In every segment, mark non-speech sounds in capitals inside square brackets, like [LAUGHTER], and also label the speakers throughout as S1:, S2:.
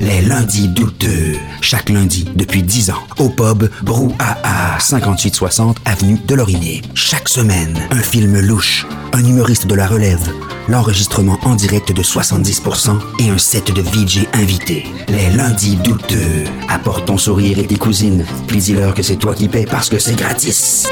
S1: Les lundis douteux. Chaque lundi depuis 10 ans. Au pub Brouhaha, 5860 Avenue de. Chaque semaine, un film louche, un humoriste de la relève, l'enregistrement en direct de 70% et un set de VJ invités. Les lundis douteux. Apporte ton sourire et tes cousines. Puis dis-leur que c'est toi qui paies parce que c'est gratis.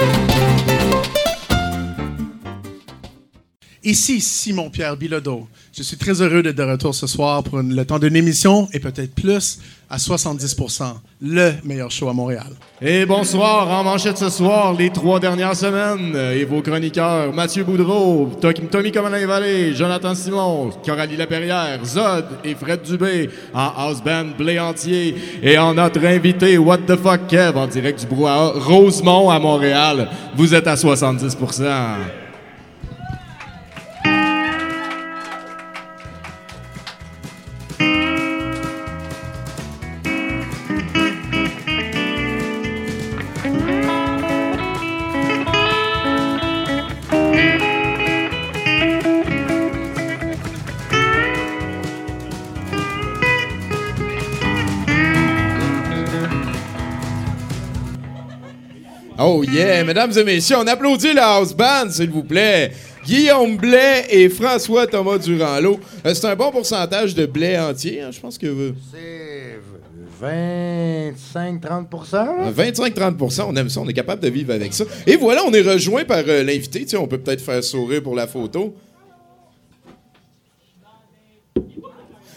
S2: Ici Simon-Pierre Bilodeau. Je suis très heureux d'être de retour ce soir pour le temps d'une émission et peut-être plus à 70%. Le meilleur show à Montréal.
S3: Et bonsoir, en manchette ce soir, les trois dernières semaines, et vos chroniqueurs Mathieu Boudreau, To- Tommy Comelin-Vallée, Jonathan Simon, Coralie Laperrière, Zod et Fred Dubé, en house band Blé Entier, et en notre invité What the fuck Kev, en direct du brouhaha, Rosemont à Montréal. Vous êtes à 70%.
S4: Yeah, mesdames et messieurs, on applaudit la house band, s'il vous plaît. Guillaume Blais et François Thomas Durand-Lot. Euh, c'est un bon pourcentage de blé entier, hein, je pense que.
S5: C'est 25-30%.
S4: 25-30% on aime ça, on est capable de vivre avec ça. Et voilà, on est rejoint par euh, l'invité. Tu sais, on peut peut-être faire sourire pour la photo.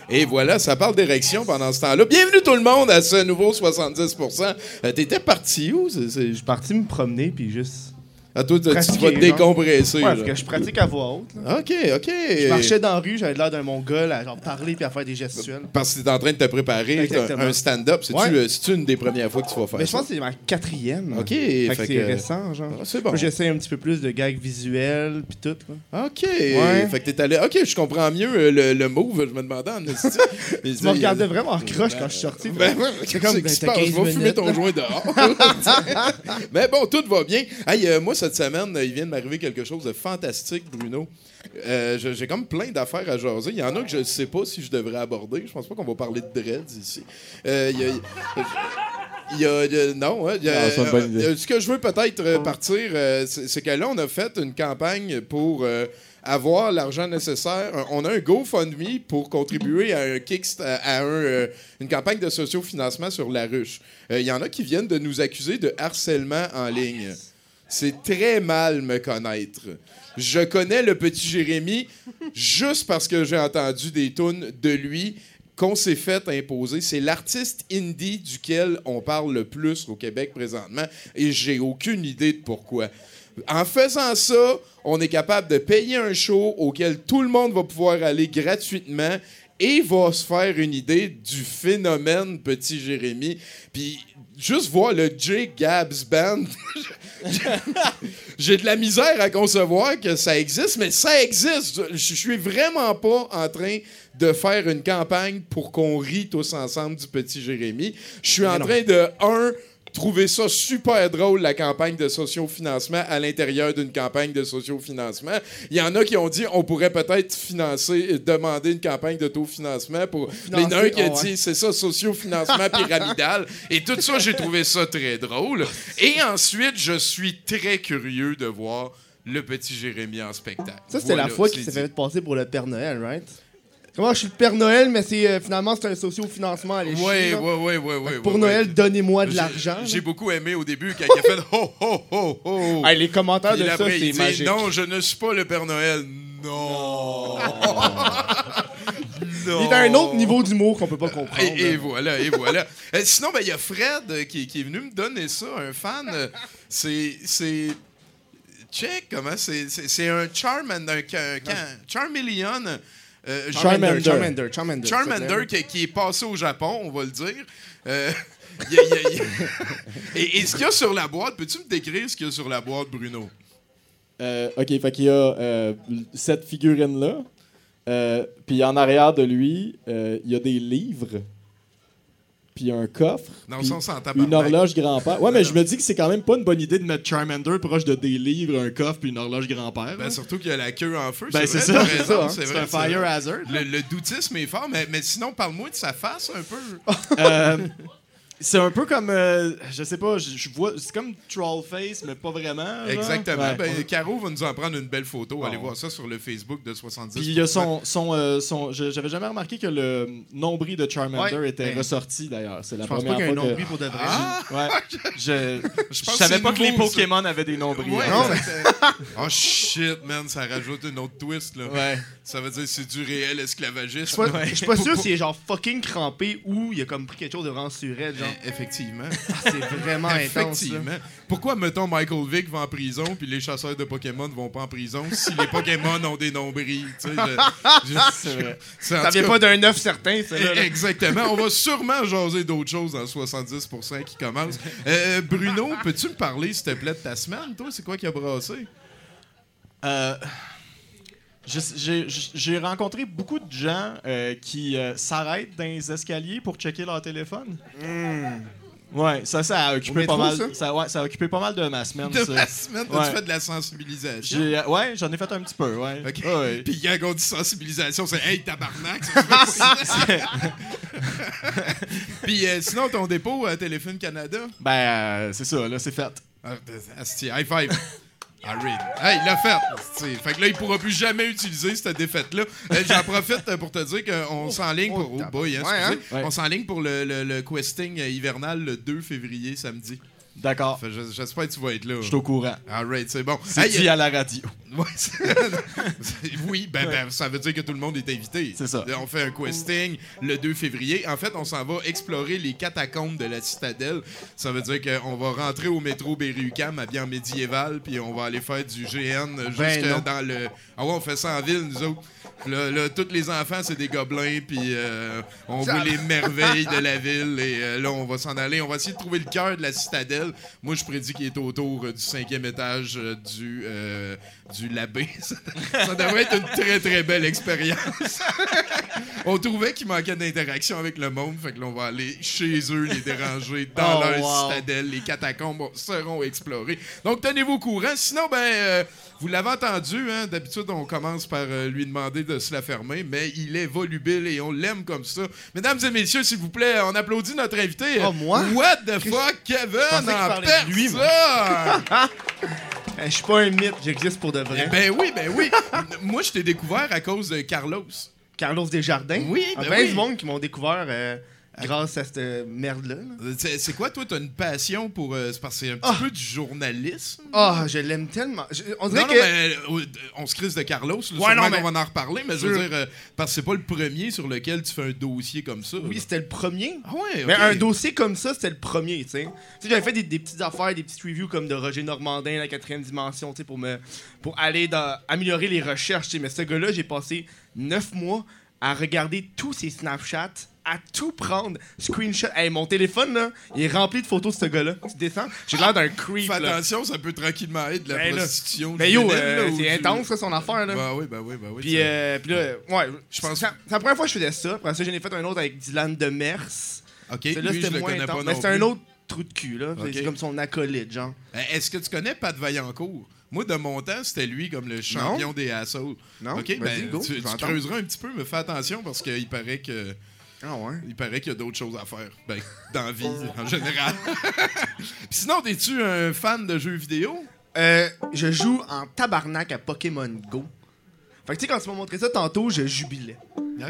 S4: Et voilà, ça parle d'érection pendant ce temps-là. Bienvenue tout le monde à ce nouveau 70% euh, T'étais parti où?
S6: Je suis parti me promener puis juste.
S4: Ah, toi, tu- vas te décompresser.
S6: Ouais,
S4: là.
S6: parce que je pratique à voix haute. là.
S4: OK, OK.
S6: Je marchais dans la rue, j'avais l'air d'un mongol à genre parler puis à faire des gestuels.
S4: Parce que t'es en train de te préparer. t'as
S6: Exactement.
S4: Un stand-up. C'est-tu
S6: Ouais.
S4: euh, c'est-tu une des premières fois que tu vas faire
S6: Mais je
S4: ça?
S6: pense que c'est ma quatrième.
S4: OK.
S6: Fait que
S4: fait
S6: c'est
S4: que-
S6: récent, genre.
S4: Ah, c'est bon.
S6: Moi, j'essaie un petit peu plus de gags visuels puis tout. Là.
S4: OK. Fait que t'es allé. OK, je comprends mieux euh, le, le move. Je me demandais en esti. [LAUGHS]
S6: Tu me regardais vraiment en croche quand je suis sorti.
S4: Ben, ouais,
S6: ben,
S4: qui se
S6: t'as
S4: passe?
S6: 15
S4: Je vais fumer
S6: minutes,
S4: ton joint dehors. [LAUGHS] [LAUGHS] Mais bon, tout va bien. Hey, euh, moi, cette semaine, il vient de m'arriver quelque chose de fantastique, Bruno. Euh, J'ai comme plein d'affaires à jaser. Il y en a que je ne sais pas si je devrais aborder. Je pense pas qu'on va parler de dreads ici. Euh, Il y a- il y a, non, y a- euh, ce que je veux peut-être euh, partir, c'est que là, on a fait une campagne pour avoir l'argent nécessaire. On a un GoFundMe pour contribuer à un Kickst- à à un, euh, une campagne de sociofinancement sur la ruche. Euh, Il y en a qui viennent de nous accuser de harcèlement en ligne. C'est très mal me connaître. Je connais le petit Jérémy juste parce que j'ai entendu des tunes de lui qu'on s'est fait imposer. C'est l'artiste indie duquel on parle le plus au Québec présentement et j'ai aucune idée de pourquoi. En faisant ça, on est capable de payer un show auquel tout le monde va pouvoir aller gratuitement et va se faire une idée du phénomène Petit Jérémy. Puis juste voir le J Gabs Band, [LAUGHS] j'ai de la misère à concevoir que ça existe, mais ça existe. Je suis vraiment pas en train de faire une campagne pour qu'on rie tous ensemble du Petit Jérémy. Je suis en train de, un, trouver ça super drôle, la campagne de sociofinancement à l'intérieur d'une campagne de sociofinancement. Il y en a qui ont dit on pourrait peut-être financer, euh, demander une campagne d'autofinancement pour. Mais il y en a un qui a
S6: ouais.
S4: dit c'est ça, sociofinancement pyramidal. [LAUGHS] Et tout ça, j'ai trouvé ça très drôle. Et ensuite, je suis très curieux de voir le petit Jérémy en spectacle.
S6: Ça, c'était la fois qu'il s'est fait passer pour le Père Noël, right? Comment je suis le Père Noël, mais c'est euh, finalement c'est un socio-financement à l'échelle.
S4: Ouais,
S6: là.
S4: ouais, ouais, ouais, ouais.
S6: Pour
S4: ouais,
S6: Noël,
S4: ouais.
S6: donnez-moi de l'argent.
S4: J'ai beaucoup aimé au début quand il a fait ho ho ho ho.
S6: Hey, les commentaires
S4: Puis
S6: de ça,
S4: après, il
S6: c'est magique.
S4: Non, je ne suis pas le Père Noël. Non. non. [LAUGHS]
S6: Il est à un autre niveau d'humour qu'on peut pas comprendre.
S4: Et, et
S6: là.
S4: voilà, et voilà. Euh, sinon, ben, il y a Fred euh, qui, qui est venu me donner ça, un fan. C'est. c'est check comment c'est. C'est un Charmander. Un, un- un- Charmeleon. Euh,
S6: Charmander,
S3: Charmander.
S6: Charmander, Charmander.
S4: Qui, qui est passé au Japon, on va le dire. Euh, il [LAUGHS] y a- il y a- il y a- [LAUGHS] et, et ce qu'il y a sur la boîte, peux-tu me décrire ce qu'il y a sur la boîte, Bruno?
S3: Euh, ok, fait qu'il y a euh, cette figurine-là. Puis en arrière de lui, il y a des livres. Puis un coffre.
S4: Non,
S3: puis
S4: ça, on s'en tabarnak.
S3: Une horloge grand-père. Ouais, mais je me dis que c'est quand même pas une bonne idée de mettre Charmander proche de des livres, un coffre puis une horloge grand-père.
S4: Ben,
S3: hein.
S4: surtout qu'il y a la queue en feu.
S3: Ben,
S4: c'est
S3: ça, c'est hein.
S4: c'est
S3: un fire hazard.
S4: Le, le doutisme est fort, mais, mais sinon, parle-moi de sa face un peu. [LAUGHS]
S3: Euh, c'est un peu comme. euh, je sais pas, je, je vois. C'est comme Trollface, mais pas vraiment. genre.
S4: Exactement.
S3: Ouais.
S4: Ben, Caro va nous en prendre une belle photo. Allez voir ça sur le Facebook de 70.
S3: Puis il y a son. son, euh, son J'avais jamais remarqué que le nombril de Charmander
S6: Ouais,
S3: était
S6: ben,
S3: ressorti d'ailleurs. C'est la
S6: Je pense
S3: première
S6: pas qu'il y a un
S3: fois que.
S6: nombril pour de vrai.
S4: Ah!
S3: Ouais. [LAUGHS] Je, je, savais pas
S4: c'est
S3: que les
S4: ça.
S3: Pokémon avaient des nombrils.
S4: Ouais,
S3: en
S6: Non,
S3: fait. [LAUGHS]
S4: oh shit, man, ça rajoute une autre twist. Là.
S3: Ouais.
S4: Ça veut dire que c'est du réel esclavagisme.
S6: Je suis pas- sûr s'il est genre fucking crampé ou il a comme pris quelque chose de vraiment surette,
S4: Effectivement. [LAUGHS]
S6: Ah, c'est vraiment intense.
S4: Effectivement. Pourquoi, mettons, Michael Vick va en prison puis les chasseurs de Pokémon vont pas en prison si les Pokémon ont des nombrils? tu sais, je- [LAUGHS] je-
S3: C'est vrai.
S4: c'est- en
S6: Ça vient
S4: cas-
S6: pas d'un œuf certain, ça. là, là.
S4: Exactement. On va sûrement jaser d'autres choses dans le 70% qui commence. [LAUGHS] Euh, Bruno, peux-tu me parler, s'il te plaît, de ta semaine? Toi, c'est quoi qui a brassé?
S3: Euh, J'ai rencontré beaucoup de gens euh, qui euh, s'arrêtent dans les escaliers pour checker leur téléphone. Ouais, ça, ça a occupé
S6: Hmm.
S3: Pas mal. Ça, ouais, ça a occupé pas mal de ma semaine.
S4: De
S3: ça.
S4: ma semaine,
S3: Ouais.
S4: fait de la sensibilisation?
S3: Euh, ouais, j'en ai fait un petit peu, ouais.
S4: OK.
S3: Ouais, ouais.
S4: Puis quand on dit sensibilisation, c'est Hey, tabarnak! [LAUGHS] Puis sinon, ton dépôt à Téléphone Canada?
S3: Ben, c'est ça, là, c'est fait.
S4: Ah, asti, high five! [LAUGHS] Alright. Hey, il l'a fait! asti. Fait que là, il pourra plus jamais utiliser cette défaite-là. Euh, J'en [LAUGHS] profite euh, pour te dire qu'on s'enligne pour. Oh boy, hein,
S6: Ouais, hein?
S3: Ouais.
S4: On s'enligne pour le, le- le questing hivernal le 2 février, samedi.
S3: D'accord.
S4: J'espère que tu vas être là.
S3: Je suis au courant.
S4: Alright, c'est bon.
S3: C'est
S4: Hey,
S3: dit à la radio. [LAUGHS]
S4: Oui, ben, ben, ça veut dire que tout le monde est invité.
S3: C'est ça.
S4: On fait un questing le 2 février. En fait, on s'en va explorer les catacombes de la citadelle. Ça veut dire qu'on va rentrer au métro Berry-UQAM habillé en médiéval, puis on va aller faire du GN jusque
S6: Ben non.
S4: dans le... Ah ouais, on fait ça en ville, nous autres. Là, là, tous les enfants, c'est des gobelins, puis euh, on voit les merveilles de la [LAUGHS] ville, et euh, là, on va s'en aller. On va essayer de trouver le cœur de la citadelle. Moi, je prédis qu'il est autour euh, du cinquième étage du, du labé. [LAUGHS] Ça, ça devrait être une très, très belle expérience. [LAUGHS] on trouvait qu'il manquait d'interaction avec le monde, fait que là, on va aller chez eux, les déranger dans
S6: Oh,
S4: leur
S6: wow.
S4: citadelle. Les catacombes seront explorées. Donc, tenez-vous au courant. Sinon, ben, vous l'avez entendu, hein, d'habitude, on commence par euh, lui demander de se la fermer, mais il est volubile et on l'aime comme ça. Mesdames et messieurs, s'il vous plaît, on applaudit notre invité.
S6: Oh, moi?
S4: What the fuck, Kevin? en
S6: de lui,
S4: personne! [LAUGHS]
S6: Eh, Je suis pas un mythe, j'existe pour de vrai.
S4: ben oui, ben oui. [LAUGHS] Moi, je t'ai découvert à cause de Carlos.
S6: Carlos Desjardins?
S4: Oui,
S6: Ah,
S4: ben
S6: ben
S4: oui.
S6: du monde qui m'ont découvert euh, grâce à cette merde-là. là.
S4: Euh, C'est quoi, toi, t'as une passion pour... euh, c'est parce que c'est un petit
S6: Ah.
S4: peu du journalisme?
S6: Ah, je l'aime tellement. Je- on dirait
S4: Non, non,
S6: que.
S4: mais, euh, on se crise de Carlos. Là, sûrement
S6: non, mais-
S4: qu'on va en reparler, mais je veux dire, euh, parce que c'est pas le premier sur lequel tu fais un dossier comme ça.
S6: Oui, c'était le premier.
S4: Ah ouais,
S6: Mais un dossier comme ça, c'était le premier, tu sais. J'avais fait des, des petites affaires, des petites reviews comme de Roger Normandin, la quatrième dimension, tu sais, pour me pour aller dans, améliorer les recherches, tu sais. Mais ce gars-là, j'ai passé neuf mois à regarder tous ses Snapchats, à tout prendre, screenshot. Hey, mon téléphone, là, il est rempli de photos de ce gars-là. Tu descends, j'ai l'air d'un creep,
S4: Fais
S6: là.
S4: attention, ça peut tranquillement être de la
S6: Ben là.
S4: prostitution.
S6: Mais yo,
S4: juvénile,
S6: euh,
S4: là,
S6: c'est intense, ça, son affaire, là.
S4: Bah oui, bah oui, bah oui.
S6: Puis, euh, puis là, ouais,
S4: Je pense-
S6: c'est c'est la première fois que je faisais ça. Après ça, j'en ai fait un autre avec Dylan Demers.
S4: Ok, je
S6: c'était
S4: le
S6: moins
S4: connais pas
S6: intense.
S4: non
S6: Mais c'était un autre trou de cul, là. C'est- comme son acolyte, genre.
S4: Est-ce que tu connais Pat Vaillancourt? Moi, de mon temps, c'était lui comme le champion des assauts.
S6: Non?
S4: OK, ben,
S6: go,
S4: tu, tu creuseras un petit peu, mais fais attention parce qu'il paraît que
S6: Ah ouais?
S4: il paraît qu'il y a d'autres choses à faire. Ben, dans la vie, en général. [LAUGHS] Sinon, es-tu un fan de jeux vidéo?
S6: Euh, je joue en tabarnak à Pokémon Go. Fait que tu sais, quand tu m'as montré ça tantôt, je jubilais.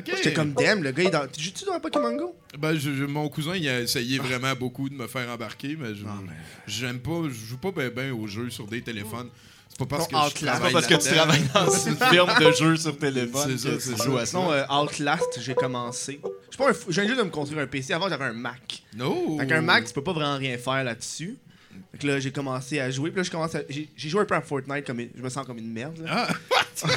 S6: J'étais comme damn, le gars, il est dans. Tu joues-tu dans Pokémon Go?
S4: Ben, je- je- mon cousin, il a essayé vraiment beaucoup de me faire embarquer, mais je j'aime pas, je joue pas bien ben aux jeux sur des téléphones. C'est pas parce que je
S6: Outlast.
S3: C'est pas parce que tu travailles dans une [LAUGHS] firme de jeux sur téléphone
S4: C'est ça, c'est
S3: à ça.
S6: Sinon, euh, Outlast, j'ai commencé. Je suis pas un fou- Je viens juste de me construire un PC. Avant, j'avais un Mac.
S4: No.
S6: Avec un Mac, tu peux pas vraiment rien faire là-dessus. Fait que là, j'ai commencé à jouer. Puis là, je commence à- j'ai joué un peu à Fortnite. Comme une- Je me sens comme une merde. là.
S4: Ah, [LAUGHS]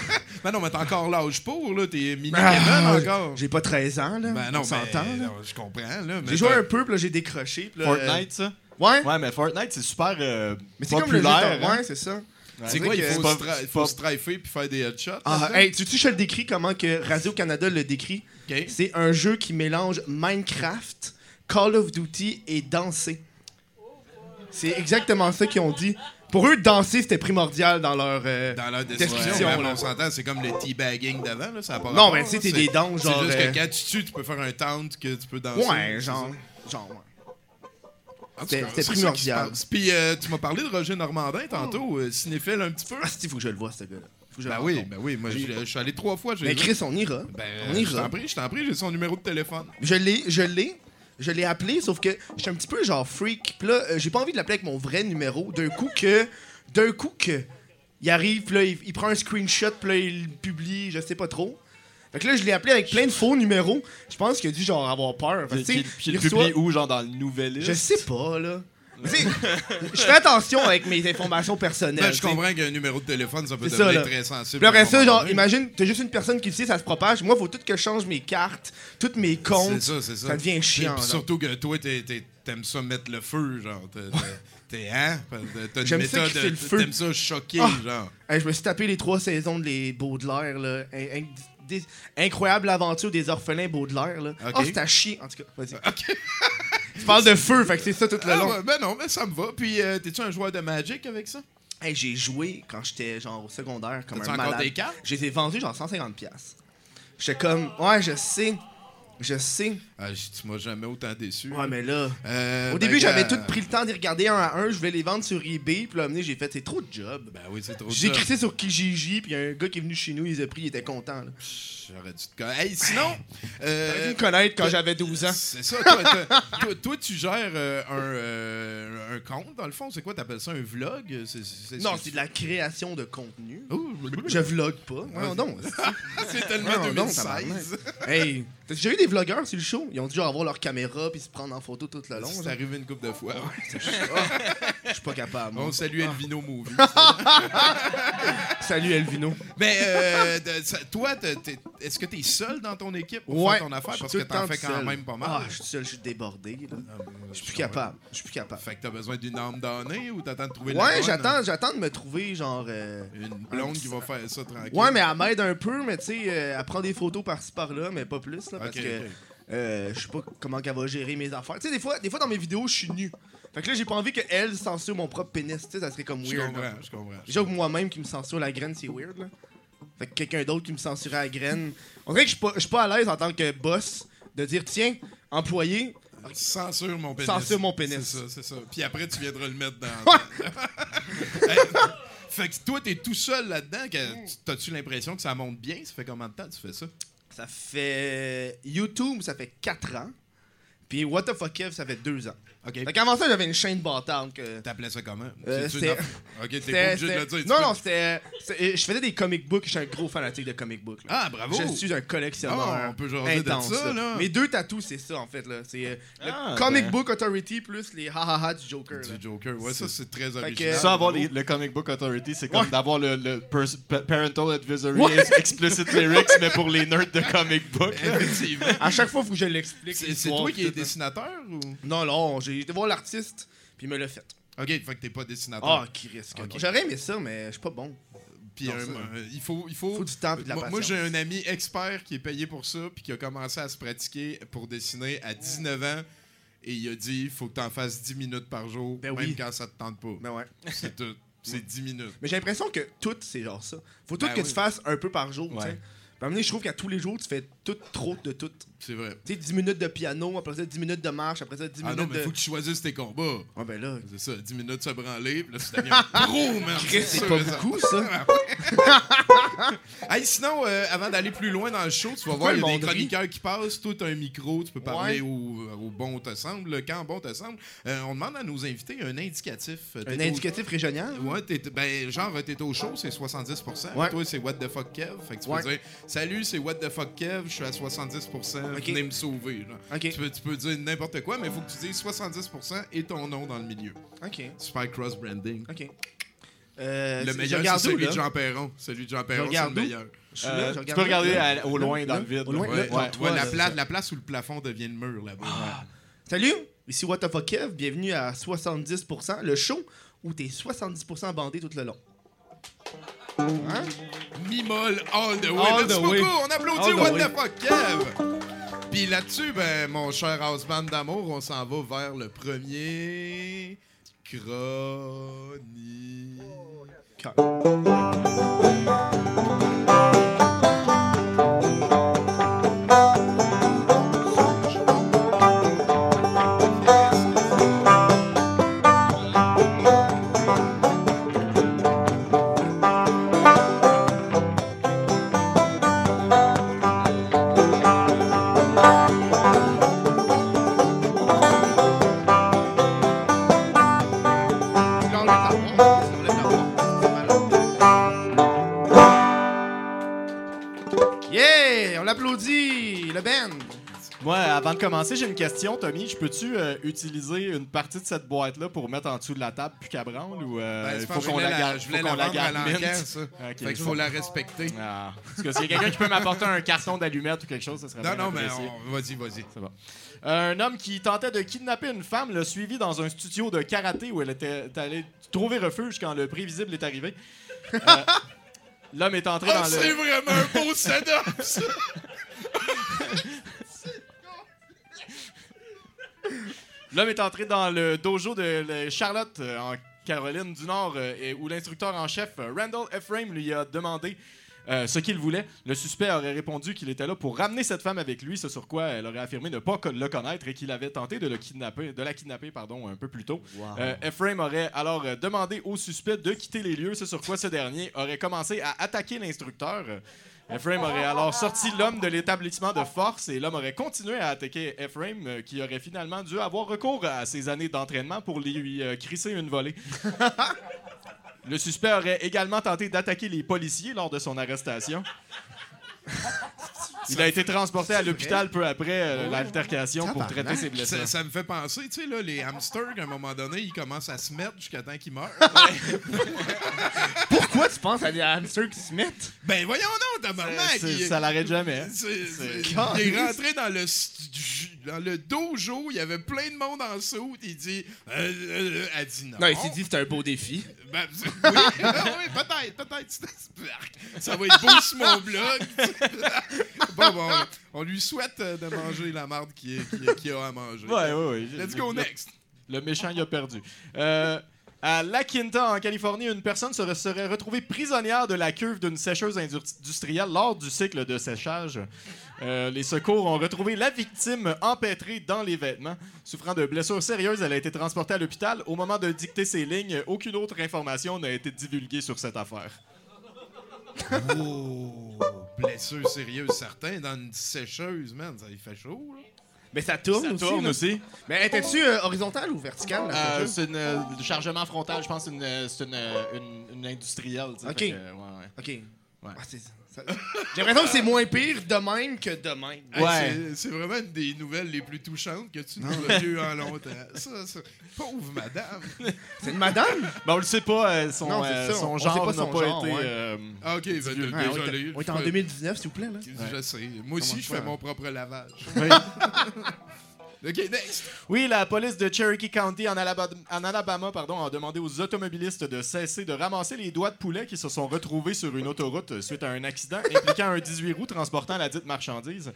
S4: ben non, mais t'as encore l'âge pour, là. T'es mini
S6: Ah,
S4: encore.
S6: J'ai pas 13 ans, là.
S4: Ben non,
S6: on
S4: je comprends, là.
S6: J'ai joué un peu, puis là, j'ai décroché. puis là, euh,
S3: Fortnite, ça?
S6: Ouais.
S3: Ouais, mais Fortnite, c'est super euh,
S6: Mais c'est comme le jeu
S3: populaire. hein?
S6: Ouais, c'est ça.
S4: C'est quoi, il faut, se tra-
S3: c'est
S4: faut
S3: pas-
S4: se strifer puis faire des headshots?
S6: Ah, hey, tu sais, je le décris comment que Radio-Canada le décrit. C'est un jeu qui mélange Minecraft Call of Duty et danser. C'est exactement ça qu'ils ont dit. Pour eux, danser, c'était primordial dans leur. euh,
S4: Dans leur
S6: Description,
S4: ouais, on s'entend, c'est comme le teabagging d'avant, là, ça a pas
S6: Non,
S4: rapport,
S6: mais tu sais, t'es des danses, genre,
S4: C'est juste
S6: euh,
S4: que quand tu tues, tu peux faire un taunt que tu peux danser.
S6: Ouais, genre. Genre, ouais. C'était- primordial.
S4: Puis euh, tu m'as parlé de Roger Normandin tantôt, euh, cinéphile un petit peu.
S6: Ah, il faut que je le vois, ce gars-là. Je
S4: Ben oui, ben oui, moi je je suis allé trois fois.
S6: Mais
S4: vu.
S6: Chris, on ira.
S4: Ben,
S6: on
S4: je
S6: ira.
S4: t'en prie, je t'en prie, j'ai son numéro de téléphone.
S6: Je l'ai, je l'ai. Je l'ai appelé, sauf que je suis un petit peu genre freak. Puis là, euh, j'ai pas envie de l'appeler avec mon vrai numéro. D'un coup que. D'un coup que. Il arrive, puis là, il, il prend un screenshot, puis là, il le publie, je sais pas trop. Fait que là, je l'ai appelé avec plein de faux numéros. Je pense qu'il a dû genre avoir peur. Fait que,
S5: Puis puis
S6: il reçoit-
S5: publie où, genre dans le Nouvelliste?
S6: Je sais pas, là. Je fais attention avec mes informations personnelles.
S4: Ben, je comprends qu'un numéro de téléphone, ça peut
S6: ça,
S4: devenir très sensible.
S6: Genre, imagine, t'as juste une personne qui le sait, ça se propage. Moi, faut tout que je change mes cartes, tous mes comptes.
S4: C'est ça, c'est ça.
S6: Ça devient chiant,
S4: Puis surtout que toi, t'aimes ça mettre le feu, genre. [LAUGHS] T'es- hein? T'as une méthode,
S6: le
S4: t'aimes ça choquer,
S6: Ah.
S4: genre.
S6: Hey, je me suis tapé les trois saisons de les Baudelaire, là. Des- incroyable aventure des orphelins Baudelaire, là. Oh, c'est à chier. En tout cas, vas-y. [LAUGHS] tu parles de feu, fait que c'est ça tout le
S4: Ah,
S6: long.
S4: ben non, mais ça me va. Puis, euh, t'es-tu un joueur de Magic avec ça?
S6: Hey, j'ai joué quand j'étais genre au secondaire comme un malade.
S4: des cartes?
S6: Je les ai vendus genre 150 pièces. J'étais comme ouais, je sais. Je sais.
S4: Ah, tu m'as jamais autant déçu.
S6: Ouais, mais là
S4: Euh,
S6: au
S4: ben,
S6: début, j'avais
S4: gars,
S6: tout pris le temps d'y regarder un à un, je voulais les vendre sur eBay, puis là j'ai fait c'est trop de job.
S4: Ben oui, c'est trop
S6: J'ai
S4: ça.
S6: écrit sur Kijiji, puis y a un gars qui est venu chez nous, il les a pris, il était content.
S4: J'aurais dû te connaître. Hey, sinon. [LAUGHS] euh,
S6: T'aurais dû me connaître quand j'avais 12 ans.
S4: C'est ça, [LAUGHS] toi, toi, tu gères euh, un, euh, un compte, dans le fond? C'est quoi, t'appelles ça un vlog?
S6: Non, c'est de la création de contenu.
S4: Ouh,
S6: Je vlog pas. Voyons donc.
S4: c'est [LAUGHS] tellement
S6: donc,
S4: 2016.
S6: hey, t'as déjà eu des vlogueurs sur le show? Ils ont dû genre avoir leur caméra puis se prendre en photo tout le long.
S4: C'est arrivé une couple de fois.
S6: Je suis pas capable. moi.
S4: On salue Elvino Movie. [LAUGHS]
S6: Salut Elvino.
S4: Mais euh, toi, est-ce que t'es seul dans ton équipe pour
S6: Ouais.
S4: faire ton affaire? Parce que t'en fais quand
S6: seul.
S4: même pas mal.
S6: Ah, je suis seul, je suis débordé. là.
S4: Ah, ben,
S6: Je suis plus capable. Je suis plus capable.
S4: Fait que t'as besoin d'une âme donnée ou t'attends de trouver la
S6: Ouais, j'attends, j'attends de me trouver genre. euh,
S4: Une blonde qui va faire ça tranquille.
S6: Ouais, mais elle m'aide un peu, mais tu sais, euh, elle prend des photos par-ci par-là, mais pas plus, là, parce que. Euh, je sais pas comment qu'elle va gérer mes affaires. Tu sais, des fois, des fois dans mes vidéos, je suis nu. Fait que là, j'ai pas envie qu'elle censure mon propre pénis, tu sais, ça serait comme
S4: Je
S6: weird.
S4: comprends,
S6: là.
S4: je comprends.
S6: Déjà que moi-même qui me censure la graine, c'est weird, là. Fait que quelqu'un d'autre qui me censurait la graine. On dirait que je suis pas, je à l'aise en tant que boss de dire, tiens, employé,
S4: Censure mon pénis.
S6: Censure mon pénis.
S4: C'est ça, c'est ça. Puis après, tu viendras le mettre dans. [LAUGHS] Hey, fait que toi, t'es tout seul là-dedans. T'as-tu l'impression que ça monte bien? Ça fait combien de temps que tu fais ça?
S6: Ça fait. YouTube, ça fait 4 ans. Puis What the fuck Kev, ça fait 2 ans.
S4: OK.
S6: Fait qu'avant ça, j'avais une chaîne bâtarde que.
S4: T'appelais ça comment?
S6: Euh,
S4: C'est-tu une OK, t'es
S6: C'était-
S4: pas obligé de le dire. tu
S6: Non,
S4: peux-
S6: non, c'était. c'était- Je faisais des comic books, je suis un gros fanatique de comic books. là.
S4: Ah, bravo!
S6: Je suis un collectionneur.
S4: Ah, on peut jaser de
S6: intense,
S4: ça, là.
S6: Mes deux tatous, c'est ça, en fait. là. C'est euh, le
S5: Ah,
S6: Comic
S5: ben.
S6: Book Authority plus les ha-ha-ha du Joker. là.
S4: Du Joker. Ouais, ça, c'est très
S6: que-
S4: original.
S5: Ça, avoir les- le Comic Book Authority, c'est comme
S6: Ouais.
S5: d'avoir le, le pers- pa- Parental Advisory
S6: Ouais.
S5: Explicit Lyrics, mais pour les nerds de comic book.
S4: Effectivement.
S6: À chaque fois, il faut que je l'explique.
S4: C'est c'est
S6: l'histoire,
S4: toi qui es
S6: tout, là.
S4: dessinateur ou?
S6: Non, non, j'ai été voir l'artiste, puis il me l'a fait.
S4: OK, fait que t'es pas dessinateur.
S6: Ah, qui risque.
S4: Ok.
S6: J'aurais aimé ça, mais je suis pas bon.
S4: Puis
S6: ça-
S4: euh, il faut, il faut,
S6: Faut du temps et de la patience.
S4: moi, j'ai un ami expert qui est payé pour ça, puis qui a commencé à se pratiquer pour dessiner à 19 ans. Et il a dit il faut que tu en fasses 10 minutes par jour,
S6: Ben
S4: même
S6: oui.
S4: quand ça te tente pas.
S6: Mais ouais.
S4: C'est tout. C'est 10 minutes.
S6: Mais j'ai l'impression que tout, c'est genre ça. Faut tout
S4: Ben
S6: que
S4: oui.
S6: tu fasses un peu par jour, tu sais.
S5: Ouais.
S6: Je trouve qu'à tous les jours, tu fais tout trop de tout.
S4: C'est vrai.
S6: Tu sais, 10 minutes de piano, après ça, 10 minutes de marche, après ça, 10
S4: Ah
S6: minutes
S4: non, mais
S6: de.
S4: faut que tu choisisses tes combats.
S6: Ouais, ben là,
S4: C'est ça, 10 minutes se branler, puis là, tu deviens un pro, [LAUGHS] man.
S6: Chris, c'est pas beaucoup, ça. [LAUGHS]
S4: Hey, sinon, euh, avant d'aller plus loin dans le show, tu vas voir, il y a des chroniqueurs qui passent. Toi, t'as un micro, tu peux parler
S6: Ouais.
S4: au, au bon te semble, le quand bon te semble. Euh, on demande à nos invités un indicatif. Euh,
S6: Un
S4: au-
S6: indicatif régional?
S4: Ouais, ben, genre, t'es au show, c'est 70%.
S6: Ouais.
S4: Toi, c'est What the fuck Kev? Fait que tu
S6: Ouais.
S4: peux dire Salut, c'est What the fuck Kev, je suis à 70%, Venez me sauver. Tu, peux, tu peux dire n'importe quoi, mais il faut que tu dises 70% et ton nom dans le milieu.
S6: Ok.
S4: Super cross-branding.
S6: Ok. Euh,
S4: Le meilleur, c'est celui de Jean Perron. Celui de Jean Perron, c'est le meilleur.
S6: Je suis là,
S5: Euh,
S6: je
S5: tu peux regarder à- au loin dans
S6: Là,
S5: le vide.
S6: au loin,
S5: Ouais.
S6: toi,
S4: Ouais, la, place, la place où le plafond devient le mur là-bas.
S6: Salut, ici What the fuck Kev, bienvenue à 70%, le show où t'es 70% bandé tout le long.
S4: Mi-moll all the way.
S6: All
S4: Merci
S6: the
S4: beaucoup.
S6: way.
S4: On applaudit
S6: All the
S4: What the fuck Kev. Puis là-dessus, ben, mon cher Houseman d'amour, on s'en va vers le premier chronique.
S3: Avant de commencer, j'ai une question, Tommy. Je peux-tu euh, utiliser une partie de cette boîte-là pour mettre en dessous de la table puis qu'elle branle ou euh,
S4: Ben, c'est
S3: faut qu'on la garde,
S4: je voulais la
S3: la garde
S4: ça. [LAUGHS] Fait qu'il faut la respecter.
S3: Ah. Parce que s'il y a quelqu'un qui peut m'apporter un carton d'allumettes ou quelque chose, ça serait
S4: Non,
S3: bien
S4: non, mais
S3: apprécié.
S4: on- vas-y, vas-y.
S3: C'est bon. Un homme qui tentait de kidnapper une femme l'a suivi dans un studio de karaté où elle était allée trouver refuge quand le prévisible est arrivé. Euh, [LAUGHS] L'homme est entré
S4: Oh,
S3: dans
S4: c'est
S3: le.
S4: vraiment un beau setup, ça! [LAUGHS]
S3: L'homme est entré dans le dojo de Charlotte euh, en Caroline du Nord euh, et où l'instructeur en chef euh, Randall Ephraim lui a demandé euh, ce qu'il voulait. Le suspect aurait répondu qu'il était là pour ramener cette femme avec lui, ce sur quoi elle aurait affirmé ne pas le connaître et qu'il avait tenté de, le kidnapper, de la kidnapper pardon, un peu plus tôt. Euh, Ephraim aurait alors demandé au suspect de quitter les lieux, ce sur quoi ce dernier aurait commencé à attaquer l'instructeur. Ephraim aurait alors sorti l'homme de l'établissement de force et l'homme aurait continué à attaquer Ephraim, euh, qui aurait finalement dû avoir recours à ses années d'entraînement pour lui euh, crisser une volée. [LAUGHS] Le suspect aurait également tenté d'attaquer les policiers lors de son arrestation. Il a été transporté à l'hôpital peu après euh, l'altercation pour traiter ses blessures.
S4: Ça, ça me fait penser, tu sais, là, les hamsters, à un moment donné, ils commencent à se mettre jusqu'à temps qu'ils meurent. [LAUGHS]
S6: Pourquoi tu penses à des hamsters qui se mettent?
S4: ben voyons donc, tabarnak! Il-
S3: Ça l'arrête jamais. hein.
S4: il est rentré dans le, stu- dans le dojo, il y avait plein de monde en dessous, il dit... euh, euh, elle dit non.
S6: Non, il s'est dit c'était un beau défi.
S4: Ben, [LAUGHS] oui, oui, peut-être, peut-être. Ça va être beau sur mon blog. Bon, bon, on lui souhaite de manger la marde qu'il qu'il- qu'il a à manger.
S3: Ouais, ouais, ouais.
S4: Let's go next.
S3: Le méchant, il a perdu. Euh, à La Quinta, en Californie, une personne serait, serait retrouvée prisonnière de la cuve d'une sécheuse indu- industrielle lors du cycle de séchage. Euh, les secours ont retrouvé la victime empêtrée dans les vêtements. Souffrant de blessures sérieuses, elle a été transportée à l'hôpital. Au moment de dicter ses lignes, aucune autre information n'a été divulguée sur cette affaire.
S4: Oh, blessure sérieuse, certain, dans une sécheuse, man. Ça, il fait chaud, là.
S6: Mais ça tourne
S3: Ça
S6: aussi.
S3: tourne
S6: là.
S3: aussi.
S6: Mais étais-tu euh, horizontale ou verticale? la
S3: Euh,
S6: sécheuse?
S3: c'est une euh, chargement frontal, je pense, c'est une, euh, c'est une, une- une industrielle. tu sais,
S6: Ok.
S3: fait que, ouais, ouais.
S6: Ok.
S3: Ouais.
S6: Ah, c'est- ça- [LAUGHS] J'ai l'impression que c'est moins pire de même que de même.
S4: Hey,
S3: Ouais.
S4: c'est- C'est vraiment une des nouvelles les plus touchantes que tu nous as vues en longtemps. Ça, ça- Pauvre madame. [LAUGHS]
S6: C'est une madame?
S3: Ben, on le sait pas, euh, son,
S6: Non, c'est
S3: euh,
S6: ça,
S3: son
S6: on
S3: genre
S6: pas
S3: n'a
S6: son
S3: pas
S6: genre,
S3: été.
S6: ouais.
S3: euh,
S4: Ah, ok, ben,
S3: Dieu.
S4: d-
S6: Ouais, on est- on est en
S4: Je-
S6: 2019, s'il vous plaît. Là.
S4: Je sais. Moi aussi, je fais mon propre lavage. [LAUGHS] Ok.
S3: Oui, la police de Cherokee County en Alabama, pardon, a demandé aux automobilistes de cesser de ramasser les doigts de poulet qui se sont retrouvés sur une autoroute suite à un accident impliquant un 18 roues transportant la dite marchandise.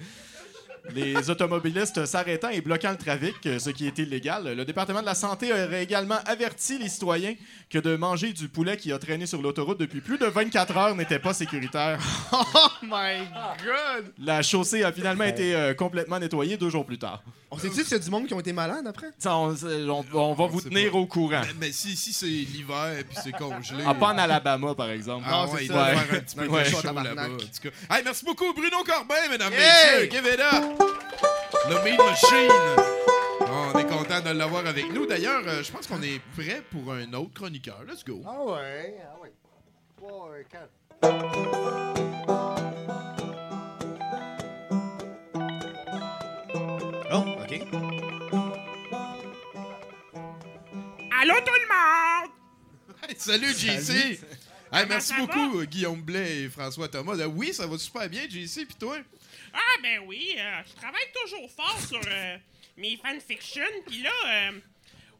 S3: Les automobilistes s'arrêtant et bloquant le trafic, ce qui est illégal. Le département de la santé aurait également averti les citoyens que de manger du poulet qui a traîné sur l'autoroute depuis plus de 24 heures n'était pas sécuritaire. [LAUGHS]
S6: Oh my god!
S3: La chaussée a finalement été euh, complètement nettoyée deux jours plus tard.
S6: On sait-tu s'il y a du monde qui ont été malades après?
S3: Ça, on, on- on va vous
S4: sait
S3: tenir
S4: pas.
S3: au courant.
S4: Mais, mais si, si c'est l'hiver puis c'est congelé.
S3: Ah, pas en Alabama, par exemple.
S4: Ah
S6: Non,
S4: ouais,
S6: c'est
S4: il
S6: ça.
S4: doit
S3: Ouais.
S4: faire un petit peu
S3: Ouais.
S4: chaud là-bas. Hey, merci beaucoup, Bruno Corbin, mesdames,
S6: Yeah!
S4: messieurs. Give it up! Le Meat Machine. On est content de l'avoir avec nous. D'ailleurs, euh, je pense qu'on est prêt pour un autre chroniqueur. Let's go.
S7: Ah ouais, ah ouais. Trois, euh, quatre.
S6: Oh, ok.
S8: Allô tout le monde!
S4: Hey, salut, JC. Hey, merci beaucoup, euh, Guillaume Blais et François Thomas. Euh, oui, ça va super bien, JC. Puis toi?
S8: Ah ben oui, euh, je travaille toujours fort sur euh, mes fanfictions. Puis là, euh,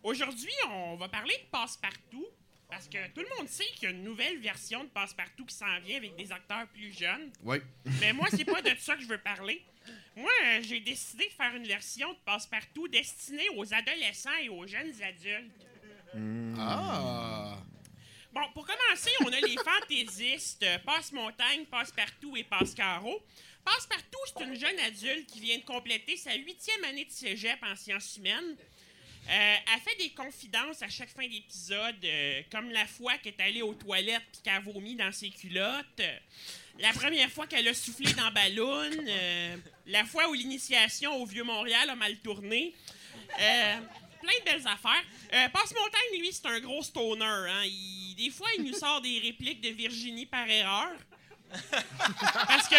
S8: aujourd'hui, on va parler de Passepartout. Parce que tout le monde sait qu'il y a une nouvelle version de Passepartout qui s'en vient avec des acteurs plus jeunes.
S4: Oui.
S8: Mais moi, c'est pas de ça que je veux parler. Moi, euh, j'ai décidé de faire une version de Passe-Partout destinée aux adolescents et aux jeunes adultes.
S4: Ah!
S8: Bon, pour commencer, on a les fantaisistes, Passe-Montagne, Passe-Partout et Passe-Carreau. Passe-Partout, c'est une jeune adulte qui vient de compléter sa huitième année de cégep en sciences humaines. Euh, elle fait des confidences à chaque fin d'épisode, euh, comme la fois qu'elle est allée aux toilettes puis qu'elle a vomi dans ses culottes, la première fois qu'elle a soufflé dans ballon, euh, la fois où l'initiation au Vieux-Montréal a mal tourné. Euh, plein de belles affaires. Passe-Montagne, lui, c'est un gros stoner. Hein. Des fois, il nous sort des répliques de Virginie par erreur. Parce que,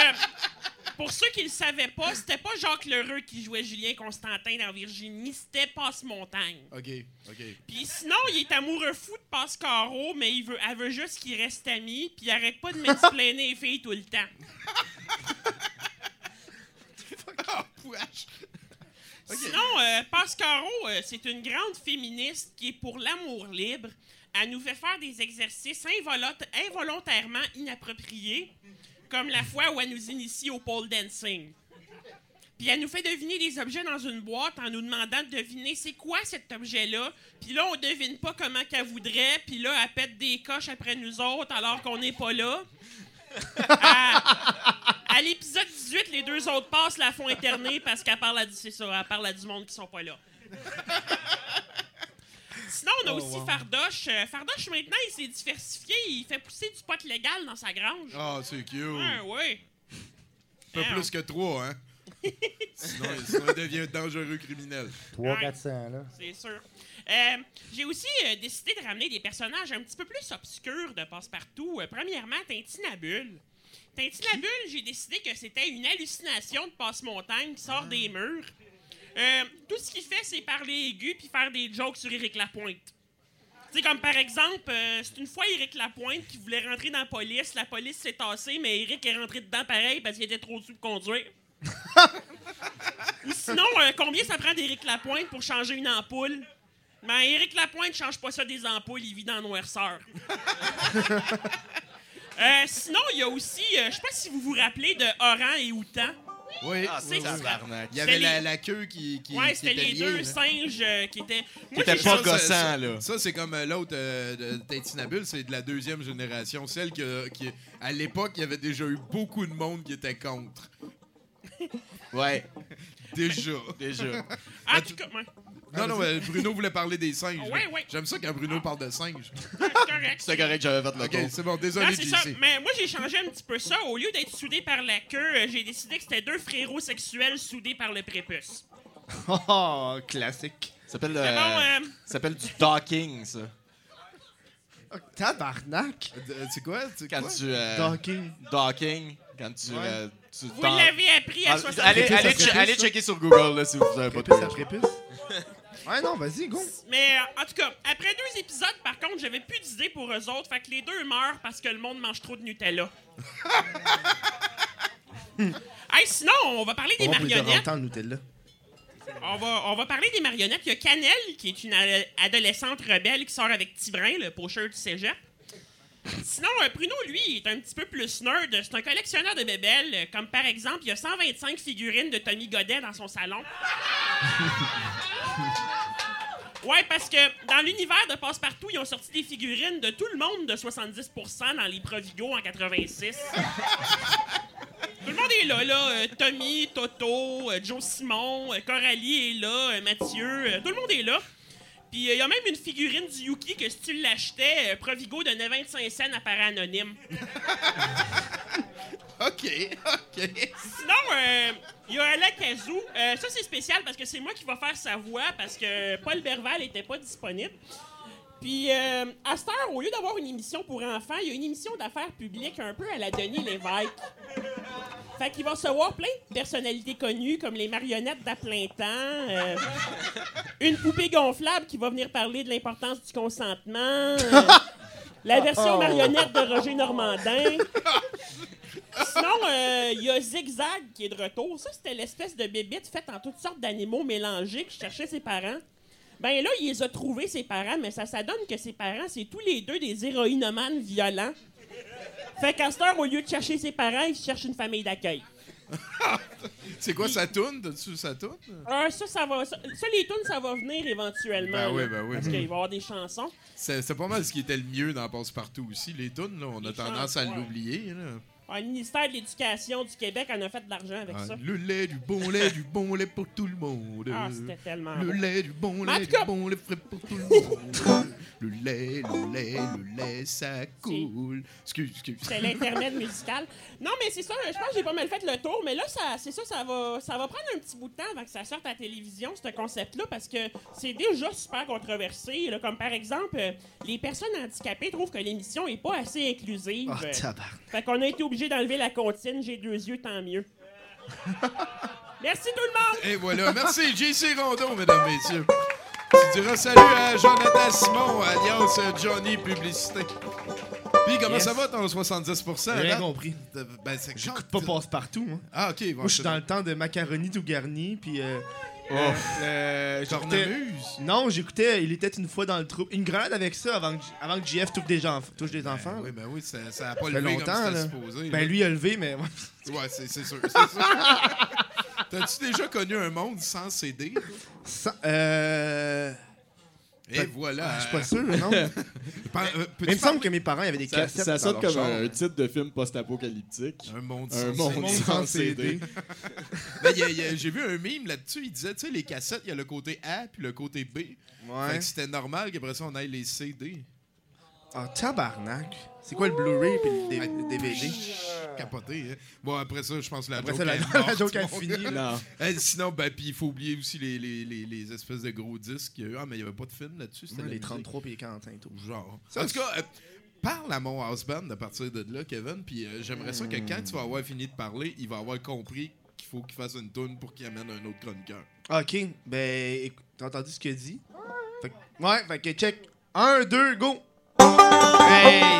S8: pour ceux qui le savaient pas, c'était pas Jacques Lheureux qui jouait Julien Constantin dans Virginie, c'était Passe-Montagne.
S4: OK, OK.
S8: Puis sinon, il est amoureux fou de Passe-Caro, mais il veut, elle veut juste qu'ils restent amis, puis il arrête pas de mansplainer les filles tout le temps.
S4: Pouache!
S8: Sinon, euh, Pascaro, euh, c'est une grande féministe qui est pour l'amour libre. Elle nous fait faire des exercices involont- involontairement inappropriés, comme la fois où elle nous initie au pole dancing. Puis elle nous fait deviner des objets dans une boîte en nous demandant de deviner c'est quoi cet objet-là. Puis là, on devine pas comment qu'elle voudrait. Puis là, elle pète des coches après nous autres alors qu'on n'est pas là. [LAUGHS] À, à l'épisode 18, les deux autres passes la font interner parce qu'elle parle à, du- c'est ça, elle parle à du monde qui sont pas là. Sinon, on a aussi Fardoche. Euh, Fardoche, maintenant, il s'est diversifié. Il fait pousser du pot légal dans sa grange.
S4: Ah, c'est cute.
S8: Ouais, ouais.
S4: Pas
S8: Ah,
S4: plus que trois, hein? [LAUGHS] sinon, sinon, il devient un dangereux criminel.
S7: 300-400, là.
S8: C'est sûr. Euh, J'ai aussi euh, décidé de ramener des personnages un petit peu plus obscurs de Passe-Partout. Euh, premièrement, Tintinabule. Tintinabule, j'ai décidé que c'était une hallucination de Passe-Montagne qui sort des murs. Euh, tout ce qu'il fait, c'est parler aigu puis faire des jokes sur Éric Lapointe. Tu sais, comme par exemple, euh, c'est une fois Éric Lapointe qui voulait rentrer dans la police. La police s'est tassée, mais Éric est rentré dedans pareil parce qu'il était trop sous de conduire. [LAUGHS] Ou sinon, euh, combien ça prend d'Éric Lapointe pour changer une ampoule? Ben, Éric Lapointe change pas ça des ampoules, il vit dans noirceur. [LAUGHS] Euh, sinon, il y a aussi, je sais pas si vous vous rappelez de Oran et Outan.
S4: Oui,
S5: Ah, c'est
S4: oui. Il y avait la,
S8: les-
S4: la queue qui, qui,
S8: Ouais, c'était
S4: était
S8: les
S4: liée,
S8: deux
S4: là.
S8: singes euh, qui étaient. Moi,
S5: pas
S8: changé-
S5: gossant,
S4: ça,
S5: là.
S4: Ça, c'est comme euh, l'autre euh, de Tintinabule, c'est de la deuxième génération. Celle que, qui, à l'époque, il y avait déjà eu beaucoup de monde qui était contre.
S5: Ouais,
S4: Déjà.
S5: déjà. [LAUGHS]
S8: En tout cas, ouais,
S4: Non, non, euh, Bruno voulait parler des singes.
S8: Ah, ouais, ouais.
S4: J'aime ça quand Bruno parle de singes. [LAUGHS]
S8: c'est correct.
S5: C'est correct, j'avais fait le
S4: Ok, c'est bon,
S8: Non,
S4: désolé,
S8: c'est ça.
S4: JC.
S8: Mais moi, j'ai changé un petit peu ça. Au lieu d'être soudé par la queue, euh, j'ai décidé que c'était deux frérots sexuels soudés par le prépuce. [LAUGHS]
S6: Oh, classique.
S5: Ça s'appelle
S8: C'est
S5: euh,
S8: bon, euh,
S5: ça s'appelle du docking, ça.
S6: Oh, tabarnak.
S4: Euh, C'est quoi? C'est
S5: Quand
S4: quoi?
S5: tu. euh,
S6: Docking.
S5: docking, quand tu.
S6: Ouais.
S5: euh, tu
S8: vous l'avez appris à
S5: Ah,
S8: 60
S5: allez,
S6: Prépuce,
S5: allez,
S6: ça
S5: che-
S6: prépuce,
S5: allez checker sur Google là, si vous avez pas
S6: Prépuce à
S5: trouvé.
S6: prépuce. Ouais, non, vas-y, go.
S8: Mais euh, en tout cas, après deux épisodes, par contre, j'avais plus d'idées pour eux autres. Fait que les deux meurent parce que le monde mange trop de Nutella. [LAUGHS] hey, sinon, on va parler des
S6: On de
S8: marionnettes.
S6: Nutella.
S8: On va, on va parler des marionnettes. Il y a Cannelle, qui est une a- adolescente rebelle qui sort avec Tibrin, le pocheur du cégep. Sinon, euh, Pruno, lui, est un petit peu plus nerd. C'est un collectionneur de bébelles. Comme par exemple, il y a 125 figurines de Tommy Godet dans son salon. [LAUGHS] Ouais, parce que dans l'univers de Passepartout, ils ont sorti des figurines de tout le monde de 70% dans les Provigo en 86. Tout le monde est là, là. Euh, Tommy, Toto, euh, Joe Simon, euh, Coralie est là, Mathieu, tout le monde est là. Puis il y a même une figurine du Yuki que si tu l'achetais, euh, Provigo donnait 25 cents à part anonyme. [LAUGHS]
S4: OK, OK.
S8: Sinon, il y a Alain Kazoo. Euh, ça, c'est spécial parce que c'est moi qui va faire sa voix parce que Paul Berval était pas disponible. Puis, euh, à cette heure, au lieu d'avoir une émission pour enfants, il y a une émission d'affaires publiques un peu à la Denis Lévesque. Fait qu'il va recevoir plein de personnalités connues comme les marionnettes d'à plein temps, euh, une poupée gonflable qui va venir parler de l'importance du consentement, euh, la version marionnette de Roger Normandin. Sinon, euh, il y a Zigzag qui est de retour. Ça, c'était l'espèce de bébite faite en toutes sortes d'animaux mélangés qui cherchait ses parents. Ben là, il les a trouvés, ses parents, mais ça, ça donne que ses parents, c'est tous les deux des héroïnomanes violents. Fait heure, au lieu de chercher ses parents, il cherche une famille d'accueil. [LAUGHS]
S4: C'est quoi, ça tourne? T'as-tu ça tourne?
S8: Euh, ça, ça va. Ça, ça, les tunes, ça va venir éventuellement.
S4: Ben oui, ben oui,
S8: Parce qu'il va y avoir des chansons.
S4: C'est pas mal ce qui était le mieux dans Passe-Partout aussi. Les tunes, là, on a tendance à
S8: chansons,
S4: l'oublier.
S8: Ah, le ministère de l'Éducation du Québec en a fait de l'argent avec
S4: Ah,
S8: ça.
S4: le lait, du bon lait, du bon lait pour tout le monde.
S8: Ah, c'était tellement
S4: Le
S8: bon.
S4: lait, du bon lait, du bon lait frais pour tout le [LAUGHS] monde. le lait, le lait, le lait, ça coule. Excuse, excuse.
S8: C'est l'intermède musical. Non, mais c'est ça, je pense que j'ai pas mal fait le tour, mais là, ça, c'est ça, ça va, ça va prendre un petit bout de temps avant que ça sorte à la télévision, ce concept-là, parce que c'est déjà super controversé. là. comme par exemple, euh, les personnes handicapées trouvent que l'émission est pas assez inclusive.
S6: Oh, tabarnak.
S8: fait qu'on a été obligé d'enlever la comptine, j'ai deux yeux, tant mieux. [LAUGHS] Merci tout le monde!
S4: Et voilà. Merci, JC Rondeau, mesdames, messieurs. Tu diras salut à Jonathan Simon, alias euh, Johnny Publicité. Puis, comment
S6: Yes.
S4: ça va, ton 70%?
S6: J'ai rien compris.
S4: Euh, Ben,
S6: J'écoute pas passe-partout, moi.
S4: Ah, OK. bon,
S6: Moi, je suis dans le temps de macaroni tout garni, puis. Euh. Euh, j'écoutais-. Non, j'écoutais Il était une fois dans le trou. Une grenade avec ça avant que, avant que JF touche des, gens, touche des enfants.
S4: Ben oui, ben oui, ça, ça a pas
S6: Ça
S4: levé
S6: fait
S4: comme
S6: longtemps,
S4: c'était
S6: là.
S4: supposé.
S6: Ben lui, il a levé, mais.
S4: Ouais, c'est c'est sûr, c'est sûr. [LAUGHS] T'as-tu déjà connu un monde sans CD?
S6: Sans- euh.
S4: Et voilà.
S6: Je suis pas sûr, non. [LAUGHS]
S4: Par- euh, peux-tu
S6: il me semble
S4: parler-
S6: que mes parents avaient des
S3: Ça,
S6: cassettes.
S3: ça
S6: dans
S3: sonne
S6: leur
S3: comme
S6: char.
S3: un titre de film post-apocalyptique.
S4: Un monde
S3: Un
S4: sans
S3: monde
S4: CD.
S3: sans CD. [LAUGHS]
S4: Ben, il y a- il y a- J'ai vu un meme là-dessus, il disait, tu sais, les cassettes, il y a le côté A puis le côté B. Fait
S6: Ouais.
S4: que c'était normal qu'après ça, on aille les CD.
S6: Ah, tabarnak. C'est quoi le Blu-ray puis le, D- le DVD?
S4: Capoté, hein? Bon, après ça, je pense que la
S6: Après
S4: joke
S6: ça, la,
S4: est [LAUGHS]
S6: la
S4: morte,
S6: joke a
S4: mon
S6: fini.
S4: gars.
S3: Non.
S4: Eh, sinon, ben, puis il faut oublier aussi les, les, les, les espèces de gros disques. qu'il y a eu. Ah, mais il n'y avait pas de film là-dessus. c'était
S6: Ouais,
S4: la
S6: les
S4: musique.
S6: 33 puis les 45 tout.
S4: Genre. en tout cas, euh, parle à mon house band à partir de là, Kevin. Puis euh, j'aimerais ça que quand tu vas avoir fini de parler, il va avoir compris qu'il faut qu'il fasse une tune pour qu'il amène un autre chroniqueur.
S6: Ok, ben, écoute, t'as entendu ce qu'il a dit? Fait que- ouais, fait que check. Un, deux, go! Hey!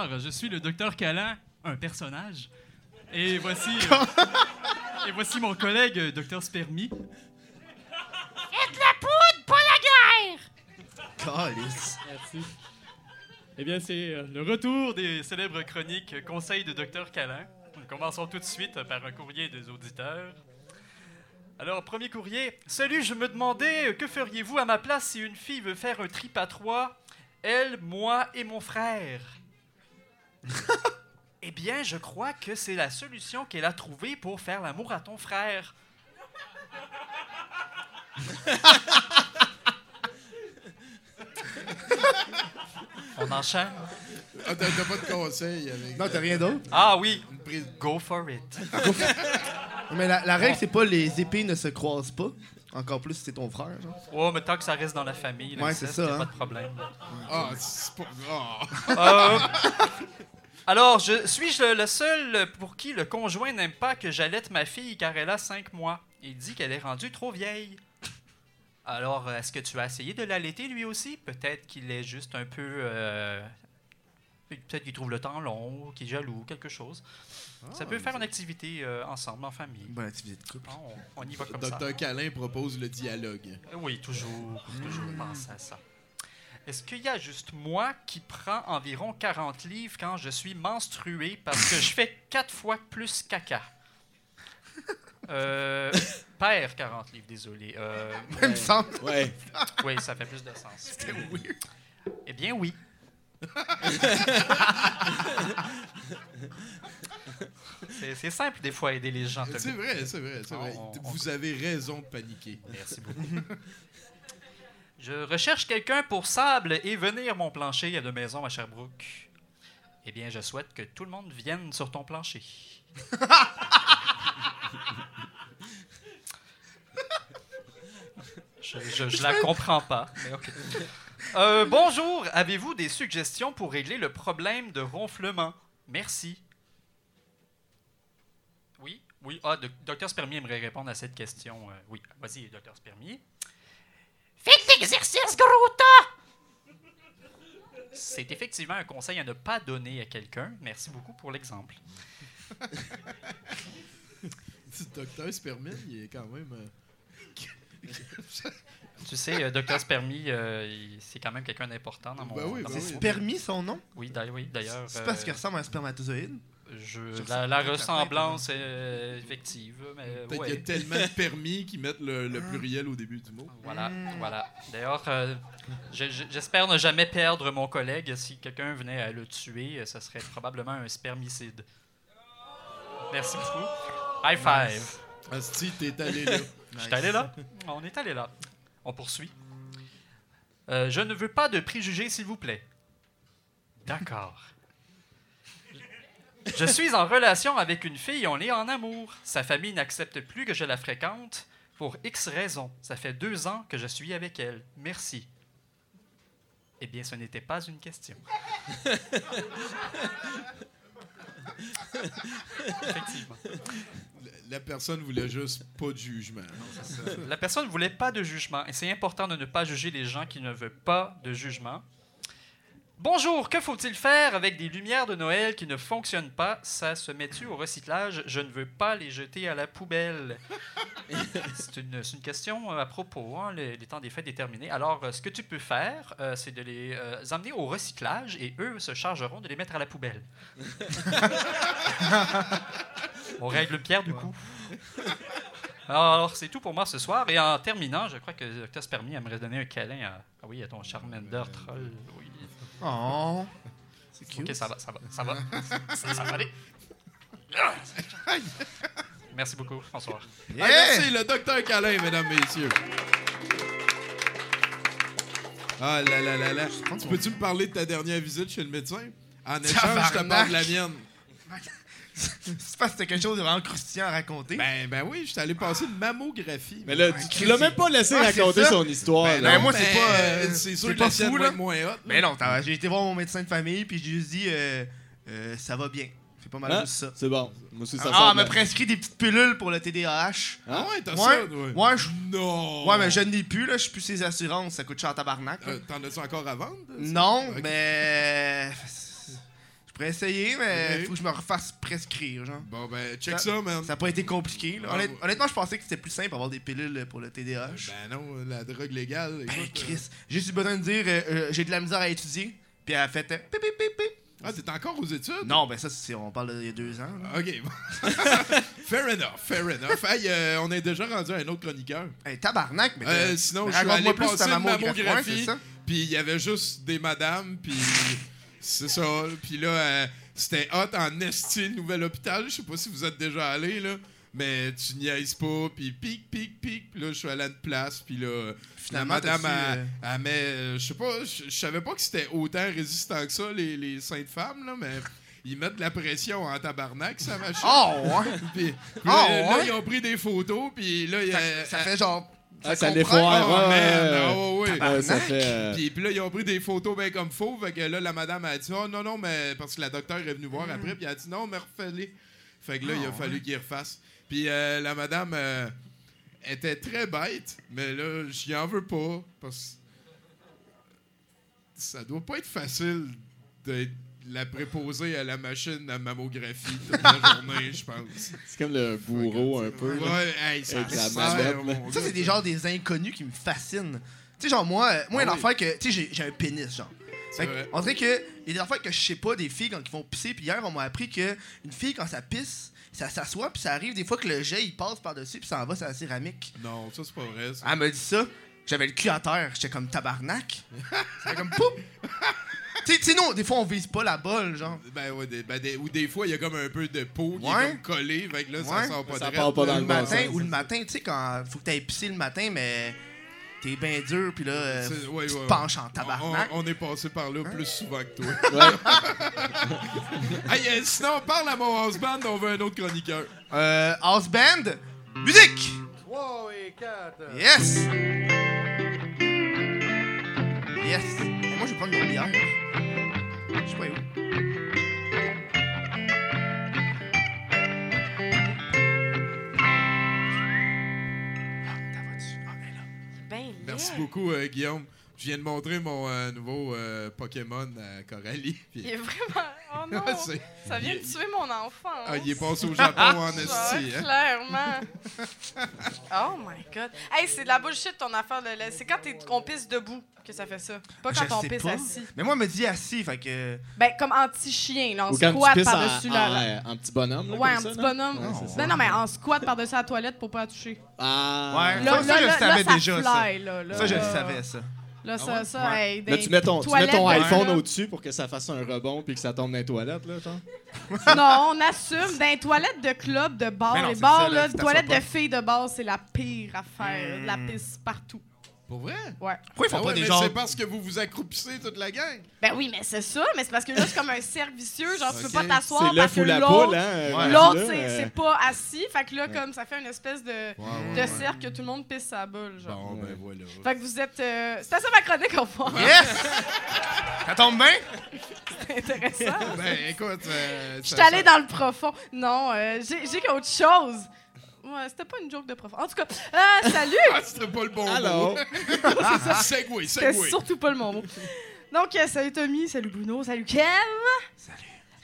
S9: Bonsoir, je suis le docteur Calan, un personnage. Et voici. euh, [LAUGHS] et voici mon collègue, euh, docteur Spermi.
S6: Calice.
S9: Merci. Eh bien, c'est euh, le retour des célèbres chroniques euh, Conseil de docteur Calan. Nous commençons tout de suite par un courrier des auditeurs. Alors, premier courrier. Salut, je me demandais que feriez-vous à ma place si une fille veut faire un trip à trois Elle, moi et mon frère. Eh bien, je crois que c'est la solution qu'elle a trouvée pour faire l'amour à ton frère. [LAUGHS] On enchaîne.
S4: Ah, t'as t'as pas de conseil avec
S6: Non, t'as rien d'autre?
S9: Ah oui,
S4: une prise.
S9: go for it.
S6: Mais la, la règle, c'est pas les épées ne se croisent pas. Encore plus si c'est ton frère. Genre.
S9: Oh, mais tant que ça reste dans la famille,
S6: Ouais, c'est ça, hein.
S9: pas de problème.
S4: Ah, c'est pas. Ah.
S9: Alors, je suis-je le, seul pour qui le conjoint n'aime pas que j'allaite ma fille car elle a 5 mois? Il dit qu'elle est rendue trop vieille. Alors, est-ce que tu as essayé de l'allaiter lui aussi? Peut-être qu'il est juste un peu... euh, Peut-être qu'il trouve le temps long, qu'il est jaloux, quelque chose. ça peut faire une activité euh, ensemble, en famille.
S6: Bonne activité de couple.
S9: Ah, on, on y va comme ça.
S4: Docteur Calin propose le dialogue.
S9: Oui, toujours. Toujours penser à ça. Est-ce qu'il y a juste moi qui prends environ 40 livres quand je suis menstrué parce que je fais 4 fois plus caca? Euh, [LAUGHS] père 40 livres, désolé. Euh,
S6: Il me semble.
S3: Ouais.
S9: oui, ça fait plus de sens. C'était weird. Eh bien, oui. [LAUGHS] C'est- simple des fois aider les gens.
S4: C'est vrai, c'est vrai, c'est vrai.
S9: On- on-
S4: Vous avez raison de paniquer.
S9: Merci beaucoup. [LAUGHS] Je recherche quelqu'un pour sable et venir mon plancher à de maison à Sherbrooke. Eh bien, je souhaite que tout le monde vienne sur ton plancher. [LAUGHS] je, je- je la comprends pas, mais ok. Euh, bonjour, avez-vous des suggestions pour régler le problème de ronflement? Merci. Oui, ah, doc- Docteur Spermier aimerait répondre à cette question. Euh, oui, vas-y, Docteur Spermier. Faites l'exercice, gros tas! C'est effectivement un conseil à ne pas donner à quelqu'un. Merci beaucoup pour l'exemple. [LAUGHS]
S4: Docteur Spermine, il est quand même. euh, [LAUGHS]
S9: Tu sais, euh, Docteur Spermie, euh, c'est quand même quelqu'un d'important dans mon.
S4: Ben oui, ben
S9: mon
S4: oui.
S6: Permis son nom?
S9: Oui, d'ailleurs, oui.
S6: C'est parce qu'il ressemble à un spermatozoïde.
S9: Je- la, ressemblance est euh, effective, mais
S4: Peut-être
S9: ouais.
S4: qu'il y a tellement de [LAUGHS] permis qui mettent le, le pluriel au début du mot.
S9: Voilà,
S6: Hmm.
S9: voilà. D'ailleurs, euh, je- je- j'espère ne jamais perdre mon collègue. Si quelqu'un venait à le tuer, ce serait probablement un spermicide. Merci beaucoup. High five.
S4: Asti, t'es allé là. [LAUGHS]
S9: Je suis allé là. On est allé là. On poursuit. Euh, je ne veux pas de préjugés, s'il vous plaît. D'accord. Je suis en relation avec une fille, on est en amour. Sa famille n'accepte plus que je la fréquente pour X raisons. Ça fait deux ans que je suis avec elle. Merci. Eh bien, ce n'était pas une question. [LAUGHS] Effectivement.
S4: La personne voulait juste pas de jugement.
S9: La personne ne voulait pas de jugement et c'est important de ne pas juger les gens qui ne veulent pas de jugement. Bonjour, que faut-il faire avec des lumières de Noël qui ne fonctionnent pas? Ça se met-tu au recyclage? Je ne veux pas les jeter à la poubelle. [LAUGHS] c'est une, question euh, à propos, hein, les, les temps des fêtes déterminés. Alors, euh, ce que tu peux faire, euh, c'est de les euh, amener au recyclage et eux se chargeront de les mettre à la poubelle. [LAUGHS] On règle Pierre du coup. Alors, c'est tout pour moi ce soir. Et en terminant, je crois que Dr. Spermy aimerait donner un câlin à, ah oui, à ton Charmander troll. Oui.
S6: Oh. C'est cute.
S9: Ok, ça va, ça va, ça va. ça, ça va aller. [LAUGHS] Merci beaucoup. Bonsoir.
S6: Yeah!
S4: Ah, merci, le docteur Câlin, mesdames, messieurs. Ah là là là là. Tu peux-tu me parler de ta dernière visite chez le médecin? En [LAUGHS] échange, je te parle de la mienne.
S6: C'est parce que c'était quelque chose de vraiment croustillant à raconter.
S4: Ben, ben oui, je suis allé passer une mammographie.
S3: Mais là, tu, tu l'as même pas laissé
S6: Ouais, c'est
S3: raconter
S6: ça.
S3: son histoire.
S4: Ben
S3: là.
S6: non,
S4: non,
S6: moi, c'est
S4: mais,
S6: pas,
S4: euh,
S6: euh,
S4: c'est sûr
S6: c'est
S4: que
S6: pas
S4: la sienne
S6: fou,
S4: va
S6: là.
S4: être moins hot.
S6: Mais non, t'as- j'ai été voir mon médecin de famille, puis j'ai juste dit, euh, euh, ça va bien. C'est pas mal
S3: Hein?
S6: juste ça.
S3: C'est bon. Moi aussi, ça
S6: Ah, elle
S3: de
S6: m'a
S3: la-
S6: prescrit des petites pilules pour le TDAH.
S4: Ah ouais, t'as
S6: Ouais,
S4: ça, ouais.
S6: ouais, je-
S4: Non.
S6: Ouais, mais je n'ai plus, là. Je suis plus ses assurances. Ça coûte cher en tabarnak. là.
S4: Euh, T'en as-tu encore à vendre?
S6: non,
S4: Ok.
S6: mais. Pourrais essayer, mais
S4: Ok.
S6: faut que je me refasse prescrire, genre.
S4: Bon, ben, check
S6: Ça-
S4: man.
S6: Ça n'a pas été compliqué. là.
S4: Ah,
S6: Honnêt-
S4: ouais.
S6: Honnêtement, je pensais que c'était plus simple d'avoir des pilules pour le TDAH.
S4: Ben non, la drogue légale.
S6: Ben,
S4: écoute, euh,
S6: Chris, j'ai juste besoin de dire euh, euh, j'ai de la misère à étudier. Puis elle a fait euh, pip, pip, pip, pip.
S4: Ah, t'es encore aux études?
S6: Non, ben ça, c'est, on parle d'il y a deux ans. là.
S4: OK. [LAUGHS] fair enough, fair enough. Hey, euh, on est déjà rendu à un autre chroniqueur.
S6: Hey, tabarnak, mais.
S4: Euh, sinon, je suis allé
S6: plus
S4: passer une
S6: mammographie,
S4: mammographie,
S6: ouais, c'est ça?
S4: puis il y avait juste des madames, puis c'est ça. Puis là, euh, c'était hot en esti, nouvel hôpital. Je sais pas si vous êtes déjà allé, là. Mais tu niaises pas, puis pic, pic, pic. Puis là, je suis allé à une place, puis là,
S6: Finalement,
S4: la madame, elle,
S6: euh,
S4: elle met... euh, Je sais pas, je savais pas que c'était autant résistant que ça, les, les de femmes, là, mais... Ils mettent de la pression en tabarnak, ça machine.
S6: Oh, ouais!
S4: Puis, [LAUGHS] puis
S6: Ah,
S4: là, là,
S6: ouais?
S4: ils ont pris des photos, puis là,
S6: Ça,
S4: a-
S6: ça fait genre.
S3: Ah, ça.
S4: Oh,
S3: ouais,
S4: man,
S3: ouais,
S4: ah,
S3: ouais.
S4: ouais, ouais.
S3: Ouais, ça fait. euh,
S4: Puis, puis là, ils ont pris des photos bien comme faux. Fait que là, la madame a dit Oh non, non, mais parce que la docteur est venue voir après. Puis elle a dit Non, mais refais-les. Fait que là, il a fallu qu'il refasse. Puis euh, la madame euh, était très bête, mais là, j'y en veux pas. Parce que ça doit pas être facile d'être la préposer à la machine à mammographie toute la [LAUGHS] journée, je pense.
S3: C'est comme le bourreau un peu.
S4: Ouais, hey, ça
S3: Avec la
S4: sert,
S3: manette,
S4: mon
S3: là.
S4: gars.
S6: Ça, c'est des genres des inconnus qui me fascinent. Tu sais, genre, moi, moi,
S4: Ah
S6: une
S4: oui.
S6: affaire que. Tu sais, j'ai- un pénis, genre. Fait que, on dirait que il y a des affaires que je sais pas des filles quand ils vont pisser. Puis hier, on m'a appris que une fille, quand ça pisse, ça s'assoit. Puis ça arrive des fois que le jet, il passe par-dessus. Puis ça en va sur la céramique.
S4: Non, ça, c'est pas vrai. ça.
S6: Elle m'a dit ça. J'avais le cul à terre. J'étais comme tabarnak. C'était comme poup. Tu sais- non, des fois, on vise pas la balle, genre.
S4: Ben ouais, des- ben des- ou des fois, il y a comme un peu de peau qui
S6: Ouais.
S4: est comme collée, fait que là, ça sort pas
S3: Ça
S4: direct,
S3: part pas dans
S6: Ou
S3: le
S6: le
S3: bon
S6: matin,
S3: sens.
S6: ou le matin, tu sais, quand faut que t'ailles pisser le matin, mais t'es bien dur. Puis là, euh,
S4: ouais,
S6: tu
S4: ouais,
S6: te
S4: ouais.
S6: penches en
S4: On,
S6: tabarnak.
S4: on est passé par là
S6: Hein?
S4: plus souvent que toi.
S3: Ouais. [LAUGHS]
S4: hey, euh, sinon, parle à mon house band, on veut un autre chroniqueur.
S6: Euh, house band, musique!
S7: 3 et 4.
S6: Yes! yes. Moi, je vais prendre une. Je sais pas. Ah, ta voiture. Ah, elle est là.
S4: Merci beaucoup, euh, Guillaume. Je viens de montrer mon euh, nouveau euh, Pokémon à Coralie. [LAUGHS] puis-
S10: Il est vraiment. Oh [LAUGHS] non! Ça vient de tuer mon enfant.
S4: Ah, il est passé au Japon en [LAUGHS]
S10: Ça,
S4: esti. hein.
S10: Clairement. oh my god. Hey, c'est de la bullshit ton affaire. C'est quand t'es- on pisse debout que ça fait ça. Pas quand
S6: Je
S10: on
S6: sais
S10: pisse
S6: pas.
S10: assis.
S6: Mais moi, elle me dit assis, fait que.
S10: Ben, comme anti-chien, là, en
S3: Ou quand tu
S10: squat
S3: pisses en,
S10: par-dessus la.
S3: en- en petit bonhomme. là,
S10: Ouais,
S3: comme
S10: un
S3: ça,
S10: petit
S3: là.
S10: bonhomme.
S3: C'est ça.
S10: non, non, mais en squat par-dessus la toilette pour pas la toucher.
S3: Ah.
S6: Ouais.
S10: Là,
S6: Ça, je
S10: là,
S6: savais déjà, ça.
S10: fly, là, là.
S6: Ça, je le savais, ça.
S10: Là, ça,
S6: ouais?
S10: ça,
S6: Ouais.
S10: hey,
S3: Là,
S10: des
S3: tu mets ton, tu mets
S10: toilettes
S3: ton
S10: de-
S3: iPhone au-dessus pour que ça fasse un rebond puis que ça tombe dans les toilettes, là, genre. [LAUGHS]
S10: Non, on assume. Dans les toilettes de club, de bar,
S6: non,
S10: les bars,
S6: ça, là,
S10: les toilettes de filles de bar, c'est la pire affaire. De la
S6: Mm.
S10: pisse partout.
S4: Pour vrai?
S10: Ouais.
S6: Pourquoi ils font
S4: Ah
S6: pas
S4: ouais,
S6: des genres.
S4: C'est parce que vous vous accroupissez toute la gang.
S10: Ben oui, mais c'est ça. Mais c'est parce que là, c'est comme un cercle vicieux. Genre, tu peux pas t'asseoir parce que l'autre,
S3: hein. euh,
S10: l'autre, c'est
S3: euh,
S10: c'est pas assis. Fait que là, comme ça fait une espèce de,
S4: Ouais,
S10: de
S4: ouais.
S10: cercle que tout le monde pisse sa boule. Genre.
S4: Bon, ben voilà.
S10: Fait que vous êtes. euh, C'était ça ma chronique, au revoir.
S6: Yes! [LAUGHS] Ça tombe bien?
S10: C'est intéressant. [LAUGHS]
S4: Ben écoute, euh,
S10: Je suis allée dans le profond. Non, euh, j'ai j'ai autre chose. Ouais, c'était pas une joke de profond. En tout cas, euh, salut!
S4: Ah, c'était pas le bon
S3: Alors,
S4: mot. [LAUGHS] Segway,
S10: C'était
S4: segway.
S10: surtout pas le bon mot. Donc, euh, salut Tommy, salut Bruno, salut Kev. Salut.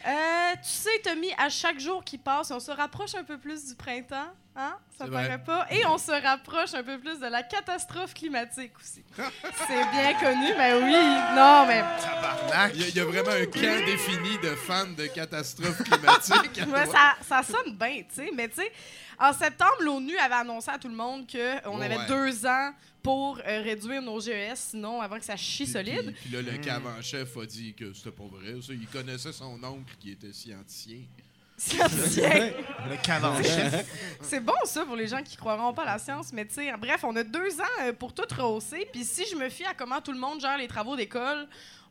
S10: Euh, tu sais, Tommy, à chaque jour qui passe, on se rapproche un peu plus du printemps. Hein? Ça paraît
S4: vrai.
S10: pas. Et on se rapproche un peu plus de la catastrophe climatique aussi. [LAUGHS] C'est bien connu, mais oui. Non, mais.
S6: Tabarnak.
S4: Il y, a, il y a vraiment un camp défini de fans de catastrophes climatiques. [LAUGHS]
S10: Ouais, ça, ça sonne bien, tu sais. Mais tu sais, en septembre, l'ONU avait annoncé à tout le monde qu'on avait
S4: ouais.
S10: deux ans pour euh, réduire nos GES, sinon avant que ça chie
S4: Puis-
S10: solide.
S4: Puis, puis là, le cave en chef a dit que c'était pas vrai. Ça, il connaissait son oncle qui était scientifique.
S10: Scientifique. [LAUGHS]
S6: Le canon chef. [LAUGHS]
S10: C'est bon ça pour les gens qui croiront pas à la science, mais tu sais, bref, on a deux ans euh, pour tout rehausser. Puis si je me fie à comment tout le monde gère les travaux d'école,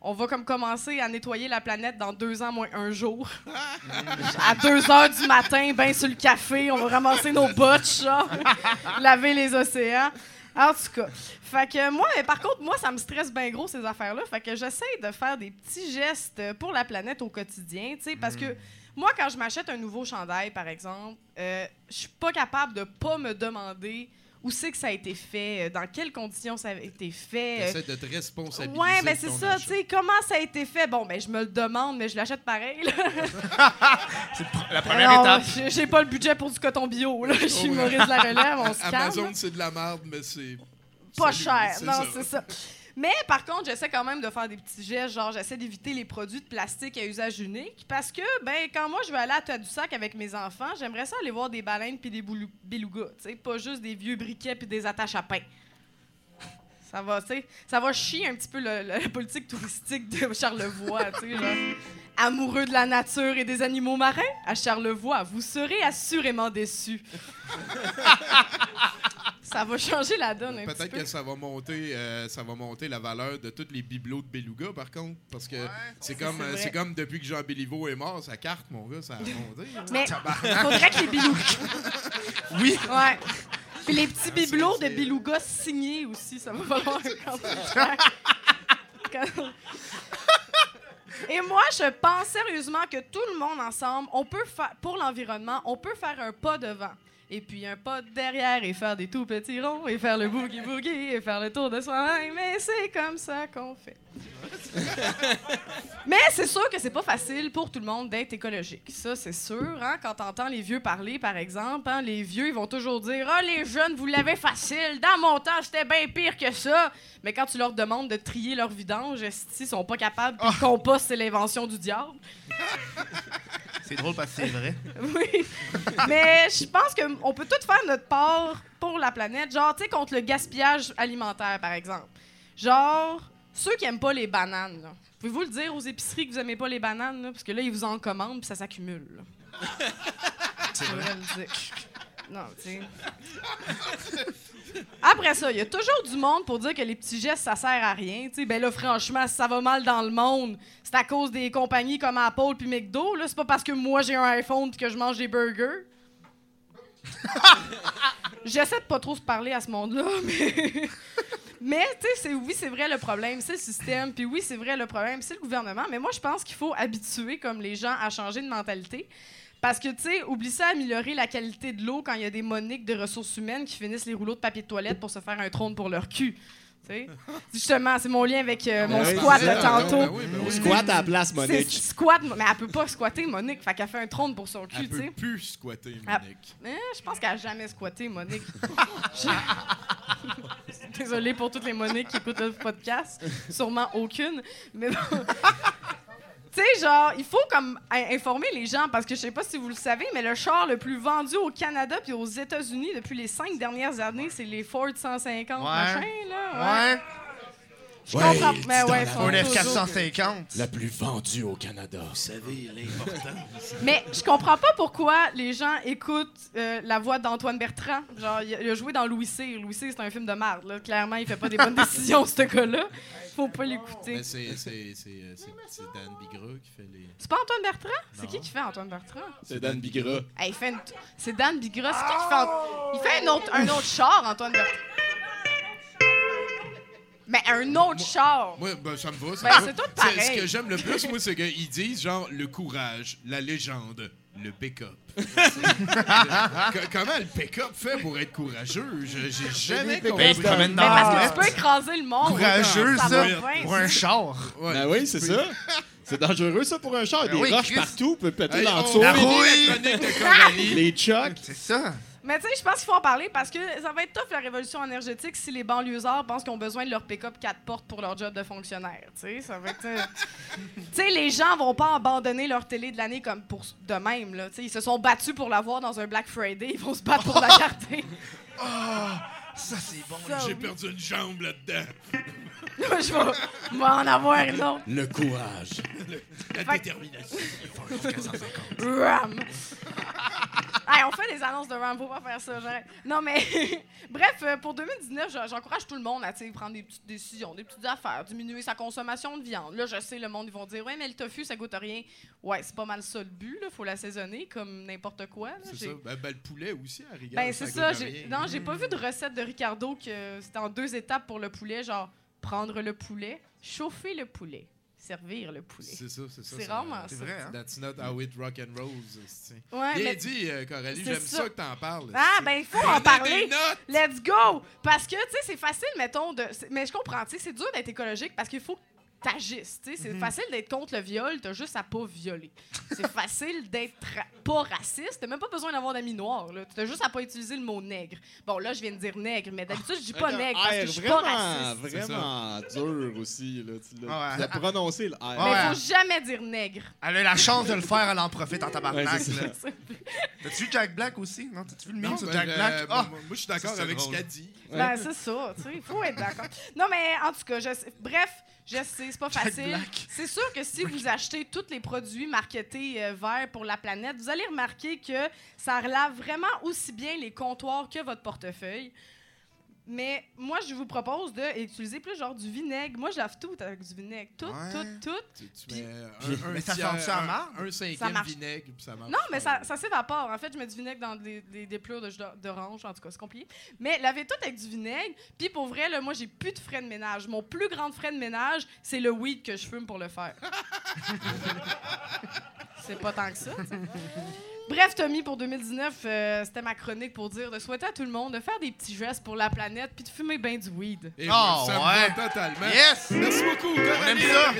S10: on va comme commencer à nettoyer la planète dans deux ans moins un jour. [LAUGHS] à deux heures du matin, ben sur le café, on va ramasser nos botches, genre, [LAUGHS] laver les océans. En tout cas, fait que moi, mais par contre, moi, ça me stresse bien gros ces affaires-là. Fait que j'essaie de faire des petits gestes pour la planète au quotidien, tu sais, parce que moi, quand je m'achète un nouveau chandail, par exemple, euh, je suis pas capable de pas me demander où c'est que ça a été fait, euh, dans quelles conditions ça a été fait.
S4: Essaie de te responsabiliser.
S10: Ouais, mais
S4: de
S10: c'est ça, tu sais, comment ça a été fait? Bon, ben, je me le demande, mais je l'achète pareil. là. [LAUGHS]
S6: La première
S10: Non,
S6: étape.
S10: j'ai- pas le budget pour du coton bio, là. Je suis
S4: Oh, ouais.
S10: Maurice de la relève, on se [LAUGHS] calme.
S4: Amazon, c'est de la merde, mais c'est.
S10: Pas
S4: Salut,
S10: cher,
S4: c'est
S10: non, c'est ça. Mais par contre, j'essaie quand même de faire des petits gestes, genre j'essaie d'éviter les produits de plastique à usage unique parce que, ben, quand moi je vais aller à Tadoussac avec mes enfants, j'aimerais ça aller voir des baleines puis des belugas, tu pas juste des vieux briquets puis des attaches à pain. Ça va, tu sais, ça va chier un petit peu le- le- la politique touristique de Charlevoix, tu sais, genre. Amoureux de la nature et des animaux marins, à Charlevoix, vous serez assurément déçus. [LAUGHS] ça va changer la donne un petit
S4: Peut-être
S10: peu.
S4: que ça va monter, euh, ça va monter la valeur de tous les bibelots de Beluga, par contre, parce que c'est comme,
S10: c'est
S4: comme depuis que Jean Béliveau est mort, sa carte, mon gars, ça a monté.
S10: Mais faudrait que les biloux. [LAUGHS]
S6: Oui.
S10: Ouais. Puis les petits bibelots de beluga signés aussi, ça va [LAUGHS] falloir. Quand- Et moi, je pense sérieusement que tout le monde ensemble, on peut faire pour l'environnement, on peut faire un pas devant. Et puis un pas derrière et faire des tout petits ronds et faire le boogie boogie et faire le tour de soi-même. Mais c'est comme ça qu'on fait. [LAUGHS] Mais c'est sûr que c'est pas facile pour tout le monde d'être écologique. Ça, c'est sûr. Hein? Quand t'entends les vieux parler, par exemple, hein, les vieux, ils vont toujours dire Ah, les jeunes, vous l'avez facile. Dans mon temps, c'était bien pire que ça. Mais quand tu leur demandes de trier leur vidange, ils sont pas capables. Puis le compost, c'est l'invention du diable? [LAUGHS]
S6: C'est drôle parce que c'est vrai. [LAUGHS]
S10: Oui. Mais je pense qu'on peut tout faire notre part pour la planète. Genre, tu sais, contre le gaspillage alimentaire, par exemple. Genre, ceux qui aiment pas les bananes, là. Pouvez-vous le dire aux épiceries que vous aimez pas les bananes, là? Parce que là, ils vous en commandent puis ça s'accumule. là.
S6: C'est
S10: Je
S6: vrai.
S10: devrais le dire. Non, tu sais. [LAUGHS] Après ça, il y a toujours du monde pour dire que les petits gestes, ça sert à rien. Tu sais, ben là, franchement, si ça va mal dans le monde, c'est à cause des compagnies comme Apple puis McDo. Là, c'est pas parce que moi j'ai un iPhone puis que je mange des burgers. [LAUGHS] J'essaie de pas trop se parler à ce monde-là, [LAUGHS] mais. Mais, tu sais, oui, c'est vrai le problème, c'est le système, puis oui, c'est vrai le problème, c'est le gouvernement. Mais moi, je pense qu'il faut habituer, comme les gens, à changer de mentalité. Parce que, tu sais, oublie ça, améliorer la qualité de l'eau quand il y a des moniques de ressources humaines qui finissent les rouleaux de papier de toilette pour se faire un trône pour leur cul. Tu sais? [LAUGHS] Justement, c'est mon lien avec euh, mon
S3: Ben oui,
S10: squat de tantôt.
S4: ben oui, ben oui.
S3: On squatte à la place, Monique.
S10: squat, mais elle peut pas squatter, Monique. Fait qu'elle fait un trône pour son cul,
S4: Elle
S10: tu sais.
S4: peut plus squatter,
S10: Ah.
S4: Monique.
S10: Eh, je pense qu'elle a jamais squatté, Monique. Je- [LAUGHS] [LAUGHS] Désolée pour toutes les Moniques qui écoutent le podcast. Sûrement aucune. Mais bon. Tu sais, genre, il faut comme in- informer les gens parce que je sais pas si vous le savez, mais le char le plus vendu au Canada puis aux États-Unis depuis les cinq dernières années, c'est les Ford 150 machin, là.
S6: Ouais.
S10: Je
S4: Ouais,
S10: comprends. Mais ouais, toujours-
S6: F450.
S3: La plus vendue au Canada.
S4: Vous savez l'importance.
S10: Mais je comprends pas pourquoi les gens écoutent euh, la voix d'Antoine Bertrand. Genre, il a, il a joué dans Louis C. Louis C, c'est un film de merde. Là. Clairement, il fait pas des bonnes [LAUGHS] décisions, ce gars-là. Faut pas l'écouter.
S4: C'est c'est- c'est, euh, c'est- Dan Bigra qui fait les.
S10: C'est pas Antoine Bertrand? C'est qui qui fait Antoine Bertrand?
S3: C'est Dan Bigra.
S10: Hey, il fait une C'est Dan Bigra. C'est qui qui fait... Il fait un autre, un autre char, Antoine Bertrand. Mais un autre char.
S4: Moi, ben, ça me va. Ça
S10: Ben, c'est tout
S4: Ce
S10: pareil.
S4: que j'aime le plus, moi, c'est qu'ils disent genre le courage, la légende, le pick-up. [LAUGHS] Co- Comment le pick-up fait pour être courageux? Je- J'ai jamais
S3: des
S4: compris.
S6: Ben, il se promène
S10: Mais
S6: dans la
S10: parce que tu peux écraser le monde.
S6: Courageux,
S10: Ça
S6: pour un char.
S4: Ouais.
S3: Ben oui, c'est ça. C'est dangereux, ça, pour un char. Des
S6: Ben oui,
S3: roches
S6: Chris.
S3: partout, peut péter
S4: Hey,
S3: dans le
S4: on
S3: seau.
S6: La rouille.
S3: Les chocs.
S6: C'est ça.
S10: Mais tu sais, je pense qu'il faut en parler parce que ça va être tough la révolution énergétique si les banlieusards pensent qu'ils ont besoin de leur pick-up 4 portes pour leur job de fonctionnaire. Tu sais, ça va être. euh, [LAUGHS] tu sais, les gens vont pas abandonner leur télé de l'année comme pour de même. Là. Tu sais, ils se sont battus pour l'avoir dans un Black Friday. Ils vont se battre pour la garder. [LAUGHS]
S6: Ça, c'est bon.
S4: J'ai
S10: oui.
S4: perdu une jambe là-dedans. [LAUGHS]
S10: je vais, je vais en avoir une autre.
S3: Le courage.
S4: La
S10: Fait-
S4: détermination.
S10: Ram. Hey, on fait des annonces de Ram, faut pas faire ça, j'arrête. Non, mais [LAUGHS] bref, euh, pour 2019, je- j'encourage tout le monde à prendre des petites décisions, des petites affaires, diminuer sa consommation de viande. Là, je sais, le monde, ils vont dire, ouais, mais le tofu, ça goûte rien. Ouais, c'est pas mal ça le but, là. Faut l'assaisonner comme n'importe quoi. là.
S4: C'est
S10: J'ai-
S4: ça. Ben, ben, le poulet aussi, à rigueur.
S10: Ben, c'est
S4: goûte
S10: ça. j'ai-
S4: rien.
S10: Non, j'ai pas vu de recette de Ricardo que c'était en deux étapes pour le poulet, genre prendre le poulet, chauffer le poulet, servir le poulet.
S4: C'est ça, c'est ça.
S10: C'est
S4: ça-
S10: rarement
S6: C'est
S10: ça.
S6: vrai, hein?
S4: That's not how it rock and rolls. c'est-
S10: Ouais,
S4: Bien
S10: mais-
S4: dit, euh, Coralie.
S10: C'est
S4: J'aime
S10: ça.
S4: ça. que t'en parles.
S10: Ah,
S4: c'est-
S10: ben, il faut en parler. Let's go! Parce que, tu sais, c'est facile, mettons, de. c'est- Mais je comprends, tu sais, c'est dur d'être écologique parce qu'il faut que t'agisses. C'est facile d'être contre le viol, t'as juste à pas violer. C'est facile d'être ra- pas raciste, t'as même pas besoin d'avoir d'amis noirs. T'as juste à pas utiliser le mot nègre. Bon, là, je viens de dire nègre, mais d'habitude, je dis pas nègre parce que je suis pas
S3: vraiment,
S10: raciste.
S3: Vraiment dur aussi. Là. Tu l'as
S6: Ouais.
S3: prononcé, le R.
S10: Mais
S6: Ouais.
S10: faut jamais dire nègre.
S6: Elle a eu la chance de le faire, elle en profite en
S3: Ouais,
S6: tabarnak. là. T'as-tu vu Jack Black aussi? Non, t'as-tu vu le meme
S4: Non,
S6: sur
S4: ben,
S6: Jack
S4: euh,
S6: Black? Ah!
S4: moi, je suis d'accord avec ce
S6: drôle.
S4: qu'elle dit.
S10: Ben, c'est ça, il faut être d'accord. Non, mais en tout cas, je bref, je sais, c'est pas facile. C'est sûr que si vous achetez tous les produits marketés euh, verts pour la planète, vous allez remarquer que ça relave vraiment aussi bien les comptoirs que votre portefeuille. Mais moi, je vous propose d'utiliser plus genre du vinaigre. Moi, je lave tout avec du vinaigre. Tout,
S6: Ouais.
S10: tout, tout.
S4: Tu, tu
S10: Puis-
S4: mets un, un
S6: mais ça
S4: tiers-
S6: ça à
S4: un-? Un cinquième
S10: marche.
S4: vinaigre, puis ça marche.
S10: Non, mais ça, ça s'évapore. En fait, je mets du vinaigre dans des, des, des pleurs de jus d'or- d'orange. En tout cas, c'est compliqué. Mais lavez tout avec du vinaigre. Puis pour vrai, là, moi, j'ai plus de frais de ménage. Mon plus grand frais de ménage, c'est le weed que je fume pour le faire. [LAUGHS] c'est pas tant que ça. tu sais. [LAUGHS] Bref, Tommy, pour 2019, euh, c'était ma chronique pour dire de souhaiter à tout le monde de faire des petits gestes pour la planète puis de fumer bien du weed.
S4: Et
S6: Ah,
S4: ça me
S6: ouais.
S4: va totalement.
S6: Yes!
S4: Merci beaucoup,
S6: On aime ça.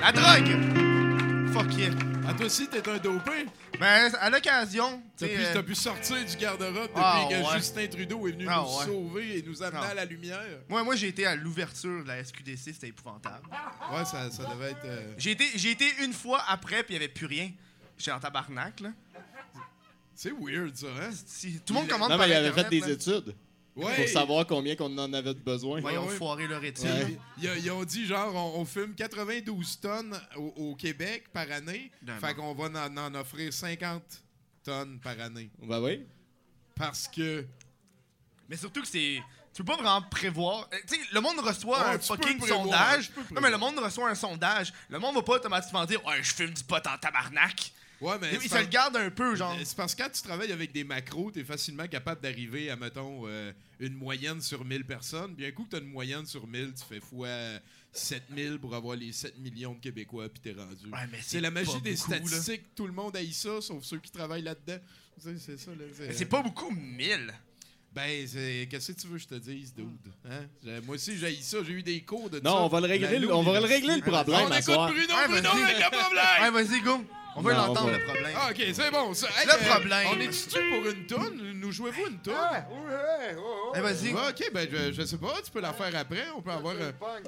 S6: La drogue! Fuck yeah.
S4: Ah, toi aussi, t'es un dopé.
S6: Ben, à l'occasion, tu
S4: T'as pu,
S6: euh,
S4: pu sortir du garde-robe depuis
S6: Ah,
S4: que
S6: ouais.
S4: Justin Trudeau est venu
S6: Ah,
S4: nous
S6: ouais.
S4: sauver et nous amener
S6: Ah.
S4: à la lumière.
S6: moi, moi j'ai été à l'ouverture de la SQDC, c'était épouvantable.
S4: Ouais, ça, ça devait être. euh,
S6: J'ai été, j'ai été une fois après, puis il n'y avait plus rien. J'étais en tabarnak, là.
S4: C'est weird, ça, hein?
S6: Si, tout le monde commande
S3: Non,
S6: par
S3: mais il avait fait
S6: Internet,
S3: des
S6: là.
S3: études
S4: Ouais.
S3: pour savoir combien qu'on en avait de besoin.
S6: Ouais, ils ont
S4: Ouais,
S6: foiré leur étude.
S3: Ouais.
S4: Ils, ils ont dit, genre, on, on fume 92 tonnes au, au Québec par année. Fait qu'on va en, en offrir 50 tonnes par année.
S3: Ben oui.
S4: Parce que.
S6: Mais surtout que c'est. Tu peux pas vraiment prévoir. Euh, Tu sais, le monde reçoit un
S4: tu peux
S6: fucking
S4: prévoir,
S6: sondage.
S4: tu peux
S6: Non, mais
S4: prévoir.
S6: le monde reçoit un sondage. Le monde va pas automatiquement dire Ouais, je fume du pot en tabarnak.
S4: Ouais, mais.
S6: Il se le garde un peu, genre.
S4: C'est parce que quand tu travailles avec des macros, t'es facilement capable d'arriver à, mettons, euh, une moyenne sur 1000 personnes. Bien coup que t'as une moyenne sur 1000, tu fais fois 7000 pour avoir les 7 millions de Québécois, puis t'es rendu.
S6: Ouais, mais
S4: c'est la magie des
S6: beaucoup, là.
S4: statistiques. Tout le monde haït ça, sauf ceux qui travaillent là-dedans. C'est ça, là.
S6: Mais C'est pas beaucoup, 1000.
S4: Ben, c'est- qu'est-ce que tu veux que je te dise, dude? Hein? Moi aussi, j'ai ça. J'ai eu des cours de
S3: Non,
S4: ça.
S3: on va le régler, on va le régler le problème
S4: On écoute
S3: soir.
S4: Bruno, Bruno le problème!
S6: Ouais, vas-y, go. On veut l'entendre, le problème.
S4: Ah, ok, c'est bon. Ça. Hey,
S6: Le
S4: euh,
S6: problème.
S4: On est-tu pour une toune? Nous jouez-vous une toune?
S7: Ouais, ouais, ouais, ouais.
S6: Eh, vas-y.
S4: Ouais, ok, ben, je, je sais pas. Tu peux la faire après. On peut avoir. euh,
S7: pas-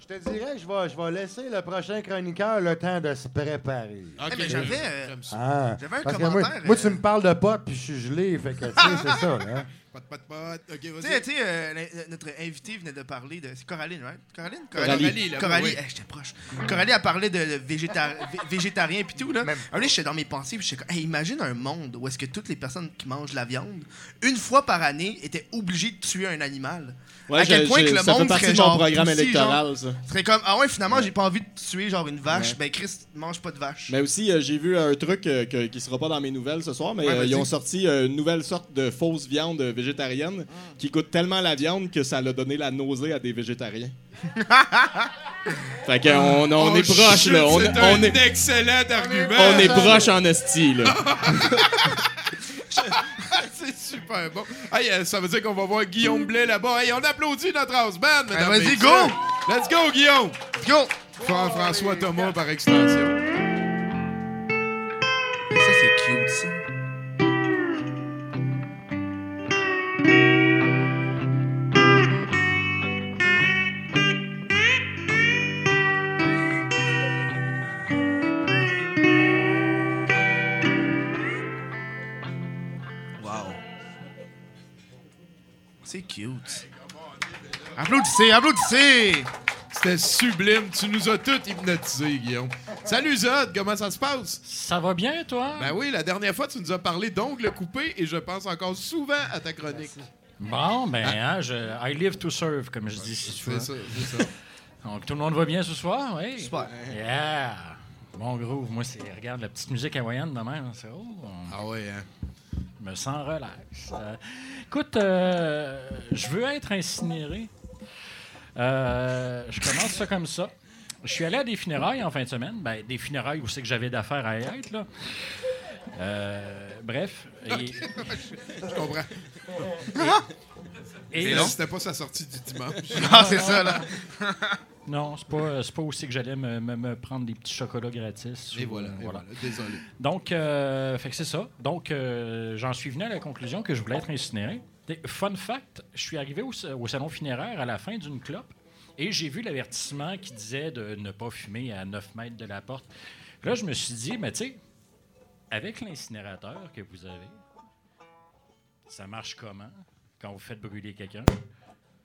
S7: Je te dirais que je vais, je vais laisser le prochain chroniqueur le temps de se préparer.
S4: Ok,
S6: Eh, mais j'avais, euh.
S7: Ah,
S6: un
S7: moi,
S6: commentaire,
S7: moi,
S6: euh,
S7: tu me parles de potes puis je suis gelé, fait que tu sais, c'est [LAUGHS] ça. Hein?
S4: Pot, pot, pot. Ok,
S6: Tu sais,
S4: vas-y.
S6: tu sais, euh, notre invité venait de parler de. C'est Coraline, right? Coraline?
S4: Coralie, là,
S6: Coralie,
S4: oui.
S6: eh, j'étais proche. Coralie a parlé de végétar- vé- végétarien puis tout, là.
S7: Même.
S6: Un j'étais dans mes pensées, puis j'étais comme, hey, imagine un monde où est-ce que toutes les personnes qui mangent la viande, une fois par année, étaient obligées de tuer un animal.
S3: Ouais,
S6: à quel
S3: je-
S6: point
S3: je-
S6: que le
S3: ça fait
S6: monde
S3: partie
S6: serait
S3: de mon
S6: genre
S3: programme
S6: aussi,
S3: électoral, ça.
S6: Ce serait comme, ah ouais, finalement, j'ai pas envie de tuer genre une vache.
S3: Ouais.
S6: Ben, Chris, mange pas de vache.
S3: Mais aussi, euh, j'ai vu un truc euh, que- qui sera pas dans mes nouvelles ce soir, mais
S6: Ouais,
S3: euh,
S6: vas-y.
S3: ils ont sorti euh, une nouvelle sorte de fausse viande euh, végétarienne qui goûte tellement la viande que ça a donné la nausée à des végétariens. [LAUGHS] fait qu'on on
S4: Oh,
S3: est proche, là. On,
S4: c'est
S3: on
S4: un
S3: est,
S4: excellent argument.
S3: on est [LAUGHS] proche en esti, là. [LAUGHS]
S4: c'est super bon. Hey, euh, ça veut dire qu'on va voir Guillaume Blais là-bas. Hey, on applaudit notre house band, mesdames
S6: vas-y, go!
S4: Let's go, Guillaume!
S6: Go!
S4: Fran- François Thomas par extension.
S6: C'est cute. Applaudissez, applaudissez!
S4: C'était sublime. Tu nous as tous hypnotisés, Guillaume. Salut, Zod. Comment ça se passe?
S11: Ça va bien, toi?
S4: Ben oui, la dernière fois, tu nous as parlé d'ongles coupés et je pense encore souvent à ta chronique.
S11: Bon, ben, hein, je, I live to serve, comme je dis si tu veux.
S4: C'est ça, c'est ça. [LAUGHS]
S11: Donc, tout le monde va bien ce soir? Oui?
S6: Super.
S11: Yeah! Bon groove, moi, c'est, regarde, la petite musique hawaïenne de même, c'est, oh,
S4: Ah ouais, hein?
S11: Me sens relax. Euh, écoute, euh, je veux être incinéré. Euh, je commence ça comme ça. Je suis allé à des funérailles en fin de semaine. Ben, des funérailles où c'est que j'avais d'affaires à y être, là. Bref. Et,
S4: Je comprends.
S11: et-
S4: Mais c'était pas sa sortie du dimanche.
S6: Ah, [LAUGHS] c'est ça, là.
S11: Non, c'est pas, c'est pas aussi que j'allais me, me- me prendre des petits chocolats gratis.
S4: Et
S11: ou-
S4: voilà, et voilà. Désolé.
S11: Donc, euh, fait que c'est ça. Donc, euh, j'en suis venu à la conclusion que je voulais être incinéré. Fun fact, je suis arrivé au, au salon funéraire à la fin d'une clope et j'ai vu l'avertissement qui disait de ne pas fumer à 9 mètres de la porte. Là, je me suis dit, mais tu sais, avec l'incinérateur que vous avez, ça marche comment quand vous faites brûler quelqu'un?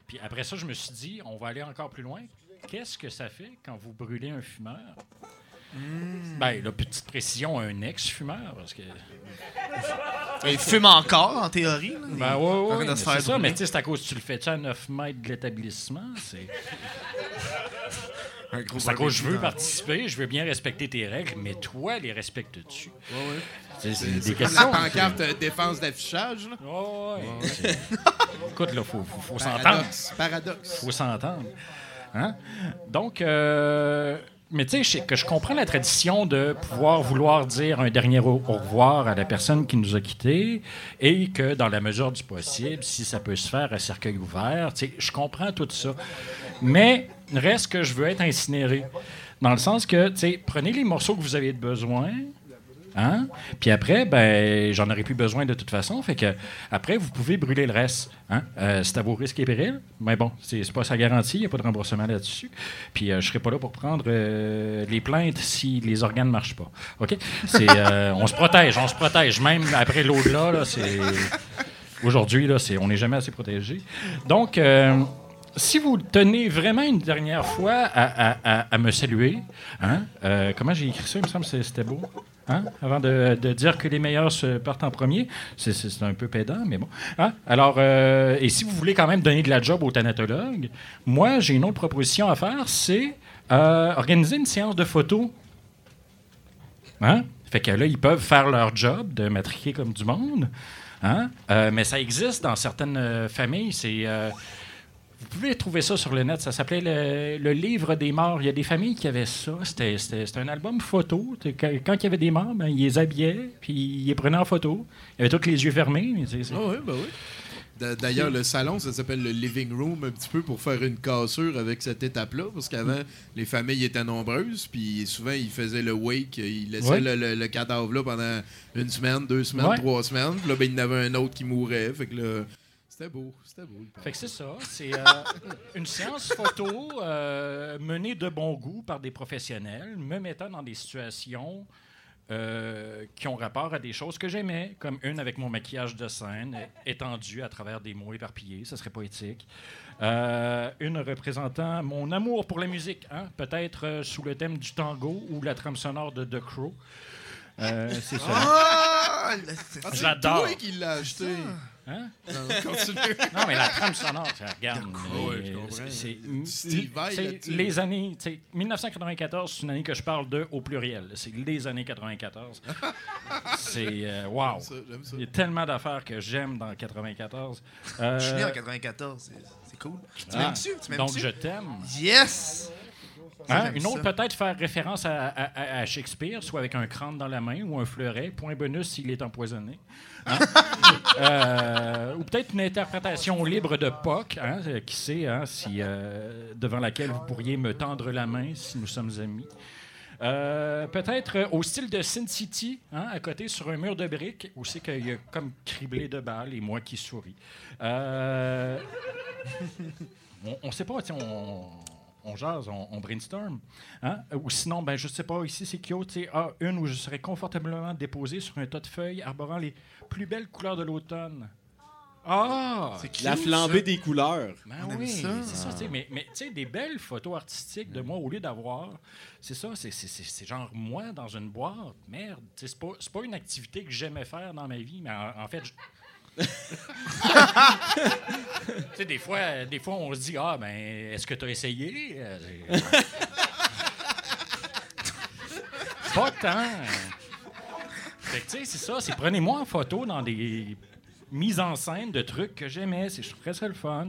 S11: Puis après ça, je me suis dit, on va aller encore plus loin. Qu'est-ce que ça fait quand vous brûlez un fumeur? Ben, là, petite précision, un ex-fumeur, parce que... [LAUGHS]
S6: Il fume encore, en théorie. là.
S11: Ben ouais, ouais, c'est ça,
S6: brûler.
S11: mais tu sais, c'est à cause, tu le fais-tu à 9 mètres de l'établissement? C'est
S6: Un gros
S11: c'est à cause que je veux participer, je veux bien respecter tes règles, mais toi, les respectes-tu?
S4: Ouais, ouais.
S11: C'est des
S4: comme
S11: questions.
S4: la pancarte euh, défense d'affichage. là.
S11: Ouais, ouais, c'est- Écoute, là, faut, faut, faut [LAUGHS] s'entendre.
S4: Paradoxe. Paradoxe.
S11: faut s'entendre. Hein? Donc, euh, mais tu sais, que je comprends la tradition de pouvoir vouloir dire un dernier au, au revoir à la personne qui nous a quittés et que dans la mesure du possible, si ça peut se faire à cercueil ouvert, tu sais, je comprends tout ça. Mais reste que je veux être incinéré. Dans le sens que, tu sais, prenez les morceaux que vous avez besoin, Hein? Puis après, ben, j'en aurais plus besoin de toute façon. Fait que après, vous pouvez brûler le reste. Hein? Euh, c'est à vos risques et périls. Mais bon, c'est pas sa garantie. Il n'y a pas de remboursement là-dessus. Puis euh, je serai pas là pour prendre euh, les plaintes si les organes ne marchent pas. OK? C'est, euh, on se protège, on se protège. Même après l'au-delà, là, c'est. Aujourd'hui, là, c'est, on n'est jamais assez protégé. Donc, si vous tenez vraiment une dernière fois à, me saluer, hein, comment j'ai écrit ça, il me semble que c'était beau. Hein, avant de, dire que les meilleurs se partent en premier, c'est, un peu pédant, mais bon. Hein? Alors, euh, et si vous voulez quand même donner de la job aux thanatologues, moi, j'ai une autre proposition à faire, c'est euh, organiser une séance de photos. Hein? Fait que là, ils peuvent faire leur job de matriquer comme du monde. Hein? Euh, mais ça existe dans certaines familles. C'est, vous pouvez trouver ça sur le net. Ça s'appelait le, le livre des morts. Il y a des familles qui avaient ça. C'était, un album photo. Quand, il y avait des morts, ben, ils les habillaient, puis ils les prenaient en photo. Ils avaient tous les yeux fermés. mais
S4: Ah oui, ben oui. D'a- D'ailleurs, le salon, ça s'appelle le living room un petit peu pour faire une cassure avec cette étape-là, parce qu'avant, les familles étaient nombreuses, puis souvent, ils faisaient le wake, ils laissaient
S11: Ouais.
S4: le, le- le cadavre là pendant une semaine, deux semaines,
S11: Ouais.
S4: trois semaines, puis là, ben, il y en avait un autre qui mourait, fait que là, c'était beau, c'était beau.
S11: Fait que c'est ça. C'est euh, [LAUGHS] une séance photo euh, menée de bon goût par des professionnels, me mettant dans des situations euh, qui ont rapport à des choses que j'aimais, comme une avec mon maquillage de scène, étendu à travers des mots éparpillés, ça serait poétique. Euh, une représentant mon amour pour la musique, hein, peut-être euh, sous le thème du tango ou la trame sonore de The Crow. Euh, c'est ça.
S6: Ah, c'est-
S4: Ah, c'est
S11: J'adore.
S4: toi qui l'as acheté.
S11: Hein?
S4: Non, [LAUGHS] continue.
S11: Non, mais la trame sonore, ça regarde.
S4: Ouais,
S11: mais
S4: je comprends.
S11: c'est- les années, tu sais, 1994, c'est une année que je parle de au pluriel. C'est les années 94. [LAUGHS] c'est euh, wow.
S4: J'aime ça, j'aime ça.
S11: Il y a tellement d'affaires que j'aime dans 94. Euh,
S6: Je suis né en 94, c'est- c'est cool. Tu
S11: ah,
S6: m'aimes-tu? Tu
S11: donc
S6: m'aimes-tu?
S11: je t'aime.
S6: Yes!
S11: Hein, Une autre
S6: ça.
S11: peut-être faire référence à- à Shakespeare, soit avec un crâne dans la main ou un fleuret. Point bonus s'il est empoisonné. Hein? [LAUGHS] Euh, ou peut-être une interprétation libre de Puck, hein, euh, qui sait, hein, si, euh, devant laquelle vous pourriez me tendre la main si nous sommes amis. Peut-être au style de Sin City, à côté sur un mur de briques, où c'est qu'il y comme criblé de balles et moi qui souris. [LAUGHS] On ne sait pas, on, on jase, on, on brainstorm. Hein? Ou sinon, ben, je sais pas, ici c'est Kyo, tu sais, ah, une où je serais confortablement déposé sur un tas de feuilles arborant les plus belles couleurs de l'automne. Ah!
S12: La flambée des couleurs.
S11: Ben
S6: On aime
S11: oui,
S6: ça.
S11: c'est ça, sais, mais, mais tu sais, des belles photos artistiques de moi, au lieu d'avoir, c'est ça, c'est- c'est c'est- c'est genre moi dans une boîte, merde, c'est pas, c'est pas une activité que j'aimais faire dans ma vie, mais en, en fait, tu sais, des fois, des fois, on se dit, ah, ben, est-ce que tu as essayé? Euh, pas tant. Fait que, tu sais, c'est ça, c'est prenez-moi en photo dans des mises en scène de trucs que j'aimais. Je trouverais ça le fun.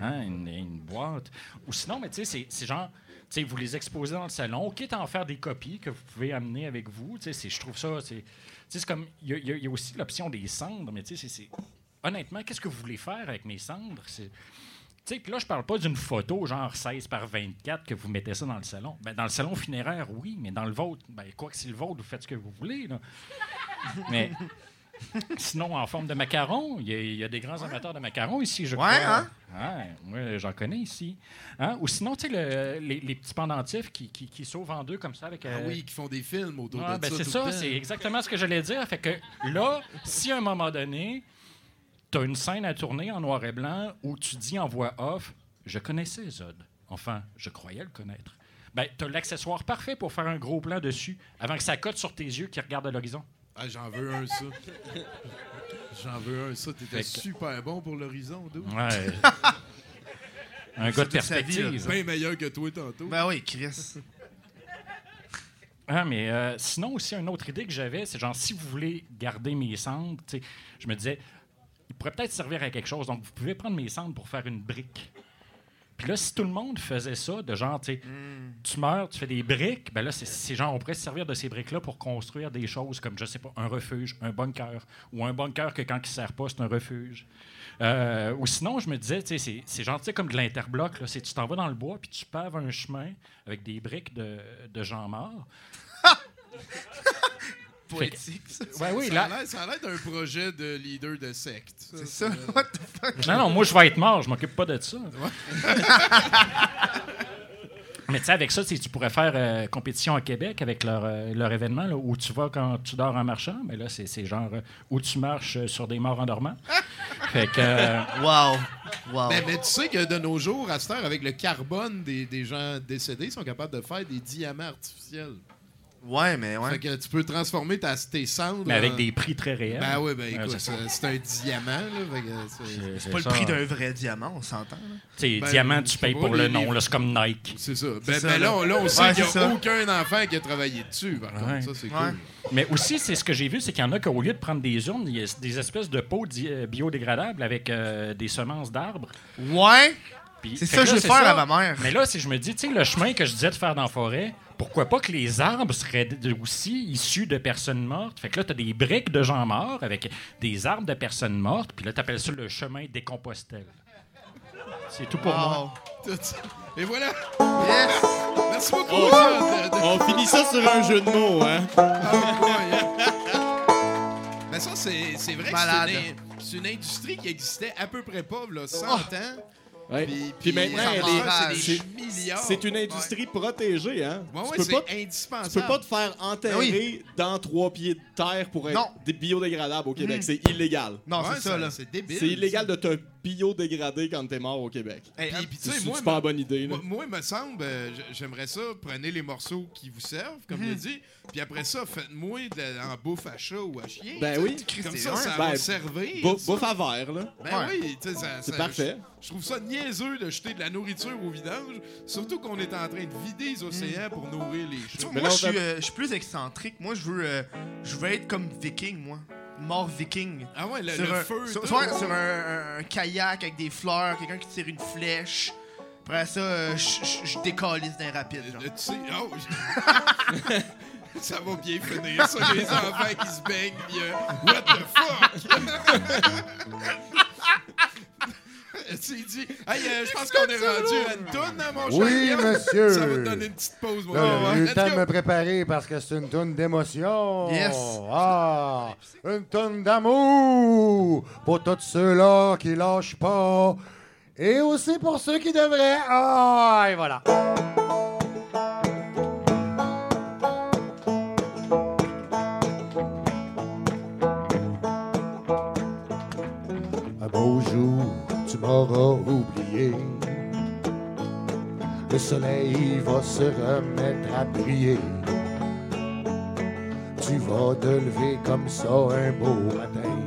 S11: Hein, une, une boîte. Ou sinon, mais tu sais, c'est genre, tu sais, vous les exposez dans le salon, quitte à en faire des copies que vous pouvez amener avec vous. Je trouve ça, c'est, comme, il y, a- aussi l'option des cendres, mais c'est, honnêtement, qu'est-ce que vous voulez faire avec mes cendres? Puis là, je parle pas d'une photo genre 16 par 24 que vous mettez ça dans le salon. Ben, dans le salon funéraire, oui, mais dans le vôtre, ben, quoi que c'est le vôtre, vous faites ce que vous voulez. Mais sinon, en forme de macaron, il y, a- il y a des grands amateurs de macarons ici, je
S6: Ouais,
S11: crois.
S6: hein?
S11: Ouais, j'en connais ici. Hein? Ou sinon, tu sais, le- les, les petits pendentifs qui, qui, en deux comme ça avec.
S4: Ah
S11: euh,
S4: oui, qui font des films autour
S11: Ouais,
S4: de
S11: ben
S4: ça.
S11: c'est ça, c'est exactement ce que j'allais dire. Fait que là, si à un moment donné, tu as une scène à tourner en noir et blanc où tu dis en voix off Je connaissais Zod. Enfin, je croyais le connaître. Ben, tu as l'accessoire parfait pour faire un gros plan dessus avant que ça cote sur tes yeux qui regardent à l'horizon.
S4: Ah, j'en veux un, ça. J'en veux un, ça. T'étais super bon pour l'horizon, dude.
S11: Ouais. [LAUGHS] un gars de perspective.
S4: Bien meilleur que toi tantôt.
S6: Ben oui, Chris.
S11: Ah, mais euh, sinon, aussi, une autre idée que j'avais, c'est genre, si vous voulez garder mes cendres, tu sais, je me disais, il pourrait peut-être servir à quelque chose. Donc, vous pouvez prendre mes cendres pour faire une brique. Puis là, si tout le monde faisait ça, de genre, tu sais, tu meurs, tu fais des briques, ben là, c'est genre, on pourrait se servir de ces briques-là pour construire des choses comme, je sais pas, un refuge, un bunker, ou un bunker que quand il ne sert pas, c'est un refuge. Euh, ou sinon, je me disais, tu sais, c'est- genre, tu sais, comme de l'interbloc, là, c'est tu t'en vas dans le bois, puis tu paves un chemin avec des briques de, de gens morts. [LAUGHS]
S6: Poétique, [LAUGHS] ça.
S11: Ouais, oui,
S4: ça,
S11: là.
S4: a l'air, d'un projet de leader de secte.
S6: C'est ça. What the fuck?
S11: Non, non, moi, je vais être mort, je m'occupe pas de ça. [LAUGHS] Mais tu sais, avec ça, tu pourrais faire euh, compétition à Québec avec leur, euh, leur événement là, où tu vas quand tu dors en marchant. Mais là, c'est genre euh, où tu marches euh, sur des morts en dormant. [LAUGHS] fait que. euh,
S6: Wow. Wow.
S4: Ben, mais tu sais que de nos jours, à cette heure, avec le carbone des, des gens décédés, ils sont capables de faire des diamants artificiels.
S6: Ouais, mais ouais.
S4: Fait que tu peux transformer ta, tes cendres.
S11: mais avec
S4: en-
S11: des prix très réels.
S4: Ben oui, ben écoute,
S11: c'est
S4: un diamant, c'est-
S6: pas le prix d'un vrai diamant, on s'entend.
S11: Tu sais,
S4: Ben,
S11: diamant, tu payes
S4: pas,
S11: pour le nom,
S4: les-
S11: là, c'est comme Nike.
S4: C'est ça. Ben,
S6: ça,
S4: ben là,
S6: là.
S4: on, là, on sait
S6: Ouais,
S4: qu'il n'y a
S6: ça.
S4: aucun enfant qui a travaillé dessus, par contre.
S11: Ouais.
S4: Ça, c'est
S6: Ouais.
S4: cool.
S11: Mais aussi, c'est ce que j'ai vu, c'est qu'il y en a qu'au lieu de prendre des urnes, il y a des espèces de pots euh, biodégradables avec euh, des semences d'arbres.
S6: Ouais.
S11: Puis-
S6: C'est ça que
S11: là,
S6: je vais faire
S11: ça.
S6: à ma mère.
S11: Mais là, si je me dis, tu sais, le chemin que je disais de faire dans la forêt, pourquoi pas que les arbres seraient aussi issus de personnes mortes? Fait que là, tu as des briques de gens morts avec des arbres de personnes mortes, puis là, tu appelles ça le chemin des Compostelles. C'est tout pour moi.
S4: Et voilà.
S6: Yes!
S4: Merci beaucoup.
S3: On,
S4: ça, de- de-
S3: on finit ça sur un jeu de mots, hein?
S4: Ah. Mais ça, c'est c'est vrai que c'est une, industrie qui existait à peu près pas, là, 100
S6: Oh.
S4: ans.
S3: Ouais.
S4: Puis,
S3: Puis maintenant,
S4: c'est
S3: une industrie protégée, hein?
S4: Ouais, ouais,
S3: tu, peux
S4: c'est
S3: pas, tu
S4: indispensable.
S3: peux pas te faire enterrer
S6: Oui.
S3: dans trois pieds de terre pour être
S6: Non.
S3: biodégradable au Québec.
S6: Mhm.
S3: C'est illégal.
S6: Non,
S4: Ouais,
S6: c'est ça, là.
S4: C'est débile.
S3: C'est illégal de te biodégrader quand t'es mort au Québec.
S6: Hey,
S4: Puis,
S6: hop.
S4: puis, tu
S3: C'est
S4: moi,
S3: super
S4: me-
S3: bonne idée. là.
S4: moi, moi, il me semble, euh, j'aimerais ça, prenez les morceaux qui vous servent, comme je dit, puis après ça, faites-moi en bouffe à chat ou à chien.
S3: Ben oui.
S4: Comme
S6: c'est
S4: ça, ça
S3: Ben,
S4: va servir. Ça.
S3: bouffe à verre, là.
S4: Ben
S6: Ouais.
S4: oui, tu sais, ça-
S3: C'est parfait.
S4: Je, trouve ça niaiseux de jeter de la nourriture au vidange, surtout qu'on est en train de vider les océans pour nourrir les chats.
S6: moi, je suis, euh, je suis plus excentrique. Moi, je veux, euh, je veux être comme viking, moi. Mort viking.
S4: Ah ouais, le,
S6: sur
S4: le
S6: un,
S4: feu.
S6: sur,
S4: tout.
S6: soit sur un, kayak avec des fleurs, quelqu'un qui tire une flèche. Après ça, euh, je- décalisse d'un rapide. genre.
S4: Tu sais, oh, [LAUGHS] ça va bien finir, ça, les enfants qui se baignent, puis, euh, what the fuck? [LAUGHS] tu dis, hey, euh, je pense qu'on est rendu à une toune, hein, mon cher
S7: Oui, monsieur.
S4: Ça va te donner une petite pause, mon
S7: Là,
S4: gars.
S7: j'ai eu le temps de me préparer parce que c'est une tonne d'émotion.
S6: Yes.
S7: Ah, une tonne d'amour pour tous ceux-là qui lâchent pas. Et aussi pour ceux qui devraient. Ah, et voilà. Tu m'auras oublié. Le soleil va se remettre à briller. Tu vas te lever comme ça un beau matin.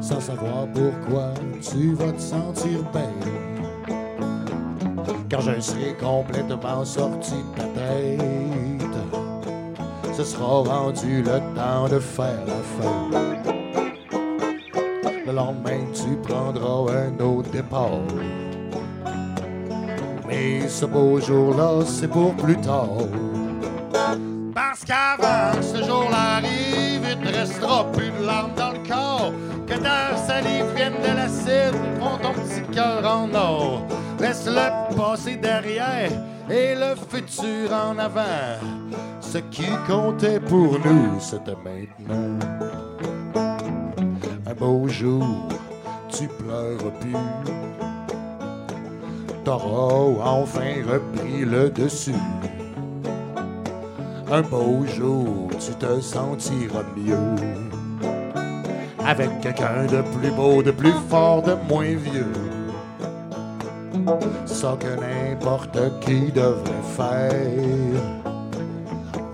S7: Sans savoir pourquoi, tu vas te sentir bien. Quand je serai complètement sorti de ta tête, ce sera rendu le temps de faire la fête. Le lendemain, tu prendras un autre départ. Mais ce beau jour-là, c'est pour plus tard. Parce qu'avant que ce jour-là arrive, il te restera plus de larmes dans le corps. Que ta salive vienne de l'acide, prends ton petit cœur en or. Laisse-le passer derrière et le futur en avant. Ce qui comptait pour nous, c'était maintenant. Beau jour, tu pleures plus. T'auras enfin repris le dessus. Un beau jour, tu te sentiras mieux. Avec quelqu'un de plus beau, de plus fort, de moins vieux. Ça que n'importe qui devrait faire.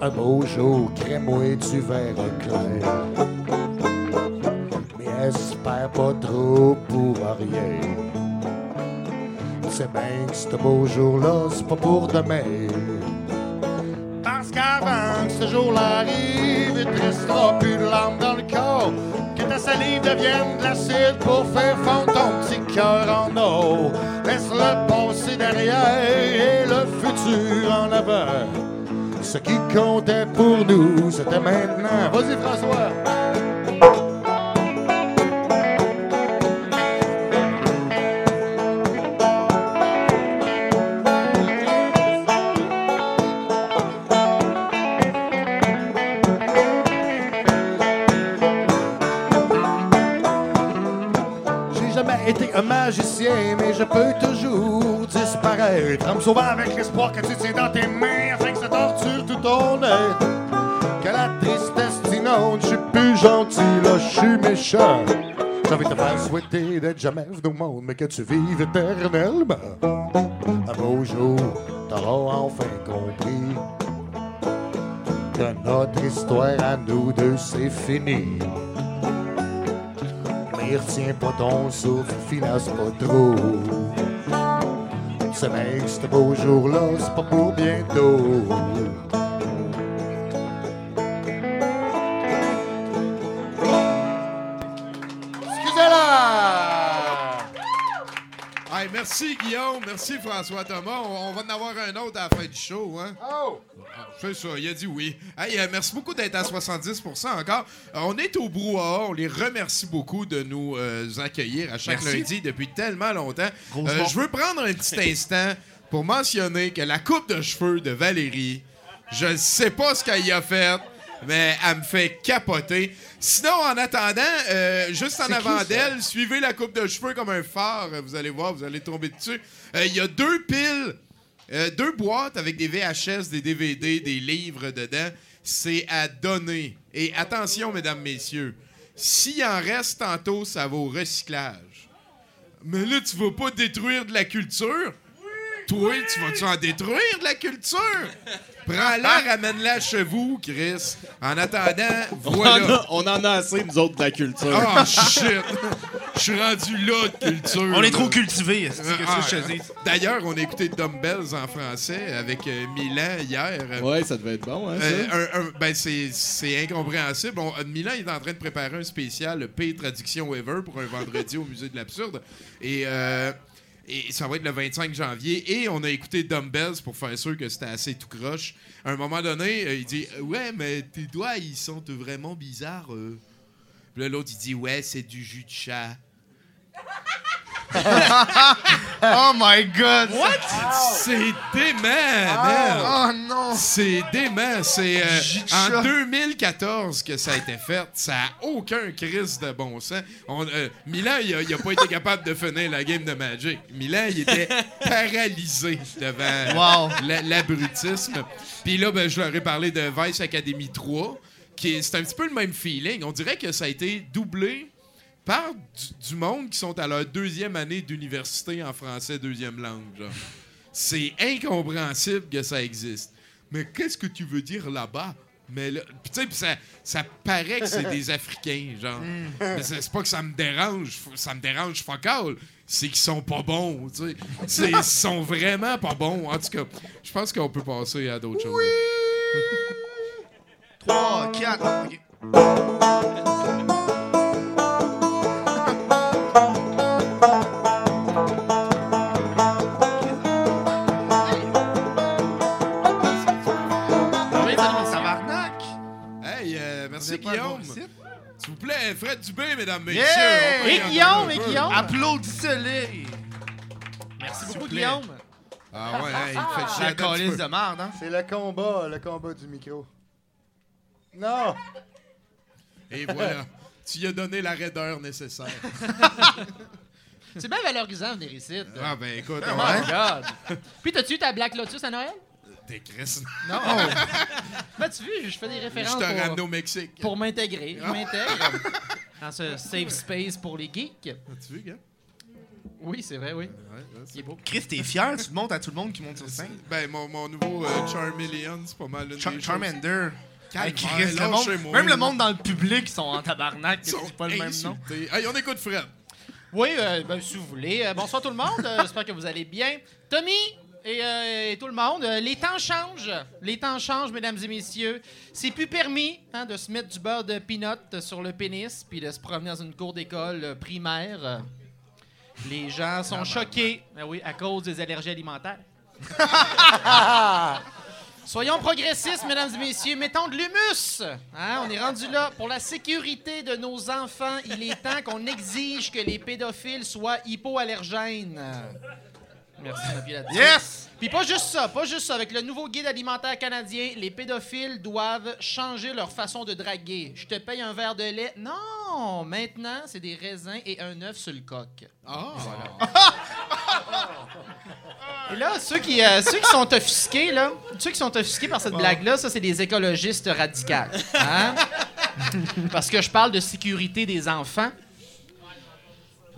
S7: Un beau jour, crée-moi tu verras clair. Pas trop pour rien. C'est bien que ce beau jour-là, c'est pas pour demain. Parce qu'avant que ce jour-là arrive, il te restera plus de larmes dans le corps. Que ta salive devienne de l'acide pour faire fondre ton petit cœur en eau. Laisse-le passer derrière et le futur en avant. Ce qui comptait pour nous, c'était maintenant. Vas-y, François. Mais je peux toujours disparaître. En me sauvant avec l'espoir que tu tiens dans tes mains afin que ça torture tout ton être. Que la tristesse t'inonde, je suis plus gentil, là, je suis méchant. J'ai envie de te faire souhaiter d'être jamais venu au monde, mais que tu vives éternellement. Un beau jour, t'auras enfin compris que notre histoire à nous deux, c'est fini. Mais retiens pas ton souffle, finance pas trop. Ce mec, ce beau jour-là, c'est pas pour bientôt.
S4: Merci Guillaume, merci François Thomas. On, on va en avoir un autre à la fin du show, hein?
S7: Oh!
S4: C'est ça, il a dit oui. Hey, euh, merci beaucoup d'être à 70% encore. Euh, on est au brouhaha. On les remercie beaucoup de nous euh, accueillir à chaque
S6: Merci.
S4: lundi depuis tellement longtemps. Euh, je veux prendre un petit instant pour mentionner que la coupe de cheveux de Valérie, je ne sais pas ce qu'elle y a fait, mais elle me fait capoter. Sinon, en attendant, euh, juste en avant d'elle, suivez la coupe de cheveux comme un phare. Vous allez voir, vous allez tomber dessus. Euh, Il y a deux piles euh, deux boîtes avec des VHS, des DVD, des livres dedans. C'est à donner. Et attention, mesdames, messieurs, s'il en reste tantôt, ça va au recyclage. Mais là, tu vas pas détruire de la culture? Toi, tu vas-tu en détruire de la culture? Prends-la, ramène-la chez vous, Chris. En attendant,
S12: On,
S4: voilà.
S12: en a, on en a assez, nous autres, de la culture.
S4: Oh shit! Je suis rendu là de culture.
S6: On est trop cultivés. est-ce que
S4: Ah,
S6: ça, je te dis.
S4: D'ailleurs, on a écouté Dumbbells en français avec euh, Milan hier.
S12: Ouais, ça devait être bon, hein, ça?
S4: Euh, un- un- ben, c'est, c'est incompréhensible. On- euh, Milan est en train de préparer un spécial, le P traduction ever, pour un vendredi au Musée de l'Absurde. Et, euh, et ça va être le 25 janvier. Et on a écouté Dumbbells pour faire sûr que c'était assez tout croche. À un moment donné, euh, il dit Ouais, mais tes doigts, ils sont vraiment bizarres. Puis l'autre, il dit Ouais, c'est du jus de chat. [LAUGHS]
S6: Oh my god!
S10: What?
S4: C'est dément, man!
S6: Oh non!
S4: C'est dément. C'est euh, en
S6: chat.
S4: 2014 que ça a été fait. Ça n'a aucun crise de bon sens. On, euh, Milan, il a, il a pas été capable de finir la game de Magic. Milan, il était paralysé devant
S6: Wow.
S4: la- l'abrutisme. Puis là, ben, je leur ai parlé de Vice Academy 3, qui est, c'est un petit peu le même feeling. On dirait que ça a été doublé par du, monde qui sont à leur deuxième année d'université en français deuxième langue. C'est incompréhensible que ça existe. Mais qu'est-ce que tu veux dire là-bas? Mais là, tu sais, ça, ça paraît que c'est des Africains, genre. Mais c'est pas que ça me dérange, ça me dérange fuck all. C'est qu'ils sont pas bons, tu sais. Ils sont vraiment pas bons. En tout cas, je pense qu'on peut passer à d'autres choses.
S6: 3, 4.
S4: Hey, Fred Dubé, mesdames, messieurs.
S6: Yeah! Et Guillaume, et. Guillaume. Applaudissez-les!
S10: Merci beaucoup. Guillaume.
S4: Ah ouais, hein, il me fait chier.
S6: la calice de merde, hein?
S7: C'est le combat, le combat du micro. Non!
S4: Et voilà. [LAUGHS] Tu y as donné la raideur nécessaire. [LAUGHS]
S13: C'est bien valorisant venir ici.
S4: Ah ben écoute,
S13: Oh
S4: on
S13: my [LAUGHS] God. Puis, t'as-tu eu ta Black Lotus à Noël?
S4: T'es Chris.
S13: Non. [LAUGHS] [LAUGHS] ben, tu vois, je fais des
S4: Je
S13: références
S4: te
S13: pour,
S4: ramené au Mexique.
S13: pour m'intégrer. Je m'intègre [LAUGHS] dans ce safe space pour les geeks.
S4: As-tu vu, gars?
S13: Oui, c'est vrai, oui.
S4: Beau.
S6: Chris, t'es fier? Tu te montres à tout le monde qui monte sur scène?
S4: Ben, mon, mon nouveau euh, Charmeleon, c'est pas mal une
S6: Char-
S4: des.
S6: Charmander. Hey, Chris, le monde- même le monde dans le public sont en tabarnak.
S4: Ils sont
S6: C'est pas le même nom.
S4: Hey, on écoute Fred.
S13: Oui, euh, ben, si vous voulez. Euh, bonsoir tout le monde. Euh, J'espère que vous allez bien. Tommy et, euh, et tout le monde, euh, les temps changent. Les temps changent, mesdames et messieurs. C'est plus permis hein, de se mettre du beurre de peanut sur le pénis puis de se promener dans une cour d'école euh, primaire. Les gens sont choqués ben oui, à cause des allergies alimentaires. [LAUGHS] Soyons progressistes, mesdames et messieurs. Mettons de l'humus. Hein, on est rendu là. Pour la sécurité de nos enfants, il est temps qu'on exige que les pédophiles soient hypoallergènes. Merci, là-dessus.
S6: Yes!
S13: Puis pas juste ça, pas juste ça. Avec le nouveau guide alimentaire canadien, les pédophiles doivent changer leur façon de draguer. Je te paye un verre de lait. Non! Maintenant, c'est des raisins et un œuf sur le coq.
S4: Ah! [LAUGHS]
S13: Et là, ceux qui, euh, ceux qui sont offusqués, là, ceux qui sont offusqués par cette blague-là, ça, c'est des écologistes radicaux. Hein? [LAUGHS] Parce que je parle de sécurité des enfants.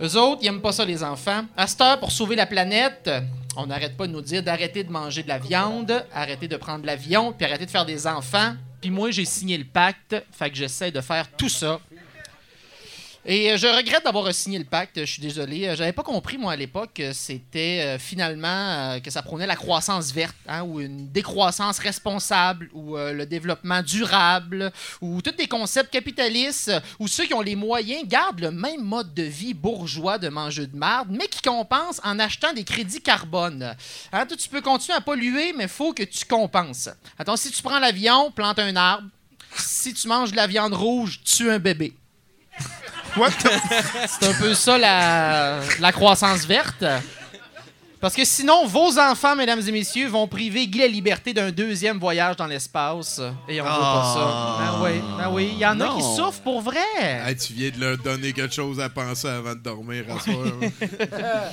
S13: Eux autres, ils aiment pas ça, les enfants. À cette heure, pour sauver la planète, on n'arrête pas de nous dire d'arrêter de manger de la viande, arrêter de prendre l'avion, puis arrêter de faire des enfants. Puis moi, j'ai signé le pacte, fait que j'essaie de faire tout ça. Et euh, je regrette d'avoir signé le pacte, je suis désolé. Euh, J'avais pas compris, moi, à l'époque, que c'était euh, finalement que ça prônait la croissance verte, hein, ou une décroissance responsable, ou le développement durable, ou tous des concepts capitalistes, où ceux qui ont les moyens gardent le même mode de vie bourgeois de manger de marde, mais qui compensent en achetant des crédits carbone. Hein, toi, tu peux continuer à polluer, mais faut que tu compenses. Attends, si tu prends l'avion, plante un arbre. Si tu manges de la viande rouge, tue un bébé. [LAUGHS] C'est un peu ça la, la croissance verte. Parce que sinon, vos enfants, mesdames et messieurs, vont priver Guy la Liberté d'un deuxième voyage dans l'espace. Et on veut pas ça. Ben oui, ben oui. Il y en a qui souffrent pour vrai.
S4: Hey, tu viens de leur donner quelque chose à penser avant de dormir à soir. [LAUGHS]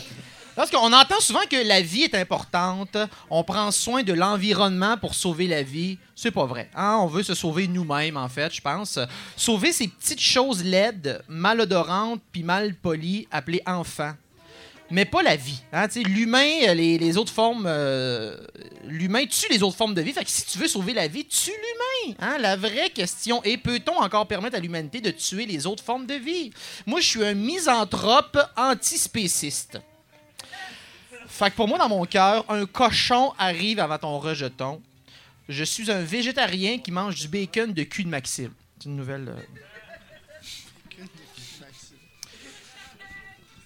S13: Parce qu'on entend souvent que la vie est importante, on prend soin de l'environnement pour sauver la vie. C'est pas vrai. hein? On veut se sauver nous-mêmes, en fait, je pense. Sauver ces petites choses laides, malodorantes puis mal polies, appelées enfants. Mais pas la vie. hein? L'humain, euh, les, les autres formes. euh, L'humain tue les autres formes de vie. Fait que si tu veux sauver la vie, tue l'humain. hein? La vraie question est peut-on encore permettre à l'humanité de tuer les autres formes de vie? Moi, je suis un misanthrope antispéciste. Fait que pour moi, dans mon cœur, un cochon arrive avant ton rejeton. Je suis un végétarien qui mange du bacon de cul de Maxime. C'est une nouvelle. euh.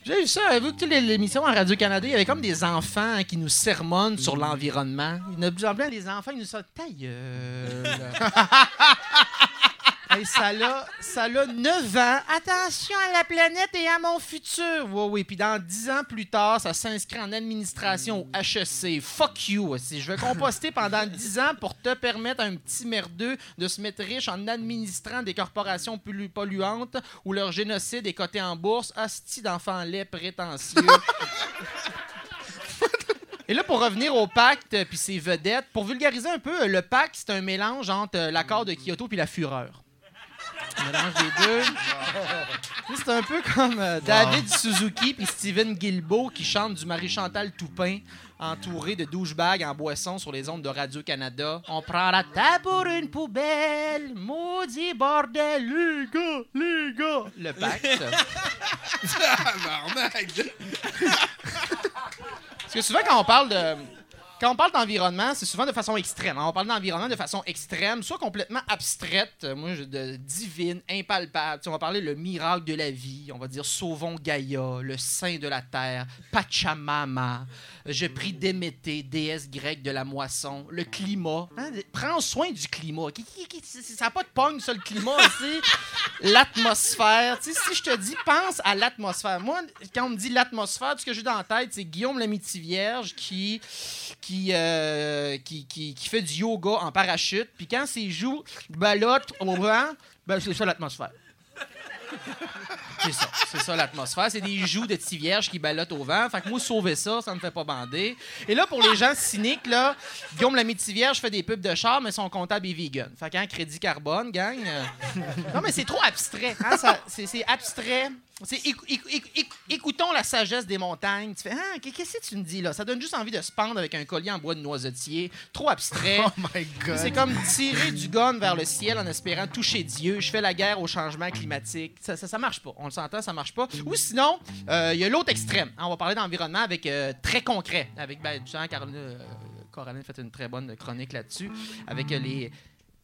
S13: J'ai vu ça, écouté l'é- l'émission à Radio-Canada? Il y avait comme des enfants qui nous sermonnent sur l'environnement. Il y en a de plus en des enfants qui nous sortent ta gueule. [LAUGHS] Hey, ça l'a, ça l'a 9 ans. Attention à la planète et à mon futur. Oui, oui. Puis dans 10 ans plus tard, ça s'inscrit en administration au HEC. Fuck you. aussi. Je vais composter pendant [LAUGHS] 10 ans pour te permettre à un petit merdeux de se mettre riche en administrant des corporations pollu- polluantes où leur génocide est coté en bourse. Asti d'enfants laid prétentieux. [LAUGHS] Et là, pour revenir au pacte puis ses vedettes, pour vulgariser un peu, le pacte, c'est un mélange entre l'accord de Kyoto puis la fureur. Mélange des deux. C'est un peu comme euh, David Suzuki puis Steven Guilbeault qui chantent du Marie-Chantal Toupin entouré de douchebags en boisson sur les ondes de Radio-Canada. On prend la table pour une poubelle, maudit bordel, les gars, les gars. Le pacte. [LAUGHS] Parce que souvent, quand on parle de. Quand on parle d'environnement, c'est souvent de façon extrême. hein. On parle d'environnement de façon extrême, soit complètement abstraite, euh, moi, de divine, impalpable. On va parler le miracle de la vie, on va dire sauvons Gaïa, le sein de la terre, Pachamama, je prie Déméter, déesse grecque de la moisson, le climat. Hein, Prends soin du climat. Ça n'a pas de pogne, ça, le climat aussi. L'atmosphère. Si je te dis, pense à l'atmosphère. Moi, quand on me dit l'atmosphère, ce que j'ai dans la tête, c'est Guillaume Lamiti Vierge qui, qui, euh, qui, qui, qui fait du yoga en parachute. Puis quand ses joues ballottent au vent, ben, c'est ça l'atmosphère. C'est ça, c'est ça l'atmosphère. C'est des joues de petits vierges qui ballottent au vent. Fait que moi, sauver ça, ça me fait pas bander. Et là, pour les gens cyniques, là, Guillaume la vierge fait des pubs de char, mais son comptable est vegan. Fait qu'un crédit carbone, gang. euh, Non, mais c'est trop abstrait. hein, c'est abstrait. Écoutons la sagesse des montagnes. Tu fais, ah, qu'est-ce que tu me dis là? Ça donne juste envie de se pendre avec un collier en bois de noisetier. Trop abstrait. [LAUGHS]
S6: Oh my God.
S13: C'est comme tirer du gun vers le ciel en espérant toucher Dieu. Je fais la guerre au changement climatique. Ça, ça, ça marche pas. On le s'entend, ça marche pas. Ou sinon, euh, il y a l'autre extrême. On va parler d'environnement avec euh, très concret. Avec ben, justement, Caroline, euh, Coraline fait une très bonne chronique là-dessus. Avec les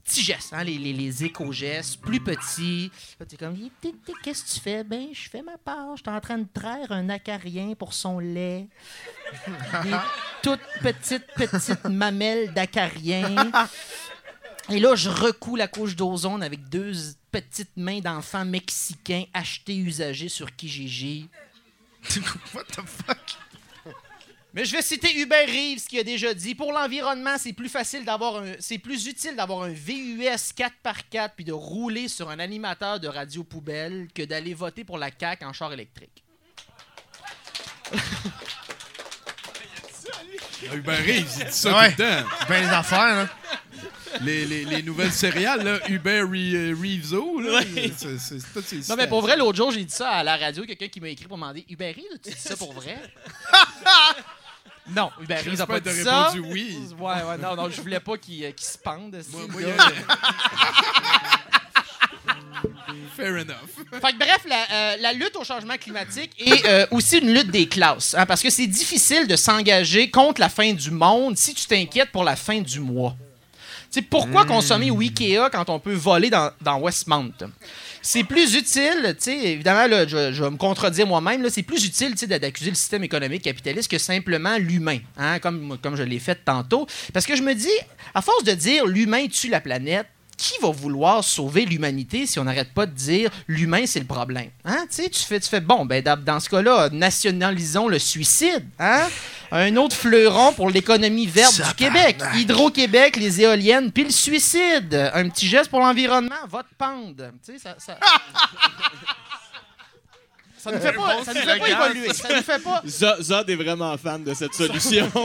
S13: petits gestes, hein, les, les, les éco-gestes, plus petits. Là, t'es comme, qu'est-ce que tu fais? Ben, je fais ma part. Je suis en train de traire un acarien pour son lait. [LAUGHS] Des toutes petites, petites mamelles d'acarien. Et là, je recoue la couche d'ozone avec deux petites mains d'enfants mexicains achetés usagés sur Kijiji. [LAUGHS]
S6: What the fuck?
S13: Mais je vais citer Hubert Reeves qui a déjà dit pour l'environnement, c'est plus facile d'avoir un c'est plus utile d'avoir un VUS 4x4 puis de rouler sur un animateur de radio poubelle que d'aller voter pour la CAQ en char électrique.
S4: Hubert Reeves, il dit ça
S6: Ouais.
S4: tout le temps.
S6: Ben les affaires, là.
S4: Les, les, les nouvelles céréales, là, Hubert Re- euh, Reeveso, là, c'est- c'est c'est toutes ces
S13: Non mais pour vrai l'autre jour, j'ai dit ça à la radio, quelqu'un qui m'a écrit pour me demander Hubert Reeves, tu dis ça pour vrai? [LAUGHS] Non, Hubert Reeves a pas dit ça.
S4: répondu oui.
S13: Ouais, ouais, non, non, je voulais pas qu'il euh, qu'il se pende.
S4: Moi,
S13: ce
S4: moi,
S13: gars.
S4: il y a- [LAUGHS] Fair enough.
S13: Fait que bref, la, euh, la lutte au changement climatique est euh, aussi une lutte des classes. hein, parce que c'est difficile de s'engager contre la fin du monde si tu t'inquiètes pour la fin du mois. Tu sais, pourquoi consommer au Ikea quand on peut voler dans, dans Westmount? C'est plus utile, tu sais, évidemment, là, je, vais me contredire moi-même, c'est plus utile d'accuser le système économique capitaliste que simplement l'humain, hein, comme, comme je l'ai fait tantôt. Parce que je me dis, à force de dire l'humain tue la planète, qui va vouloir sauver l'humanité si on n'arrête pas de dire l'humain c'est le problème? Hein? tu sais tu fais tu fais bon ben dans, ce cas-là nationalisons le suicide hein? un autre fleuron pour l'économie verte du Québec Hydro-Québec les éoliennes puis le suicide un petit geste pour l'environnement va te pendre tu sais ça, ça... [LAUGHS] Ça ne fait pas, ça nous fait pas évoluer. Ça nous fait pas.
S3: Zo- Zod est vraiment fan de cette solution. [LAUGHS]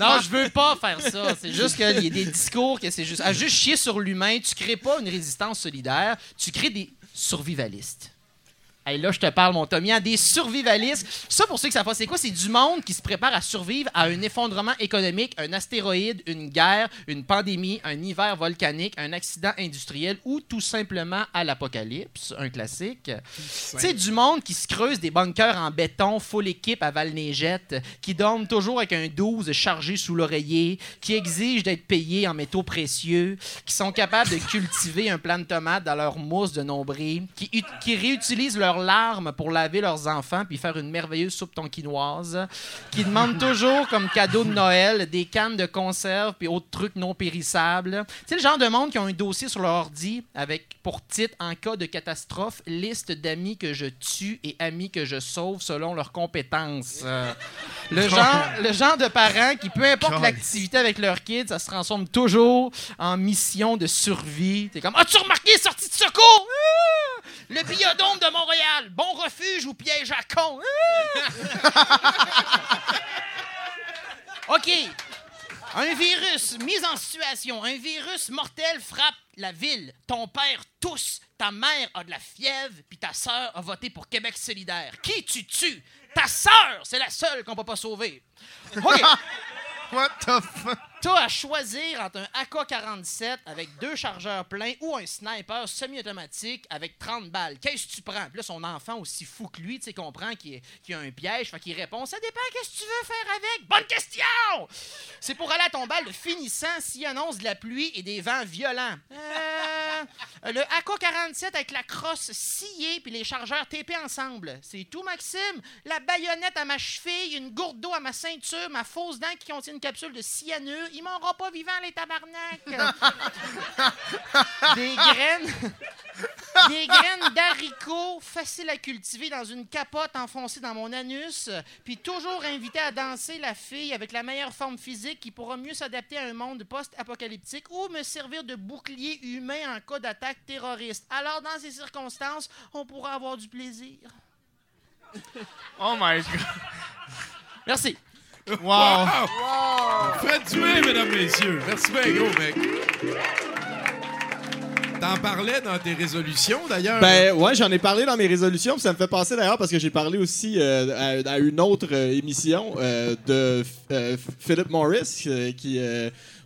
S13: Non, je veux pas faire ça. C'est juste qu'il y a des discours que c'est juste. À juste chier sur l'humain, tu crées pas une résistance solidaire, tu crées des survivalistes. Hey, là, je te parle, mon Tommy, hein, des survivalistes. Ça, pour ceux qui savent pas, c'est quoi? C'est du monde qui se prépare à survivre à un effondrement économique, un astéroïde, une guerre, une pandémie, un hiver volcanique, un accident industriel ou tout simplement à l'apocalypse, un classique. C'est du monde qui se creuse des bunkers en béton, full équipe à Val-Neigette, qui dorment toujours avec un 12 chargé sous l'oreiller, qui exigent d'être payés en métaux précieux, qui sont capables de cultiver un plant de tomates dans leur mousse de nombril, qui, qui réutilisent leurs larmes pour laver leurs enfants puis faire une merveilleuse soupe tonkinoise, qui demandent [LAUGHS] toujours comme cadeau de Noël des cannes de conserve puis autres trucs non périssables. C'est le genre de monde qui ont un dossier sur leur ordi avec pour titre en cas de catastrophe liste d'amis que je tue et amis que je sauve selon leurs compétences. Euh, [LAUGHS] le genre le genre de parents qui peu importe l'activité avec leurs kids, ça se transforme toujours en mission de survie. T'es comme as-tu remarqué les sorties de secours? Ah! Le biodôme de Montréal, bon refuge ou piège à con? Ah! [LAUGHS] OK. Un virus mis en situation, un virus mortel frappe la ville. Ton père tousse, ta mère a de la fièvre, puis ta sœur a voté pour Québec solidaire. Qui tu tues? Ta sœur, c'est la seule qu'on peut pas sauver. OK. [LAUGHS]
S6: What the fuck?
S13: T'as à choisir entre un AK-47 avec deux chargeurs pleins ou un sniper semi-automatique avec 30 balles. Qu'est-ce que tu prends? Puis là, son enfant, aussi fou que lui, tu sais, comprend qu'il a- un piège, fait qu'il répond Ça dépend, qu'est-ce que tu veux faire avec? Bonne question! C'est pour aller à ton bal le finissant s'il annonce de la pluie et des vents violents. Euh, le AK-47 avec la crosse sciée puis les chargeurs TP ensemble. C'est tout, Maxime? La baïonnette à ma cheville, une gourde d'eau à ma ceinture, ma fausse dent qui contient une capsule de cyanure. Ils m'auront pas vivant, les tabarnak! [LAUGHS] des graines... [LAUGHS] Des graines d'haricots faciles à cultiver dans une capote enfoncée dans mon anus, puis toujours invité à danser la fille avec la meilleure forme physique qui pourra mieux s'adapter à un monde post-apocalyptique ou me servir de bouclier humain en cas d'attaque terroriste. Alors, dans ces circonstances, on pourra avoir du plaisir.
S6: Oh my god.
S13: Merci.
S6: Wow.
S4: Fred Dubé, mesdames, messieurs. Merci bien, gros, mec. T'en parlais dans tes résolutions, d'ailleurs.
S3: Ben ouais, j'en ai parlé dans mes résolutions, puis ça me fait penser d'ailleurs parce que j'ai parlé aussi euh, à, à une autre euh, émission euh, de Philip Morris qui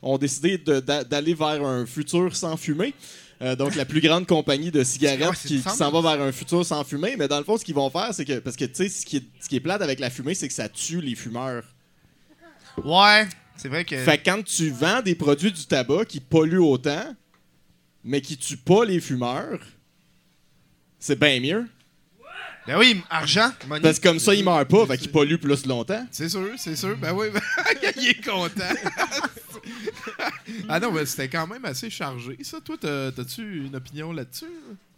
S3: ont décidé d'aller vers un futur sans fumée. Euh, donc la plus grande compagnie de cigarettes
S6: Ouais, c'est
S3: qui, s'en va vers un futur sans fumée, mais dans le fond ce qu'ils vont faire c'est que parce que tu sais ce qui est ce qui est plate avec la fumée c'est que ça tue les fumeurs.
S6: Ouais, c'est vrai que.
S3: Fait que quand tu vends des produits du tabac qui polluent autant, mais qui tuent pas les fumeurs, c'est bien mieux.
S6: Ben oui, argent, money.
S3: Parce que comme ça, ils meurent pas, fait qu'ils polluent plus longtemps.
S4: C'est sûr, c'est sûr. Ben oui, ben, [LAUGHS] il est content. ah non, mais c'était quand même assez chargé, ça. Toi, t'as- t'as-tu une opinion là-dessus?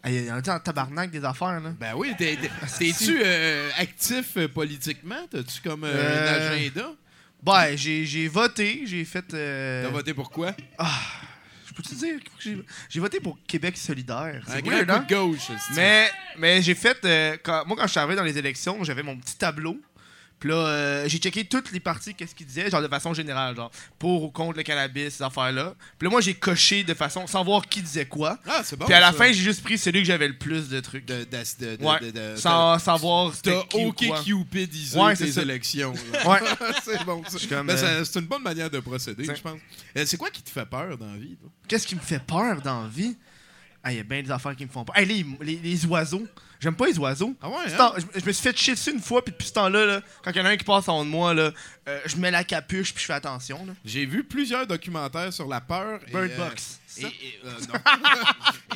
S6: Il y en a un tabarnak des affaires, là?
S4: Ben oui, t'es- t'es- t'es-tu [LAUGHS] euh, actif euh, politiquement? T'as-tu comme euh,
S6: Euh,
S4: un agenda?
S6: Ben, j'ai j'ai voté, j'ai fait. euh,
S4: T'as voté pour quoi?
S6: Je peux te dire j'ai voté pour Québec solidaire?
S4: Un
S6: C'est
S4: grand coup
S6: hein?
S4: de gauche.
S6: Mais, mais j'ai fait. euh, quand- moi, quand je suis arrivé dans les élections, j'avais mon petit tableau. Puis là, euh, j'ai checké toutes les parties, qu'est-ce qu'il disait, genre de façon générale, genre pour ou contre le cannabis, ces affaires-là. Puis là, moi, j'ai coché de façon, sans voir qui disait quoi.
S4: Ah, c'est bon.
S6: Puis à la
S4: ça.
S6: fin, j'ai juste pris celui que j'avais le plus de trucs.
S4: De, de, de, de-
S6: Ouais,
S4: de-
S6: sans savoir
S4: T'as OK. Cupidisé
S6: Ouais, c'est
S4: tes
S6: ça.
S4: élections.
S6: Ouais. [LAUGHS]
S4: c'est bon. Ben,
S6: euh,
S4: c'est une bonne manière de procéder, je pense. Euh, c'est quoi qui te fait peur dans la vie?
S6: Qu'est-ce qui me fait peur dans la vie? Ah, il y a bien des affaires qui me font peur. Hey, les, les- les oiseaux. J'aime pas les oiseaux.
S4: Ah ouais, hein?
S6: temps- je, je me suis fait chier dessus une fois, puis depuis ce temps-là, là, quand il y en a un qui passe en haut de moi, là, euh, je mets la capuche, puis je fais attention.
S4: J'ai vu plusieurs documentaires sur la peur. et,
S6: Bird
S4: euh,
S6: Box.
S4: Et, et, euh,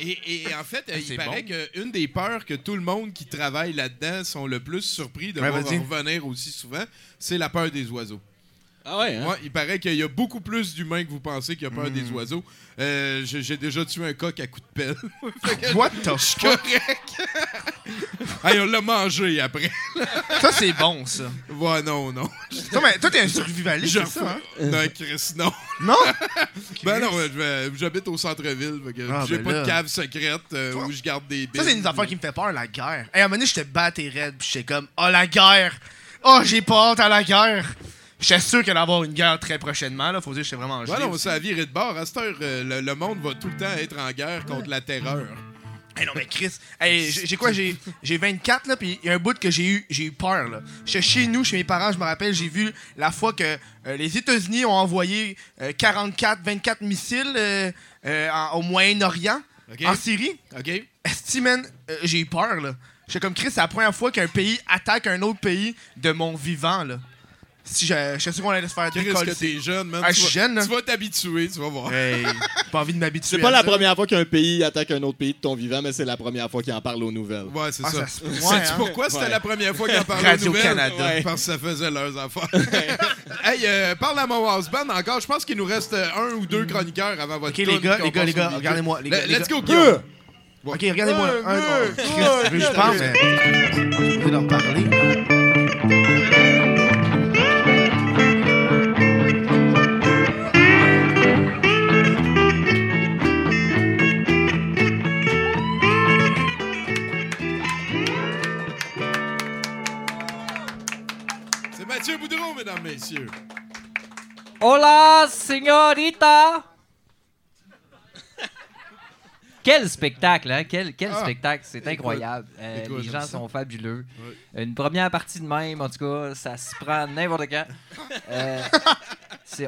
S4: [LAUGHS] et, et en fait, euh, il paraît
S6: bon.
S4: qu'une des peurs que tout le monde qui travaille là-dedans sont le plus surpris de
S6: Ouais,
S4: voir revenir aussi souvent, c'est la peur des oiseaux.
S12: Ah ouais, hein?
S4: Ouais, il paraît qu'il y a beaucoup plus d'humains que vous pensez qui ont peur
S6: Hmm.
S4: des oiseaux. Euh, j'ai déjà tué un coq à coups de pelle. [LAUGHS]
S6: What the
S4: Je suis
S6: fuck?
S4: correct. [LAUGHS] hey, on l'a mangé après. [LAUGHS]
S6: Ça, c'est bon, ça.
S4: Ouais, non, non.
S6: Toi, mais, toi, t'es un survivaliste, c'est ça, hein?
S4: Non, Chris, non.
S6: Non?
S4: Ben non, je vais- j'habite au centre-ville.
S6: Ah,
S4: J'ai
S6: ben
S4: pas
S6: là.
S4: de cave secrète euh, où je garde des billes.
S6: Ça, c'est une affaire qui me fait peur, la guerre. Hey, à un moment donné, j'étais batté raide, puis j'étais comme, oh, la guerre! Oh, j'ai pas hâte à la guerre! J'étais sûr qu'il allait y avoir une guerre très prochainement, là. Faut dire que j'étais vraiment
S4: Ouais,
S6: gelé
S4: non,
S6: aussi.
S4: ça a viré de bord. À cette heure, euh, le, le monde va tout le temps être en guerre contre la terreur.
S6: Hey, non, mais Chris, hey, j'ai quoi? J'ai j'ai 24, là, puis il y a un bout que j'ai eu, j'ai eu peur, là. J'étais chez nous, chez mes parents, je me rappelle, j'ai vu la fois que euh, les États-Unis ont envoyé euh, 44, 24 missiles euh, euh, en- au Moyen-Orient, en Syrie.
S4: OK?
S6: Euh, j'ai eu peur, là. J'étais comme Chris, c'est la première fois qu'un pays attaque un autre pays de mon vivant, là. Si je, je suis sûr qu'on allait se faire décoller.
S4: que t'es jeune, man.
S6: Ah,
S4: tu,
S6: je
S4: vas,
S6: suis jeune, là.
S4: tu vas t'habituer, tu vas voir.
S6: Hey, j'ai [LAUGHS] pas envie de m'habituer.
S12: C'est pas
S6: à
S12: la
S6: ça.
S12: première fois qu'un pays attaque un autre pays de ton vivant, mais c'est la première fois qu'il en parle aux nouvelles.
S4: Ouais, c'est
S6: Ah,
S4: ça.
S6: ça [LAUGHS] ouais,
S4: Sais-tu
S6: hein?
S4: pourquoi c'était
S12: Ouais.
S4: la première fois qu'ils en parlaient aux
S6: Radio-Canada.
S4: nouvelles?
S12: Ouais.
S4: Parce que ça faisait leurs affaires. [LAUGHS] hey, euh, parle à mon house band encore. Je pense qu'il nous reste euh, un ou deux chroniqueurs avant votre
S6: Ok, les gars, les gars, les gars, regardez-moi, les gars,
S4: Le-
S6: les
S4: Let's
S6: gars.
S4: go, Guillaume.
S6: Ok, regardez-moi. Un, que je. Je peux leur parler.
S4: Mathieu Boudreau, mesdames, messieurs.
S14: Hola, señorita! Quel spectacle, hein? Quel, quel
S4: Ah,
S14: spectacle, c'est
S4: écoute,
S14: incroyable. Euh,
S4: écoute,
S14: les gens
S4: ça.
S14: sont fabuleux. Une première partie de même, en tout cas, ça se prend n'importe quand. [LAUGHS] Euh,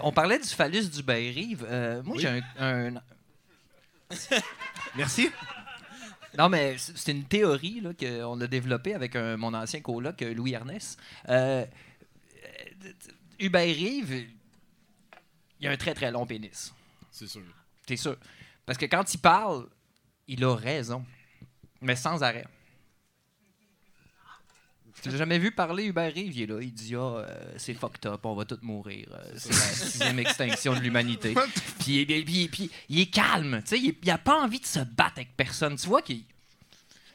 S14: on parlait du phallus du Bain-Rive. Euh, moi,
S4: Oui.
S14: j'ai un, un-
S6: Merci.
S14: Non, mais c'est une théorie là, qu'on a développée avec un- mon ancien coloc, euh, Louis Ernest. Hubert Rive, il a un très très long pénis.
S4: C'est sûr.
S14: T'es sûr? Parce que quand il parle, il a raison. Mais sans arrêt. Tu l'as jamais vu parler Hubert Rive? Il est là, il dit Ah, euh, c'est fucked up, on va tous mourir. Euh, c'est la sixième extinction de l'humanité. Puis, puis- puis- puis il est calme, tu sais, il, il a pas envie de se battre avec personne. Tu vois qu'il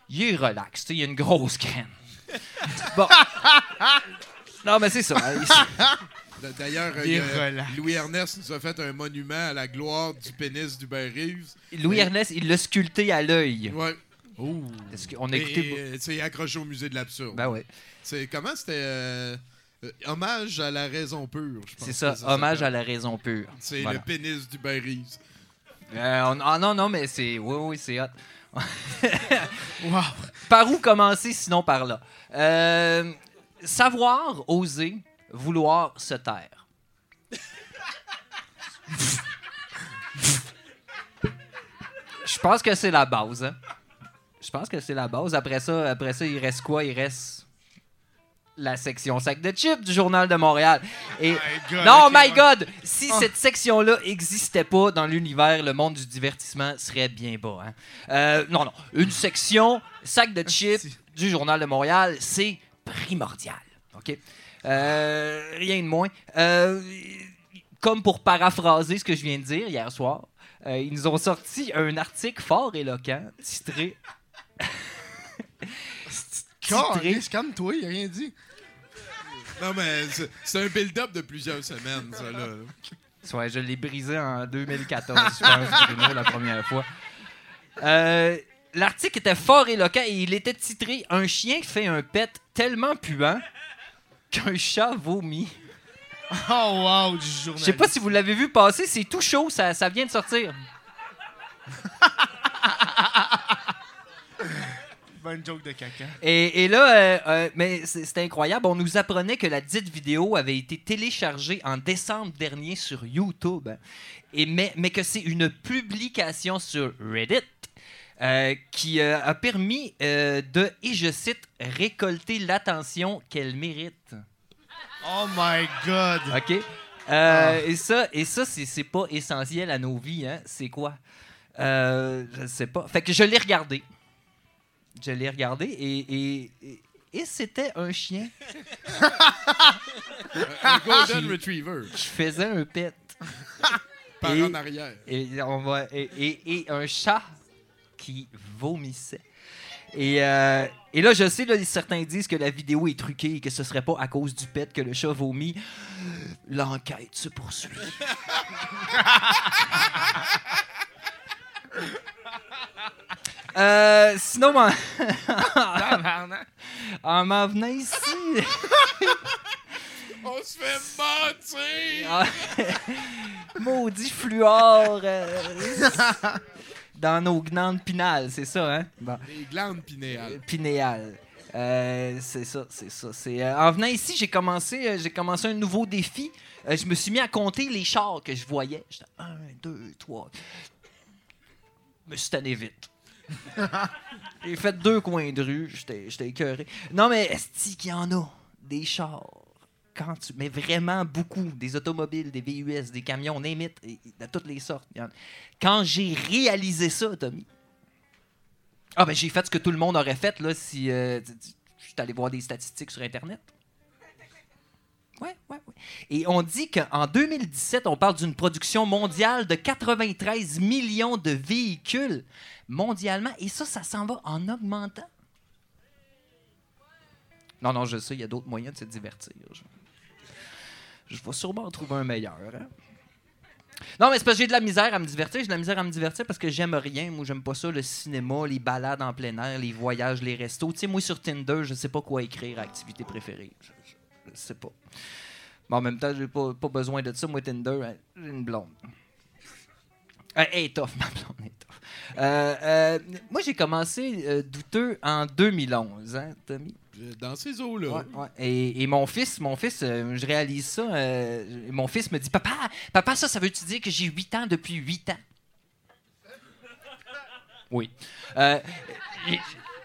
S14: il est relax, tu sais, il a une grosse graine. Bon. [LAUGHS] Non, mais c'est ça. [LAUGHS]
S4: D'ailleurs, euh,
S6: Il est
S4: il y a-
S6: relax.
S4: Louis Ernest nous a fait un monument à la gloire du pénis du Reeves.
S14: Louis Ernest, il l'a sculpté à l'œil.
S4: Ouais.
S14: Est-ce qu'on a écouté.
S4: Euh, c'est accroché au musée de l'absurde.
S14: Ben ouais.
S4: C'est comment c'était euh, euh, hommage à la raison pure, je pense.
S14: C'est ça, hommage à la raison pure.
S4: C'est
S14: Voilà.
S4: le pénis du Reeves.
S14: Euh, on- ah non, non, mais c'est. Oui, oui, c'est hot. [LAUGHS]
S6: Wow.
S14: Par où commencer sinon par là? Euh, savoir, oser, vouloir se taire. Je pense que c'est la base. hein. Je pense que c'est la base. Après ça, après ça, il reste quoi? Il reste la section sac de chips du Journal de Montréal. Et
S6: God,
S14: non, my. God! Si
S6: Ah.
S14: cette section-là existait pas dans l'univers, le monde du divertissement serait bien bas. hein. Euh, non, non. Une section sac de chips du Journal de Montréal, c'est primordial. OK? Euh, rien de moins. Euh, comme pour paraphraser ce que je viens de dire hier soir, euh, ils nous ont sorti un article fort éloquent titré. [LAUGHS]
S6: Titré. Calme-toi, il a rien dit.
S4: Non, mais c'est- c'est un build-up de plusieurs semaines, ça, là.
S14: Ouais, je l'ai brisé en 2014, je pense, Bruno, la première fois. Euh, L'article était fort éloquent et il était titré Un chien fait un pet tellement puant qu'un chat vomit. [LAUGHS]
S6: Oh wow, du
S14: Je
S6: journaliste.
S14: sais pas si vous l'avez vu passer, c'est tout chaud, ça, ça vient de sortir. [LAUGHS]
S6: Bonne joke de caca.
S14: Et, et là, euh, euh, mais c'est incroyable, on nous apprenait que la dite vidéo avait été téléchargée en décembre dernier sur YouTube, et mais, mais que c'est une publication sur Reddit euh, qui euh, a permis euh, de, et je cite, récolter l'attention qu'elle mérite.
S6: Oh my god.
S14: OK? Euh, Et ça, et ça c'est c'est pas essentiel à nos vies. Hein? C'est quoi? Euh, je sais pas. Fait que je l'ai regardé. Je l'ai regardé et, et, et, et c'était un chien. [LAUGHS]
S4: Un Golden Retriever.
S14: Je faisais un pet.
S4: Par
S14: Et-
S4: en arrière.
S14: Et, on va, et, et- et un chat qui vomissait. Et, euh, et là, je sais, là, certains disent que la vidéo est truquée et que ce serait pas à cause du pet que le chat vomit. L'enquête se poursuit. [LAUGHS] Euh, sinon, en, en m'en venant ici, [LAUGHS]
S4: On se fait mentir! [LAUGHS]
S14: Maudit fluor euh, dans nos glandes pinales, c'est ça, hein? Bon.
S4: Les glandes pinéales.
S14: Pinéales. Euh, c'est ça, c'est ça. C'est, euh, en venant ici, j'ai commencé, euh, j'ai commencé un nouveau défi. Euh, je me suis mis à compter les chars que je voyais. J'étais un, deux, trois. Je me suis tanné vite. [LAUGHS] j'ai fait deux coins de rue. J'étais, j'étais écœuré. Non, mais est-ce qu'il y en a des chars? Quand tu, mais vraiment beaucoup, des automobiles, des VUS, des camions, on imite, de toutes les sortes. Quand j'ai réalisé ça, Tommy, ah, ben j'ai fait ce que tout le monde aurait fait là, si euh, je suis allé voir des statistiques sur Internet. Ouais, ouais, ouais. Et on dit qu'en 2017, on parle d'une production mondiale de 93 millions de véhicules mondialement. Et ça, ça s'en va en augmentant. Non, non, je sais, il y a d'autres moyens de se divertir. Je, je vais sûrement en trouver un meilleur. hein. Non, mais c'est parce que j'ai de la misère à me divertir. J'ai de la misère à me divertir parce que j'aime rien. Moi, j'aime pas ça, le cinéma, les balades en plein air, les voyages, les restos. Tu sais, moi, sur Tinder, je sais pas quoi écrire, activité préférée. Je, je- sais pas. Mais en même temps, j'ai pas, pas besoin de ça. Moi, Tinder, hein, j'ai une blonde. Euh, elle est tough, [LAUGHS] ma blonde est tough. Euh, euh, moi, j'ai commencé douteux en 2011, hein, Tommy?
S4: Dans ces eaux-là.
S14: Et, mon fils, mon fils, euh, je réalise ça. euh, mon fils me dit Papa, papa, ça, ça veut-tu dire que j'ai 8 ans depuis 8 ans? Oui. Euh,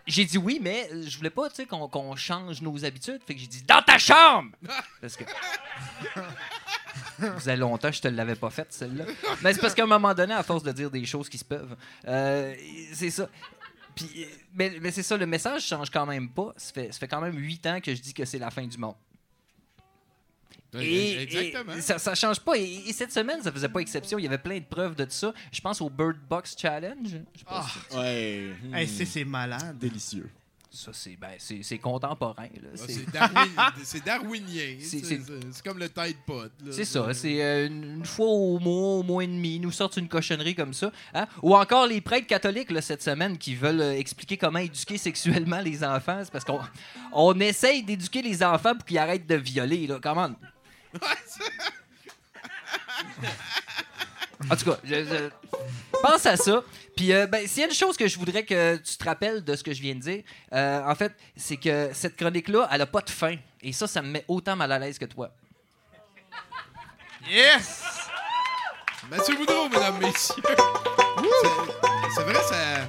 S14: j'ai- dit oui, mais je voulais pas qu'on change nos habitudes. Fait que j'ai dit Dans ta chambre Parce que. Ça faisait longtemps je te l'avais pas faite, celle-là. Mais c'est parce qu'à un moment donné, à force de dire des choses qui se peuvent, euh, c'est ça. Puis, mais mais c'est ça, le message change quand même pas. Ça fait, ça fait quand même huit ans que je dis que c'est la fin du monde. Et,
S4: exactement.
S14: et ça, ça change pas. Et, et cette semaine, ça faisait pas exception. Il y avait plein de preuves de ça. Je pense au Bird Box Challenge. Je sais pas si-
S12: Ouais.
S6: Hey, c'est- c'est malade.
S12: Délicieux.
S14: Ça, c'est ben, contemporain.
S4: Ah,
S14: C'est-
S4: C'est [LAUGHS] darwin- c'est darwinien.
S14: C'est-
S4: comme le Tide Pod.
S14: C'est ça, c'est euh, une fois au mois, au mois et demi, ils nous sortent une cochonnerie comme ça. hein. Ou encore les prêtres catholiques là, cette semaine qui veulent euh, expliquer comment éduquer [LAUGHS] sexuellement les enfants. C'est parce qu'on on essaye d'éduquer les enfants pour qu'ils arrêtent de violer. Là. Comment? En tout cas, je, je- pense à ça. Puis, euh, ben, s'il y a une chose que je voudrais que tu te rappelles de ce que je viens de dire, euh, en fait, c'est que cette chronique-là, elle a pas de fin. Et ça, ça me met autant mal à l'aise que toi.
S6: Yes!
S4: Mathieu Boudreau, mesdames, messieurs. C'est- C'est vrai, ça,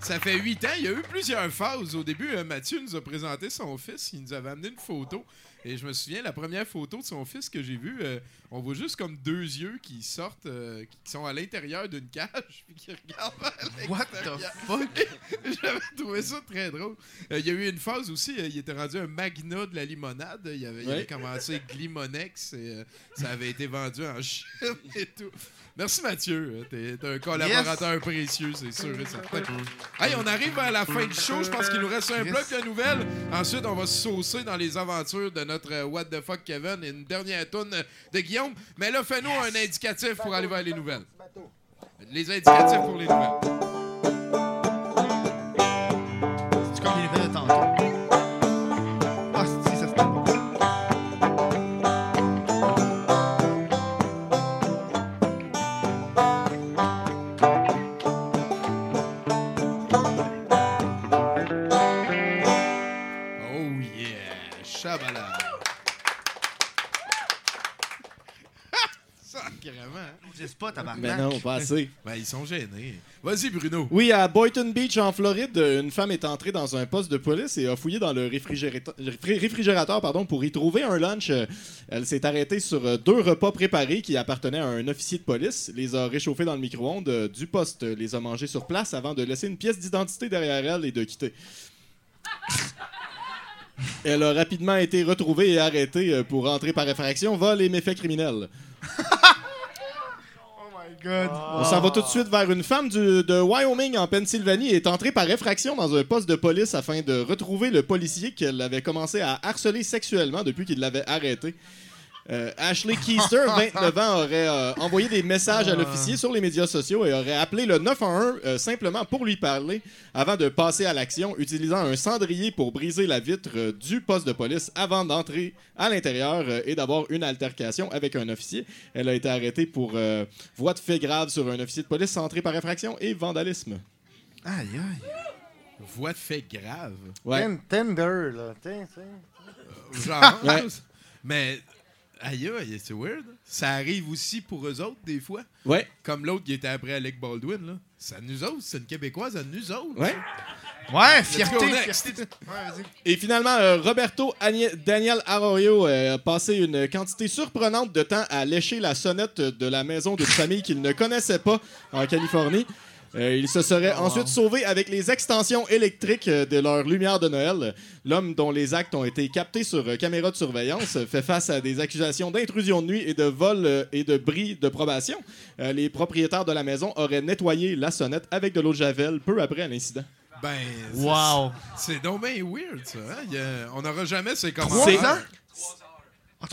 S4: ça fait huit ans. Il y a eu plusieurs phases. Au début, euh, Mathieu nous a présenté son fils. Il nous avait amené une photo. Et je me souviens, la première photo de son fils que j'ai vue, euh, on voit juste comme deux yeux qui sortent, euh, qui sont à l'intérieur d'une cage, [LAUGHS] puis qui regardent à [LAUGHS]
S6: What the fuck? [LAUGHS]
S4: J'avais trouvé ça très drôle. Euh, Il y a eu une phase aussi, il était rendu un magna de la limonade. Il avait, avait commencé Glimonex et ça avait été vendu en Chine et tout. Merci Mathieu, t'es t'es un collaborateur précieux, c'est sûr et certain. Hey, on arrive à la fin du show, je pense qu'il nous reste un bloc de nouvelles. Ensuite, on va se saucer dans les aventures de notre euh, What the fuck Kevin et une dernière tourne de Guillaume. Mais là, fais-nous un indicatif pour aller vers les nouvelles. Les indicatifs pour les nouvelles.
S6: Tabarnak.
S3: Mais non, pas assez. [LAUGHS]
S4: Ben, ils sont gênés. Vas-y, Bruno.
S3: Oui, à Boynton Beach, en Floride, une femme est entrée dans un poste de police et a fouillé dans le réfrigérateur, réfrigérateur pardon, pour y trouver un lunch. Elle s'est arrêtée sur deux repas préparés qui appartenaient à un officier de police, les a réchauffés dans le micro-ondes du poste, les a mangés sur place avant de laisser une pièce d'identité derrière elle et de quitter. [LAUGHS] Elle a rapidement été retrouvée et arrêtée pour entrer par effraction, vol et méfaits criminels. [LAUGHS] On s'en va tout de suite vers une femme de Wyoming en Pennsylvanie est entrée par effraction dans un poste de police afin de retrouver le policier qu'elle avait commencé à harceler sexuellement depuis qu'il l'avait arrêté. Euh, Ashley Keister, [LAUGHS] 29 ans, aurait euh, envoyé des messages à l'officier sur les médias sociaux et aurait appelé le 911 euh, simplement pour lui parler avant de passer à l'action, utilisant un cendrier pour briser la vitre euh, du poste de police avant d'entrer à l'intérieur euh, et d'avoir une altercation avec un officier. Elle a été arrêtée pour euh, voie de fait grave sur un officier de police entré par infraction et vandalisme.
S6: Aïe, aïe.
S4: Voix de fait grave?
S3: Ouais.
S7: Tender, là. Tiens, tiens.
S4: Genre?
S3: Ouais.
S4: Mais, aïe, aïe, c'est weird. Ça arrive aussi pour eux autres, des fois.
S3: Ouais.
S4: Comme l'autre qui était après Alec Baldwin, là. À nous autres, c'est une Québécoise à nous autres.
S3: Ouais.
S6: Ouais, fierté, fierté. Ouais.
S3: Et finalement, euh, Roberto Agne- Daniel Arroyo euh, a passé une quantité surprenante de temps à lécher la sonnette de la maison d'une famille qu'il ne connaissait pas en Californie. Euh, il se serait ensuite sauvé avec les extensions électriques euh, de leur lumière de Noël. L'homme dont les actes ont été captés sur euh, caméra de surveillance fait face à des accusations d'intrusion de nuit et de vol euh, et de bris de probation. Euh, les propriétaires de la maison auraient nettoyé la sonnette avec de l'eau de javel peu après l'incident.
S4: Ben, c'est-
S6: Wow.
S4: C'est donc bien weird, ça. hein? A- on n'aura jamais ces
S3: Trois
S4: commentaires.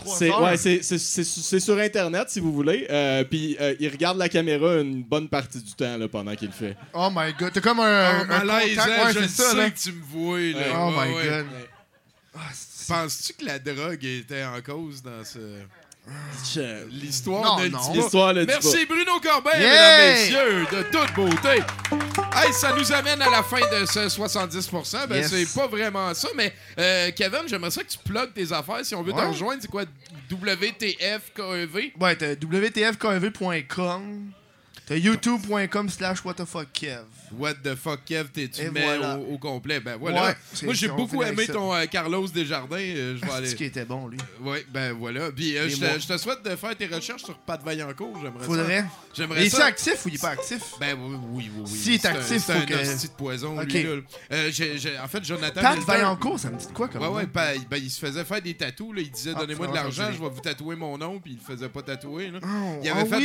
S3: C'est
S6: heures?
S3: ouais, c'est- c'est- c'est- c'est sur Internet, si vous voulez. Euh, Puis euh, il regarde la caméra une bonne partie du temps là, pendant qu'il le fait.
S6: Oh my god, t'as comme un,
S4: Oh,
S6: un
S4: malaisant,
S6: contact. Ouais,
S4: je sais
S6: là.
S4: que tu me vois. Là.
S6: Oh
S4: Ouais,
S6: my
S4: ouais.
S6: god.
S4: Penses-tu que la drogue était en cause dans ce... L'histoire ne
S6: non.
S4: dit.
S3: L'histoire le dit
S4: Merci Bruno Corbin,
S6: Yeah!
S4: mesdames, messieurs, de toute beauté. Hey, ça nous amène à la fin de ce 70%. Ben,
S6: Yes.
S4: c'est pas vraiment ça, mais euh, Kevin, j'aimerais ça que tu plugues tes affaires. Si on veut
S6: Ouais.
S4: te rejoindre, c'est quoi? WTF KEV?
S6: Ouais, t'as wtfkev.com. T'as youtube.com slash.
S4: What the fuck, Kev, t'es- tu
S6: Et
S4: mets
S6: voilà.
S4: au, au complet? Ben voilà.
S6: Ouais,
S4: Moi, j'ai beaucoup aimé ton euh, Carlos Desjardins. Euh, je vais aller.
S6: Qui était bon, lui?
S4: Oui, ben voilà. Puis euh, je, te, je te souhaite de faire tes recherches sur Pat Vaillancourt. J'aimerais
S6: Faudrait.
S4: J'aimerais ça.
S6: c'est actif ou il est pas actif?
S4: Ben oui, oui, oui. oui.
S6: S'il est
S4: C'est un-
S6: actif,
S4: c'est un
S6: que-
S4: hostie de poison,
S6: Ok.
S4: lui, là. Euh, j'ai- j'ai- en fait, Jonathan
S6: Pat
S4: Milter-
S6: Vaillancourt, ça me dit quoi comme
S4: Ouais, ouais, ben, ben, il se faisait faire des tatous. Là. Il disait
S6: Ah,
S4: Donnez-moi de l'argent, je vais vous tatouer mon nom. Puis il le faisait pas tatouer.
S6: Oh,
S4: il, avait
S6: ah
S4: un,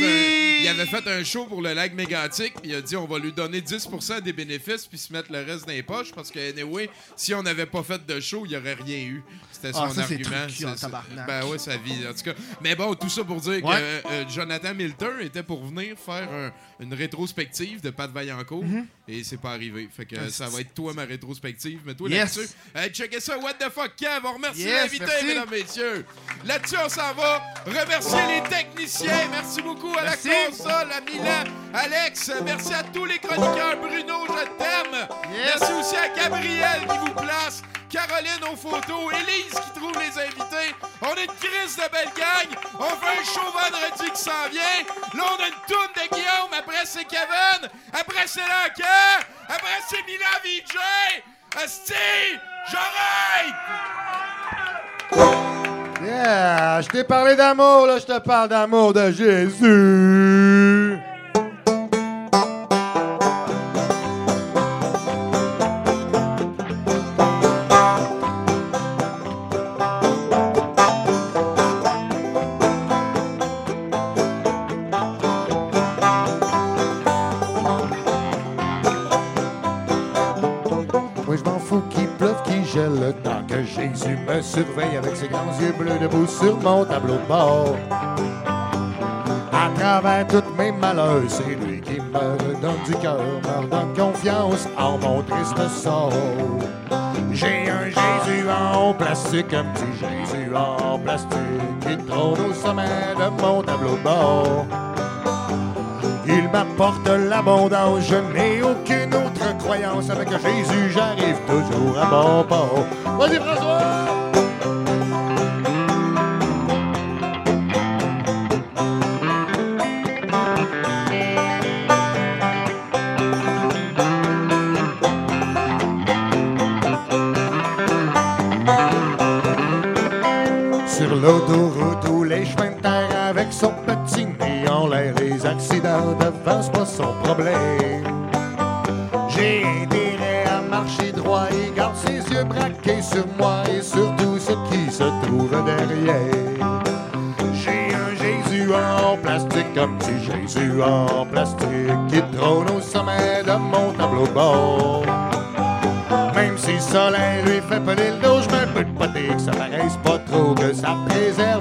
S4: il avait fait un show pour le lac mégantique. Puis il a dit On va lui donner 10% des bénéfices. Puis se mettre le reste dans les poches. Parce que, anyway, si on n'avait pas fait de show, il n'y aurait rien eu. C'était son
S6: Ah, ça, c'est
S4: argument. Ben ouais, sa vie. En tout cas. Mais bon, tout ça pour dire
S6: Ouais.
S4: que euh, Jonathan Milter était pour venir faire un- une rétrospective de Pat Vaillancourt. Et c'est pas arrivé. Fait que
S6: Ah,
S4: ça va être toi ma rétrospective. Mais toi
S6: Yes.
S4: là-dessus. Hey, checkez ça, what the fuck, Kev. On remercie
S6: Yes,
S4: l'invité, mesdames, messieurs. Là-dessus, on s'en va. Remercier les techniciens. Merci beaucoup à
S6: Merci.
S4: la console, à Milan, Alex. Merci à tous les chroniqueurs. Bruno, je t'aime.
S6: Yes.
S4: Merci aussi à Gabriel qui vous place. Caroline aux photos, Élise qui trouve les invités. On a une crise de belle gang. On fait un show vendredi qui s'en vient. Là, on a une toune de Guillaume. Après, c'est Kevin. Après, c'est Lancan. Après, c'est Milan VJ. Asti, j'arrête.
S7: Yeah! Je t'ai parlé d'amour, là, je te parle d'amour de Jésus! Jésus me surveille avec ses grands yeux bleus debout sur mon tableau de bord. À travers tous mes malheurs, c'est lui qui me redonne du cœur, me redonne confiance en mon triste sort. J'ai un Jésus en plastique, un petit Jésus en plastique, qui trône au sommet de mon tableau de bord. Il m'apporte l'abondance, je n'ai aucune autre croyance. Avec Jésus, j'arrive toujours à bon port. Vas-y, François! Comme petit Jésus en plastique qui trône au sommet de mon tableau bord. Même si le soleil lui fait peler le dos, je mets un peu de poté que ça paraisse pas trop, que ça préserve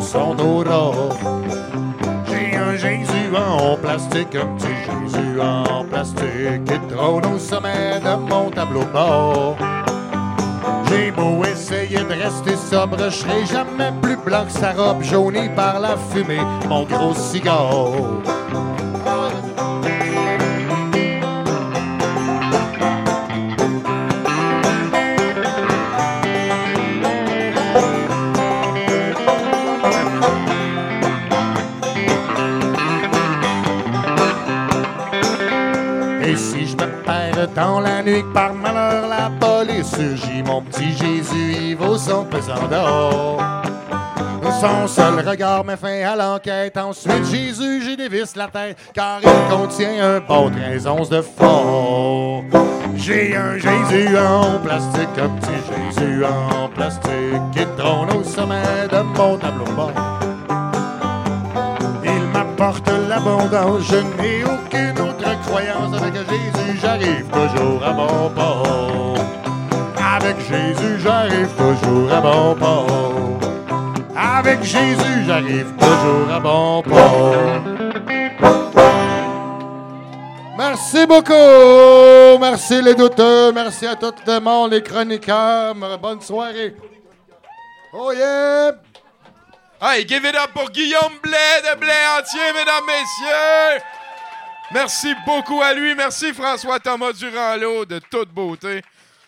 S7: son. J'ai un Jésus en plastique, un petit Jésus en plastique qui trône au sommet de mon tableau. J'ai beau essayer de rester sobre, je serai jamais plus blanc que sa robe jaunie par la fumée, mon gros cigare. Par malheur la police surgit, mon petit Jésus, il vaut son pesant d'or. Son seul regard met fin à l'enquête. Ensuite, Jésus, j'y dévisse la tête, car il contient un bon 13 onces de fort. J'ai un Jésus en plastique, un petit Jésus en plastique, qui trône au sommet de mon tableau bord. Il m'apporte l'abondance, je n'ai aucune autre croyance. Avec Jésus, j'arrive toujours à mon port. Avec Jésus, j'arrive toujours à mon port. Avec Jésus, j'arrive toujours à bon port. Merci beaucoup. Merci les douteux. Merci à tout le monde, les chroniqueurs. Bonne soirée. Oh yeah!
S4: Hey, give it up pour Guillaume Blais de Blais entier, mesdames, messieurs! Merci beaucoup à lui. Merci François Thomas Durand-Lot de toute beauté.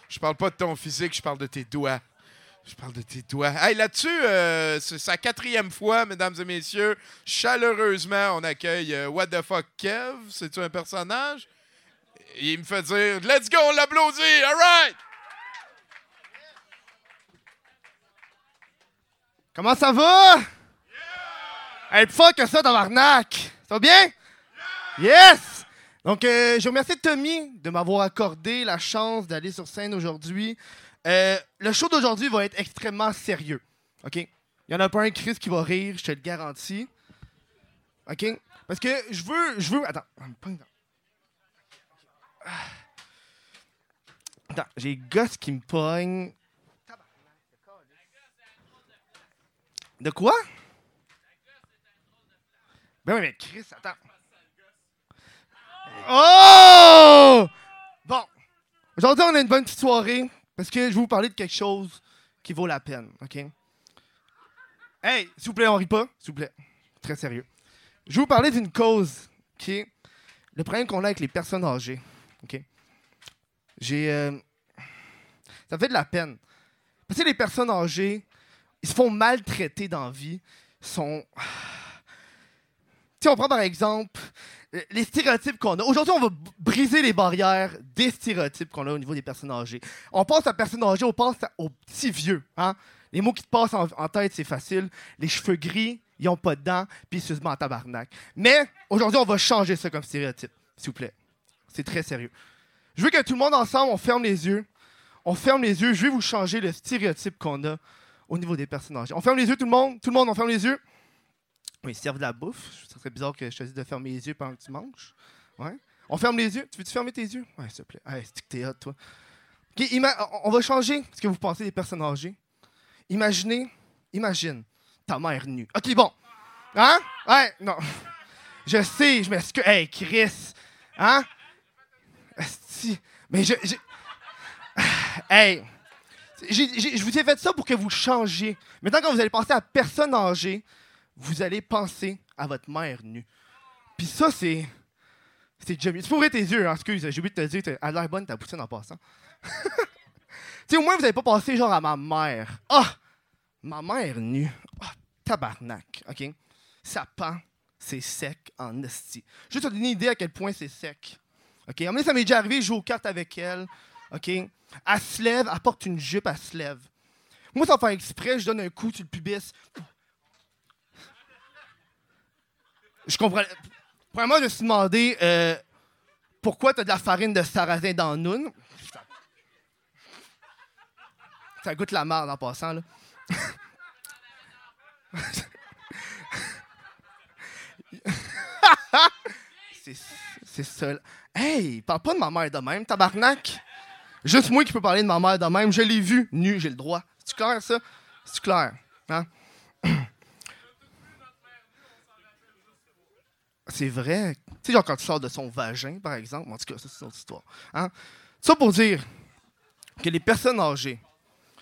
S4: Je parle pas de ton physique, je parle de tes doigts. Je parle de tes doigts. Hey, là-dessus, euh, c'est sa quatrième fois, mesdames et messieurs. Chaleureusement, on accueille euh, What the fuck Kev. C'est-tu un personnage? Il me fait dire Let's go, on l'applaudit! All right!
S6: Comment ça va? Hey, plus fort que ça, tabarnak! Ça va bien? Yes! Donc, euh, je remercie Tommy de m'avoir accordé la chance d'aller sur scène aujourd'hui. Euh, le show d'aujourd'hui va être extrêmement sérieux. OK? Il y en a pas un Chris qui va rire, je te le garantis. OK? Parce que je veux. Je veux. Attends. Attends, j'ai les gosses qui me pognent. De quoi? Ben oui, mais Chris, attends. Oh! Bon. Aujourd'hui, on a une bonne petite soirée parce que je vais vous parler de quelque chose qui vaut la peine, OK? Hey, s'il vous plaît, on rit pas, s'il vous plaît. Très sérieux. Je vais vous parler d'une cause qui est le problème qu'on a avec les personnes âgées, OK? J'ai... euh, Ça fait de la peine. Parce que les personnes âgées, ils se font maltraiter dans la vie, sont... [SIGHS] Si on prend par exemple les stéréotypes qu'on a. Aujourd'hui, on va briser les barrières des stéréotypes qu'on a au niveau des personnes âgées. On pense à personnes âgées, on pense aux petits vieux. Hein? Les mots qui te passent en, tête, c'est facile. Les cheveux gris, ils ont pas de dents, puis ils se mettent en tabarnak. Mais aujourd'hui, on va changer ça comme stéréotype, s'il vous plaît. C'est très sérieux. Je veux que tout le monde ensemble, on ferme les yeux. On ferme les yeux. Je vais vous changer le stéréotype qu'on a au niveau des personnes âgées. On ferme les yeux, tout le monde? Tout le monde, on ferme les yeux? Ils servent de la bouffe. Ça serait bizarre que je te dise de fermer les yeux pendant que tu manges. Ouais. On ferme les yeux. Tu veux-tu fermer tes yeux? Ouais, s'il te plaît. Hey, c'est que t'es hot, toi. On- va changer ce que vous pensez des personnes âgées. Imaginez, imagine ta mère nue. OK, bon. Hein? Ouais, non. Je sais, je m'excuse. Hey, Chris. Hein? Esti. Mais je. Hey. Je vous ai fait ça pour que vous changiez. Maintenant, quand vous allez penser à personne âgée, vous allez penser à votre mère nue. Puis ça, c'est. C'est déjà mieux. Tu ouvrir tes yeux, hein, excuse, j'ai oublié de te dire, elle a l'air bonne ta poutine en passant. [LAUGHS] tu sais, au moins, vous n'avez pas pensé genre à ma mère. Ah! Ma mère nue. Ah, tabarnak, OK? Ça pend, c'est sec en esti. Juste te donner une idée à quel point c'est sec. OK? Donné, ça m'est déjà arrivé, je joue aux cartes avec elle. OK? Elle se lève, elle porte une jupe, elle se lève. Moi, sans faire exprès, je donne un coup sur le pubis. Je comprends. Premièrement, je me suis demandé euh, pourquoi t'as de la farine de sarrasin dans Noun? Ça goûte la merde en passant, là. [LAUGHS] c'est, ça. Hey, parle pas de ma mère de même, tabarnak. Juste moi qui peux parler de ma mère de même. Je l'ai vu, nu, j'ai le droit. C'est clair, ça? C'est clair. Hein? [CLEARS THROAT] C'est vrai. Tu sais, genre quand tu sors de son vagin, par exemple. En tout cas, ça, c'est une autre histoire. Hein? Ça pour dire que les personnes âgées,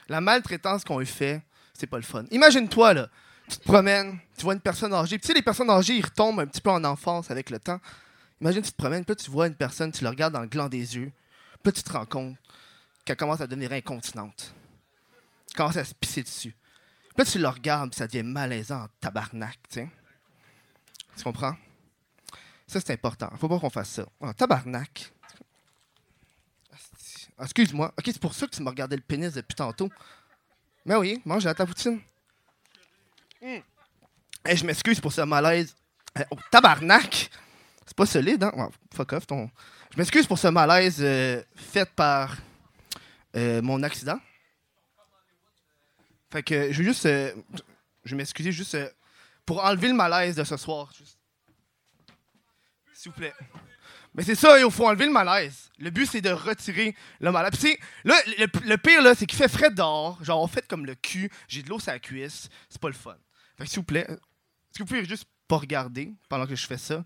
S6: la maltraitance qu'on lui fait, c'est pas le fun. Imagine-toi, là, tu te promènes, tu vois une personne âgée. Puis tu sais, les personnes âgées, ils retombent un petit peu en enfance avec le temps. Imagine, tu te promènes, puis tu vois une personne, tu la regardes dans le gland des yeux. Puis tu te rends compte qu'elle commence à devenir incontinente. Elle commence à se pisser dessus. Puis tu la regardes, puis ça devient malaisant en tabarnak, tu sais. Tu comprends? Ça, c'est important. Faut pas qu'on fasse ça. En tabarnak. Ah, Excuse-moi. Ok, c'est pour ça que tu m'as regardé le pénis depuis tantôt. Mais oui, mange à ta poutine. Mm. Hey, je m'excuse pour ce malaise. Eh, oh, tabarnak! C'est pas solide, hein? Oh, fuck off, ton. Je m'excuse pour ce malaise euh, fait par euh, mon accident. Fait que je veux juste. euh, je vais m'excuser juste pour enlever le malaise de ce soir. Juste. S'il vous plaît. Mais c'est ça, il faut enlever le malaise. Le but, c'est de retirer le malaise. Puis, là, le, pire, là, c'est qu'il fait frais dehors. Genre, on fait comme le cul. J'ai de l'eau sur la cuisse. C'est pas le fun. Fait que, s'il vous plaît, est-ce que vous pouvez juste pas regarder pendant que je fais ça?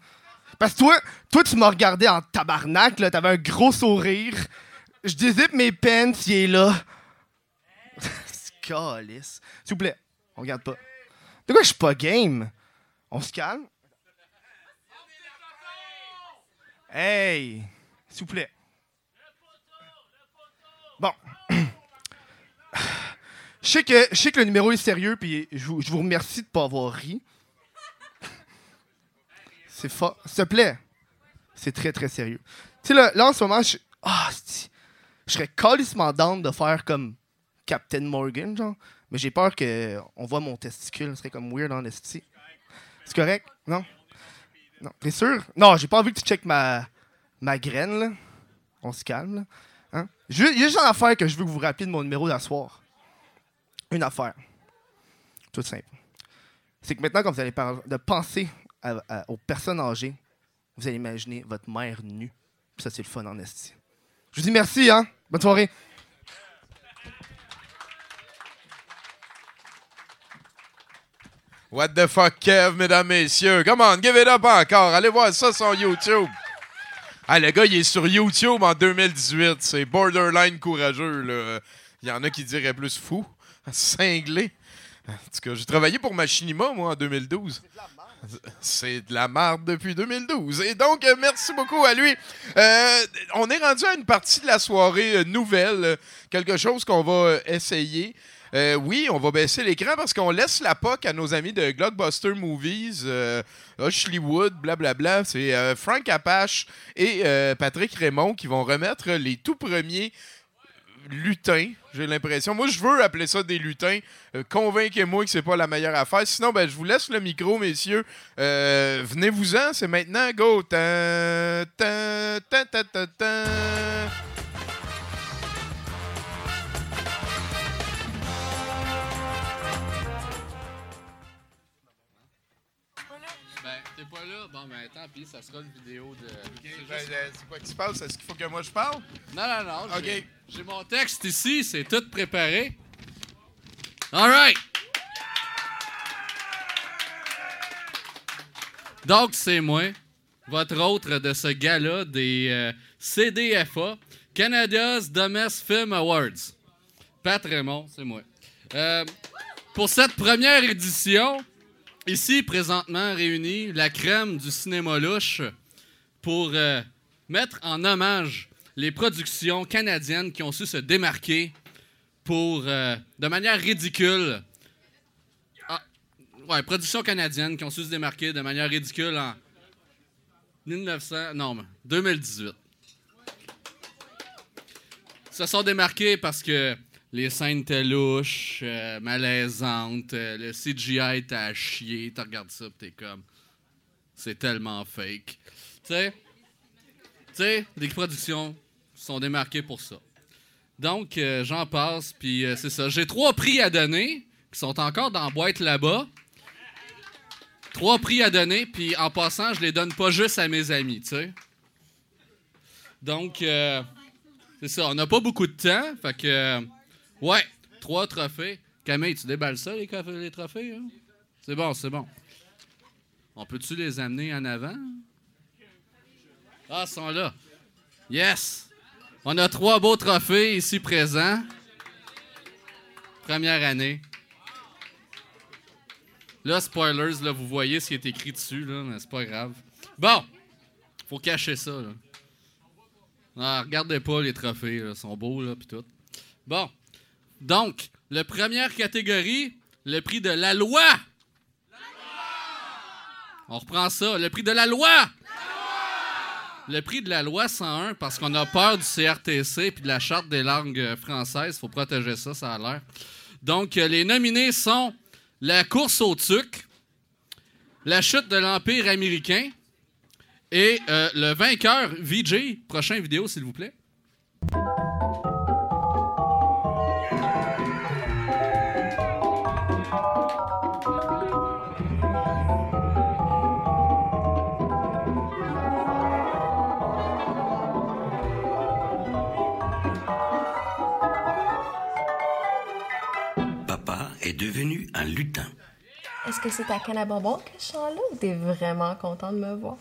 S6: Parce que toi, toi tu m'as regardé en tabarnak, là. T'avais un gros sourire. Je dézippe mes pants, il est là. [LAUGHS] S'il vous plaît, on regarde pas. De quoi je suis pas game? On se calme? Hey! S'il vous plaît. Bon. Je sais que, je sais que le numéro est sérieux, puis je vous, remercie de ne pas avoir ri. C'est fort. S'il te plaît. C'est très, très sérieux. Tu sais, là, là, en ce moment, je, ah, je serais calissement down de faire comme Captain Morgan, genre. Mais j'ai peur qu'on voit mon testicule. Ce serait comme weird en esti. C'est correct? Non? Non. T'es sûr? Non, j'ai pas envie que tu checkes ma, ma graine, là. On se calme. Hein? Il y a juste une affaire que je veux que vous rappeliez de mon numéro d'asseoir. Une affaire. Toute simple. C'est que maintenant, quand vous allez de penser aux personnes âgées, vous allez imaginer votre mère nue. Ça, c'est le fun en esti. Je vous dis merci, hein? Bonne soirée.
S4: What the fuck, Kev, mesdames, messieurs? Come on, give it up encore. Allez voir ça sur YouTube. Ah, le gars, il est sur YouTube en 2018. C'est borderline courageux, là. Il y en a qui diraient plus fou. Cinglé. En tout cas, j'ai travaillé pour Machinima, moi, en 2012. C'est de la marde depuis 2012. Et donc, euh, merci beaucoup à lui. Euh, on est rendu à une partie de la soirée euh, nouvelle, quelque chose qu'on va essayer. Euh, oui, on va baisser l'écran parce qu'on laisse la POC à nos amis de Blockbuster Movies, euh, Hollywood, blablabla. C'est euh, Frank Apache et euh, Patrick Raymond qui vont remettre les tout premiers lutins, j'ai l'impression. Moi, je veux appeler ça des lutins. Convainquez-moi que c'est pas la meilleure affaire. Sinon, ben, je vous laisse le micro, messieurs. Venez-vous-en, c'est maintenant. Go! Tan, tan, tan,
S15: Bon, ben, tant pis, ça sera une vidéo de. C'est
S4: ben,
S15: juste-
S4: c'est quoi qui se passe? Est-ce qu'il faut que moi je parle?
S15: Non, non, non.
S4: Ok.
S15: j'ai- mon texte ici, c'est tout préparé. All right. Donc, c'est moi, votre autre de ce gala des euh, CDFA, Canada's Domestic Film Awards. Pat Raymond, c'est moi. Euh, pour cette première édition, ici, présentement réunie, la crème du cinéma louche pour euh, mettre en hommage les productions canadiennes qui ont su se démarquer pour, euh, de manière ridicule. Ah, ouais, productions canadiennes qui ont su se démarquer de manière ridicule en 1900, non, mais 2018. Se sont démarqués parce que les scènes étaient louches, euh, malaisantes, euh, le CGI était à chier. Tu regardes ça, t'es comme, c'est tellement fake. Tu sais, les productions sont démarquées pour ça. Donc, euh, j'en passe, puis euh, c'est ça. J'ai trois prix à donner, qui sont encore dans la boîte là-bas. Trois prix à donner, puis en passant, je les donne pas juste à mes amis, tu sais. Donc, c'est ça. On n'a pas beaucoup de temps, fait que... ouais, trois trophées. Camille, tu déballes ça, les trophées? hein? C'est bon, c'est bon. On peut-tu les amener en avant? Ah, ils sont là. Yes! On a trois beaux trophées ici présents. Première année. Là, spoilers, là, vous voyez ce qui est écrit dessus, là, mais c'est pas grave. Bon! Faut cacher ça, là. Ah, regardez pas les trophées, là, ils sont beaux, là, pis tout. Bon. Donc, la première catégorie, le prix de la loi. On reprend ça. Le prix de la loi. Le prix de la loi 101, parce qu'on a peur du CRTC puis de la Charte des langues françaises. faut protéger ça, ça a l'air. Donc, euh, les nominés sont La course au tuc, La chute de l'Empire américain et euh, le vainqueur, VJ. Prochaine vidéo, s'il vous plaît.
S16: Un lutin.
S17: Est-ce que c'est ta canne à bonbons que je sens là ou t'es vraiment content de me voir?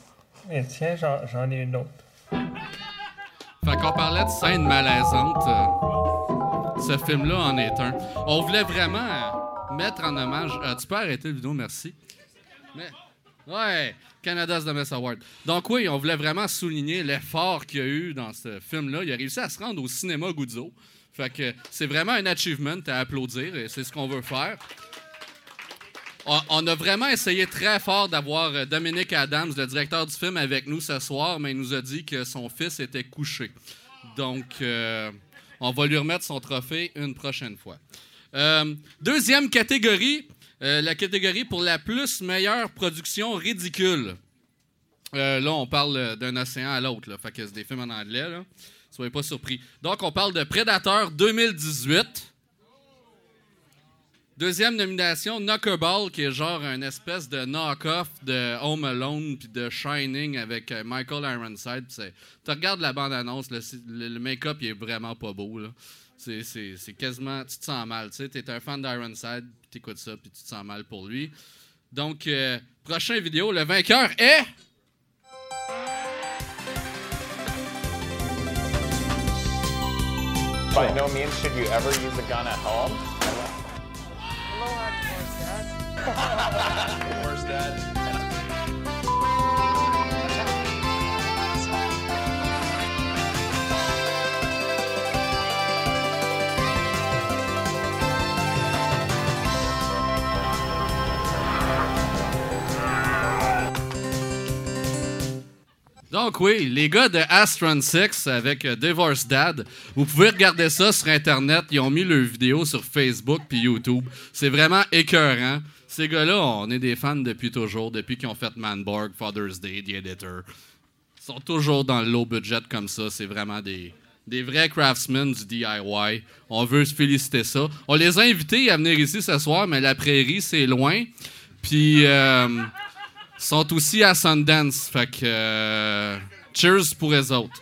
S18: Et tiens, j'en, j'en ai une autre.
S15: Fait qu'on parlait de scènes malaisantes. euh, ce film-là en est un. On voulait vraiment euh, mettre en hommage. euh, tu peux arrêter la vidéo, merci. Mais, ouais, Canada's The Best Award. Donc, oui, on voulait vraiment souligner l'effort qu'il y a eu dans ce film-là. Il a réussi à se rendre au cinéma Guzzo. Fait que c'est vraiment un achievement à applaudir et c'est ce qu'on veut faire. On, a vraiment essayé très fort d'avoir euh, Dominic Adams, le directeur du film, avec nous ce soir, mais il nous a dit que son fils était couché. Donc, euh, on va lui remettre son trophée une prochaine fois. Euh, deuxième catégorie, la catégorie pour la plus meilleure production ridicule. Là, on parle d'un océan à l'autre. Fait que c'est des films en anglais, là. Soyez pas surpris. Donc, on parle de Predator 2018. Deuxième nomination, Knuckleball, qui est genre une espèce de knock-off de Home Alone puis de Shining avec euh, Michael Ironside. Tu regardes la bande-annonce, le, make-up il est vraiment pas beau. C'est, quasiment... Tu te sens mal. Tu es un fan d'Ironside, tu écoutes ça, puis tu te sens mal pour lui. Donc, euh, prochaine vidéo, le vainqueur est...
S19: By no means should you ever use a gun at home. I'll Dad. Dad.
S15: Donc oui, les gars de Astron 6 avec euh, Divorce Dad, vous pouvez regarder ça sur Internet. Ils ont mis leurs vidéos sur Facebook puis YouTube. C'est vraiment écœurant. Ces gars-là, on est des fans depuis toujours, depuis qu'ils ont fait Manborg, Father's Day, The Editor. Ils sont toujours dans le low budget comme ça. C'est vraiment des, des vrais craftsmen du DIY. On veut se féliciter ça. On les a invités à venir ici ce soir, mais la prairie, c'est loin. Puis... euh, sont aussi à Sundance. Fait que. euh, cheers pour les autres.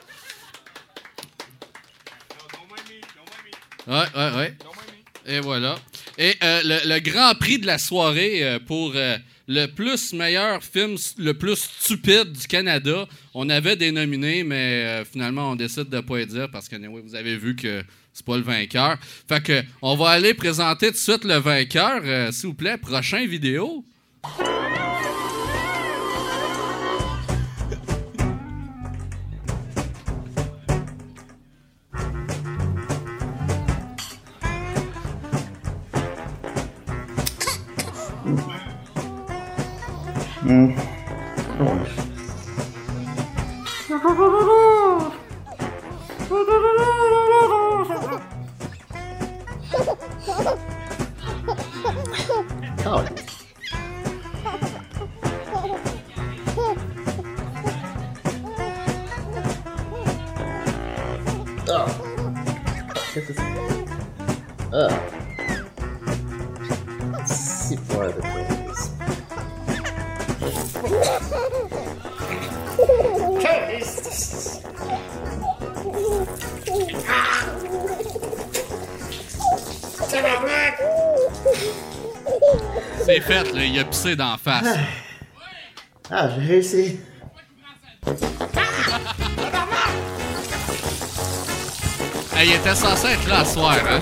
S15: Ouais, ouais, ouais. Et voilà. Et euh, le, grand prix de la soirée euh, pour euh, le plus meilleur film, le plus stupide du Canada. On avait des nominés, mais finalement, on décide de ne pas dire parce que vous avez vu que c'est pas le vainqueur. Fait que, on va aller présenter tout de suite le vainqueur. S'il vous plaît, prochain vidéo.
S20: Hmm. Oh. Ah. Qu'est-ce que c'est? C'est
S15: fait, là, il a pissé d'en face.
S20: Ah, j'ai réussi.
S15: Hey, il était censé être là ce soir, hein?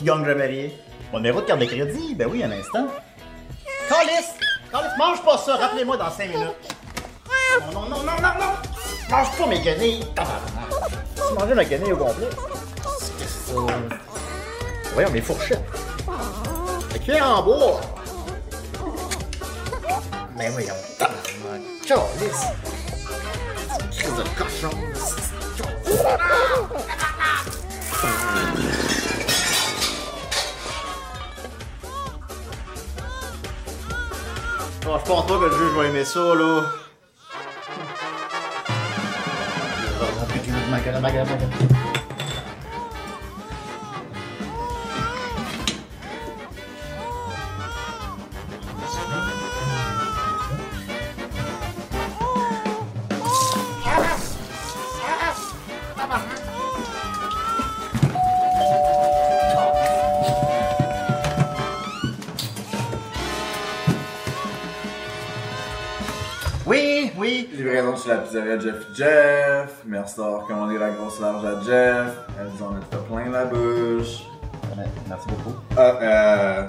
S20: Qui gagne jamais rien. Mon numéro de carte de crédit? Ben oui, un instant. Calice! Calice, mange pas ça, rappelez-moi dans 5 minutes. Non, non, non, non, non, non! Mange pas mes guenilles! Tu manges ma guenille au complet? Qu'est-ce que c'est ça? Voyons, mes fourchettes. La cuillère en bois! Ben voyons, tabarnak! Calice! Crise de cochon! Je pense pas que le juge va aimer ça. Non plus
S21: Pizzeria Jeff Jeff. Merci d'avoir commandé la grosse large à Jeff. Elles en fait plein la bouche.
S20: Merci beaucoup.
S21: Ah, euh.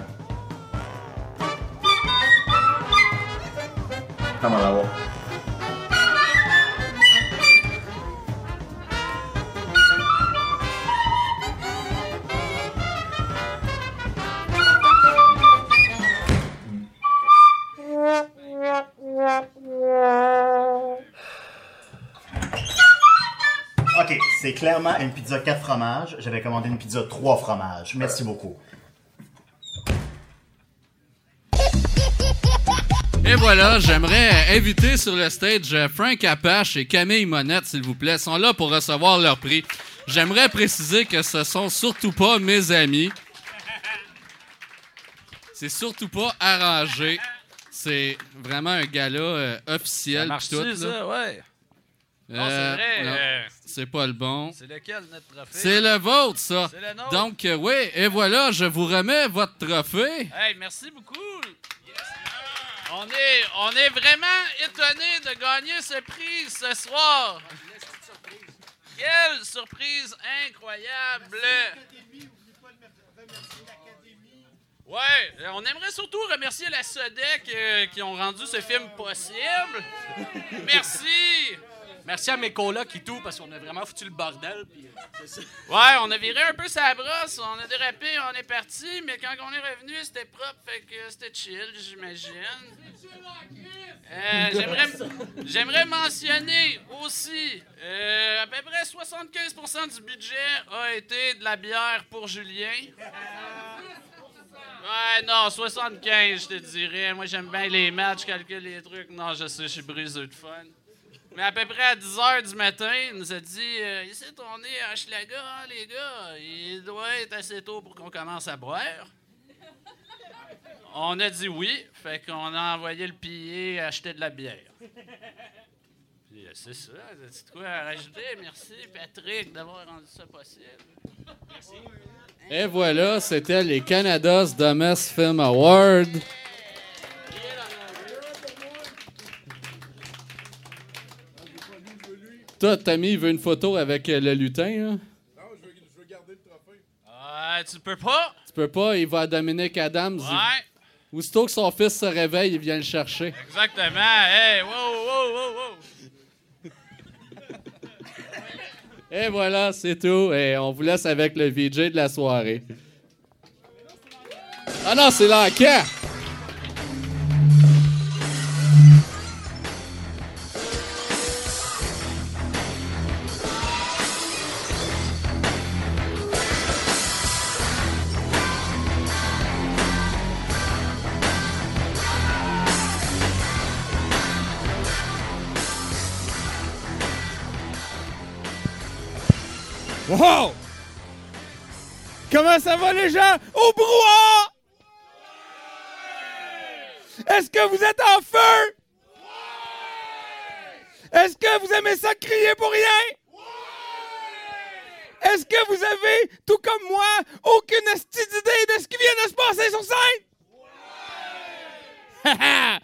S21: Comment l'avoir?
S20: Clairement une pizza 4 fromages. J'avais commandé une pizza 3 fromages. Merci beaucoup.
S15: Et voilà, j'aimerais inviter sur le stage Frank Apache et Camille Monette, s'il vous plaît. Ils sont là pour recevoir leur prix. J'aimerais préciser que ce sont surtout pas mes amis. C'est surtout pas arrangé. C'est vraiment un gala euh, officiel.
S22: Ça marche
S15: pis tout, là.
S22: ça, ouais. Non,
S15: Euh,
S22: c'est vrai.
S15: non,
S22: euh,
S15: c'est pas le bon.
S22: C'est lequel, notre trophée?
S15: C'est le vôtre, ça.
S22: C'est le nôtre.
S15: Donc, euh, oui, et voilà, je vous remets votre trophée.
S22: Hey, merci beaucoup. On est, on est vraiment étonnés de gagner ce prix ce soir. Quelle surprise incroyable! Ouais, on aimerait surtout remercier la SODEC euh, qui ont rendu ce film possible. Merci!
S23: Merci à mes colocs et tout, parce qu'on a vraiment foutu le bordel. puis, euh, ça. [LAUGHS]
S22: Ouais, on a viré un peu sa brosse, on a dérapé, on est parti, mais quand on est revenu, c'était propre, fait que c'était chill, j'imagine. [LAUGHS] Euh, j'aimerais, j'aimerais mentionner aussi, euh, à peu près 75% du budget a été de la bière pour Julien. [LAUGHS] Ouais, non, 75, je te dirais. Moi, j'aime bien les matchs, calcule les trucs. Non, je sais, je suis briseux de fun. Mais à peu près à 10 h du matin, il nous a dit euh, Ici, on à Schlaga, hein, les gars. Il doit être assez tôt pour qu'on commence à boire. On a dit oui, fait qu'on a envoyé le pilier acheter de la bière. Puis, euh, c'est ça, de quoi à rajouter? Merci, Patrick, d'avoir rendu ça possible. Merci.
S15: Et voilà, c'était les Canada's Dumbest Film Award. Toi, Tammy, il veut une photo avec euh, le lutin, hein?
S22: Ah, tu peux pas?
S15: Tu peux pas, il va à Dominique Adams. il-
S22: Ouais,
S15: Aussitôt que son fils se réveille, il vient le chercher.
S22: exactement. Hey, wow, wow, wow, wow. [LAUGHS]
S15: Et voilà, c'est tout. Et on vous laisse avec le VJ de la soirée. Ah non, c'est l'enquête!
S24: Ça va les gens? Au brouhaha! Est-ce que vous êtes en feu? Est-ce que vous aimez ça crier pour rien? Est-ce que vous avez, tout comme moi, aucune d'idée de ce qui vient de se passer sur scène? [LAUGHS]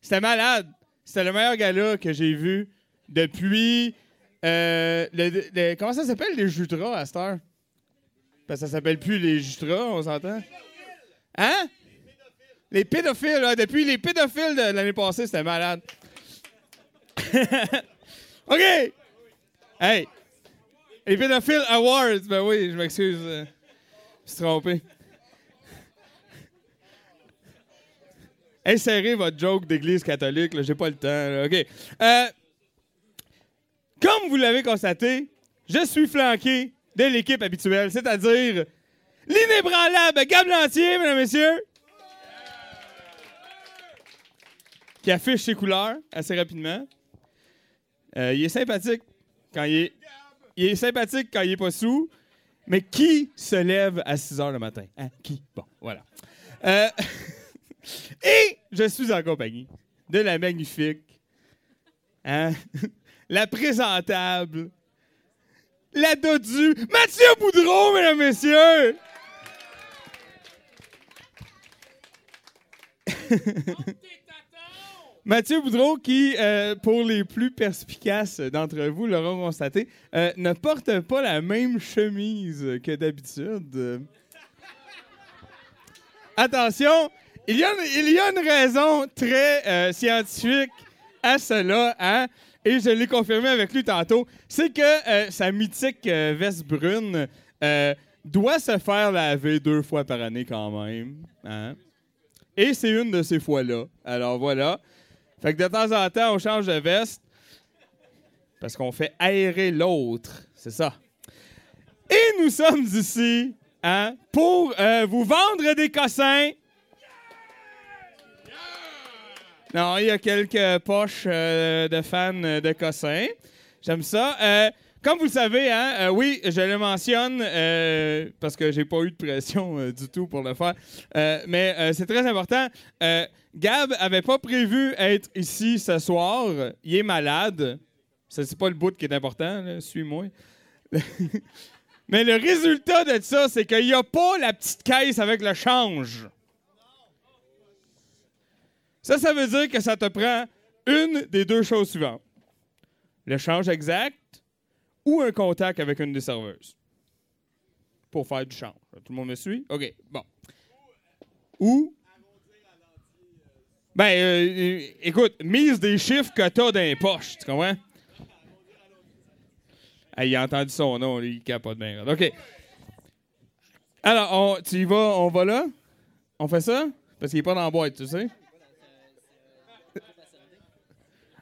S24: C'était malade. C'était le meilleur gala que j'ai vu depuis. euh, le- le- comment ça s'appelle les Jutras à cette heure? Parce que ça s'appelle plus les Jutras, on s'entend? Hein? Les pédophiles, là, depuis les pédophiles de l'année passée, c'était malade. [LAUGHS] OK! Hey! Les pédophiles awards, ben oui, je m'excuse. euh, Je me suis trompé. Insérez votre joke d'église catholique, là, j'ai pas le temps. OK. Euh, comme vous l'avez constaté, je suis flanqué de l'équipe habituelle, c'est-à-dire l'inébranlable Gab Lantier, mesdames et messieurs, qui affiche ses couleurs assez rapidement. Euh, il est sympathique quand il est, il est sympathique quand il est pas sous, mais qui se lève à 6 heures le matin? Hein? Qui? Bon, voilà. Euh, [LAUGHS] et je suis en compagnie de la magnifique, hein, [LAUGHS] la présentable, la dodue, Mathieu Boudreau, mesdames, messieurs! [LAUGHS] Mathieu Boudreau, qui, euh, pour les plus perspicaces d'entre vous l'auront constaté, euh, ne porte pas la même chemise que d'habitude. Euh, Attention, il y, a une, il y a une raison très euh, scientifique à cela, hein? Et je l'ai confirmé avec lui tantôt. C'est que euh, sa mythique euh, veste brune euh, doit se faire laver deux fois par année quand même. Hein? Et c'est une de ces fois-là. Alors voilà. Fait que de temps en temps, on change de veste parce qu'on fait aérer l'autre. C'est ça. Et nous sommes ici hein, pour vous vendre des cossins. Non, il y a quelques poches euh, de fans euh, de cossins. J'aime ça. Euh, comme vous le savez, hein, oui, je le mentionne parce que j'ai pas eu de pression du tout pour le faire. Mais c'est très important. Gab avait pas prévu être ici ce soir. Il est malade. Ça, c'est pas le bout qui est important. Suis-moi. [LAUGHS] mais le résultat de ça, c'est qu'il n'y a pas la petite caisse avec le change. Ça, ça veut dire que ça te prend une des deux choses suivantes. Le change exact ou un contact avec une des serveuses pour faire du change. Tout le monde me suit? OK, bon. Ou... Ben, euh, euh, écoute, mise des chiffres que t'as dans les poches, tu comprends? Il a entendu son nom, il capote bien. OK. Alors, on, tu y vas, on va là? On fait ça? Parce qu'il est pas dans la boîte, tu sais?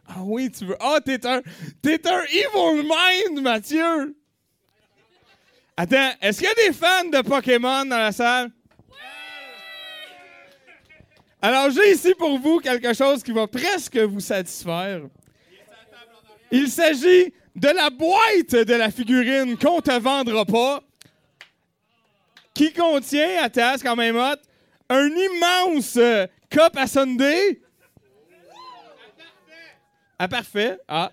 S24: Ah oui, tu veux. Ah, t'es un. T'es un evil mind, Mathieu! Attends, est-ce qu'il y a des fans de Pokémon dans la salle? Alors, j'ai ici pour vous quelque chose qui va presque vous satisfaire. Il s'agit de la boîte de la figurine qu'on te vendra pas, qui contient, à tasse quand même hot, un immense euh, cup à Sunday. Ah, parfait. Ah.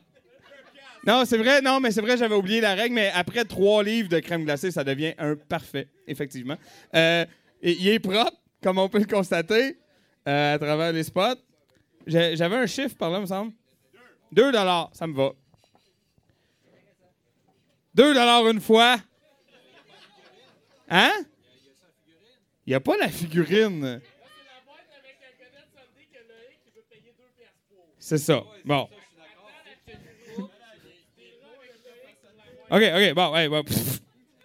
S24: Non, c'est vrai, non, mais c'est vrai, j'avais oublié la règle, mais après trois livres de crème glacée, ça devient un parfait, effectivement. Euh, il est propre, comme on peut le constater, euh, à travers les spots. J'avais un chiffre par là, me semble. 2 dollars, ça me va. 2 dollars une fois. Hein? Il n'y a pas la figurine. C'est ça. Bon. OK, OK, bon, ouais, bon.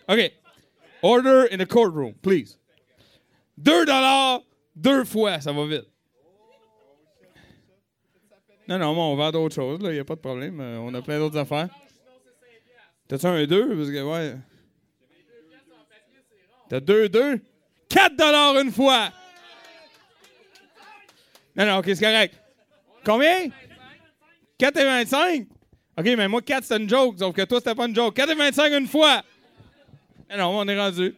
S24: OK. Order in the courtroom, please. 2 dollars deux fois, ça va vite. Non, non, on vend d'autres choses, là, il n'y a pas de problème. Euh, on a plein d'autres affaires. T'as-tu un 2? Parce que, ouais. T'as 2, 2? 4 dollars une fois! Non, non, OK, c'est correct. Combien? 4 et 25? OK, mais moi, 4, c'est une joke, sauf que toi, c'était pas une joke. 4 et 25 une fois! Non, non, on est rendu.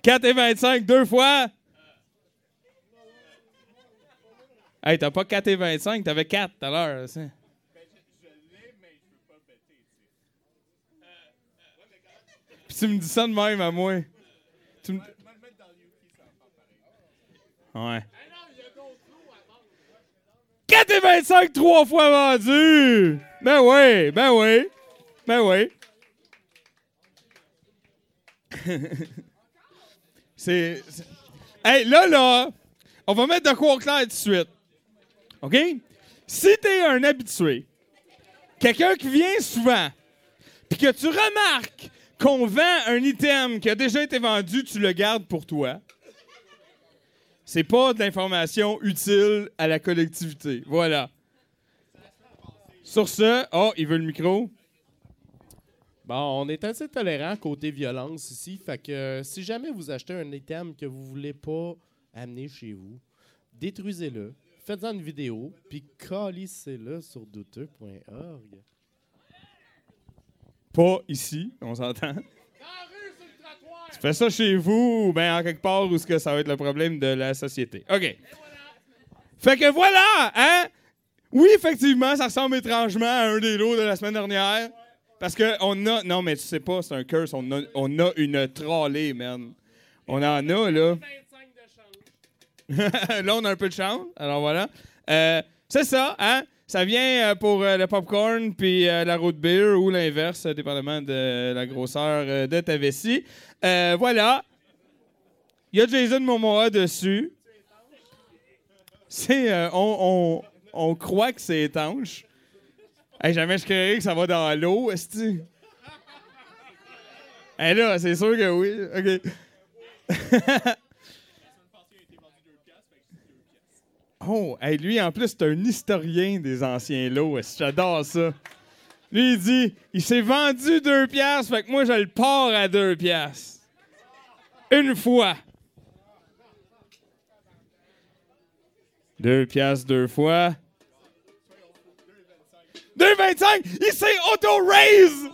S24: 4 et 25 deux fois? Hey, t'as pas 4 et 25, t'avais 4 tout à l'heure. c'est- Puis tu me dis ça de même à moi. Ouais. 4 et 25 trois fois vendu! Ben oui, ben oui, ben oui. [LAUGHS] c'est. Hey, là, là, on va mettre de quoi au clair tout de suite. OK? Si t'es un habitué, quelqu'un qui vient souvent, puis que tu remarques qu'on vend un item qui a déjà été vendu, tu le gardes pour toi. C'est pas de l'information utile à la collectivité. Voilà. Sur ce, oh, il veut le micro.
S25: Bon, on est assez tolérant côté violence ici. Fait que euh, si jamais vous achetez un item que vous voulez pas amener chez vous, détruisez-le, faites-en une vidéo, puis calissez-le sur douteux.org.
S24: Pas ici, on s'entend. Tu fais ça chez vous ou bien en quelque part où ce que ça va être le problème de la société. OK. Fait que voilà, hein? Oui, effectivement, ça ressemble étrangement à un des lots de la semaine dernière. Parce que on a. Non, mais tu sais pas, c'est un curse. On a, on a une trolley, man. On en a, là. [LAUGHS] là, on a un peu de chance. Alors voilà. Euh, c'est ça, hein? Ça vient euh, pour euh, le popcorn puis euh, la root beer ou l'inverse, dépendamment de la grosseur de ta vessie. Voilà. Il y a Jason Momoa dessus. C'est, on, on, on croit que c'est étanche. Jamais je créerais que ça va dans l'eau, est-ce Eh là, c'est sûr que oui. OK. [LAUGHS] Oh, lui, en plus, c'est un historien des anciens lots. J'adore ça? Lui, il dit il s'est vendu deux piastres, fait que moi, je le pars à deux piastres. Une fois. Deux piastres deux fois. 2,25! Il s'est auto-raise!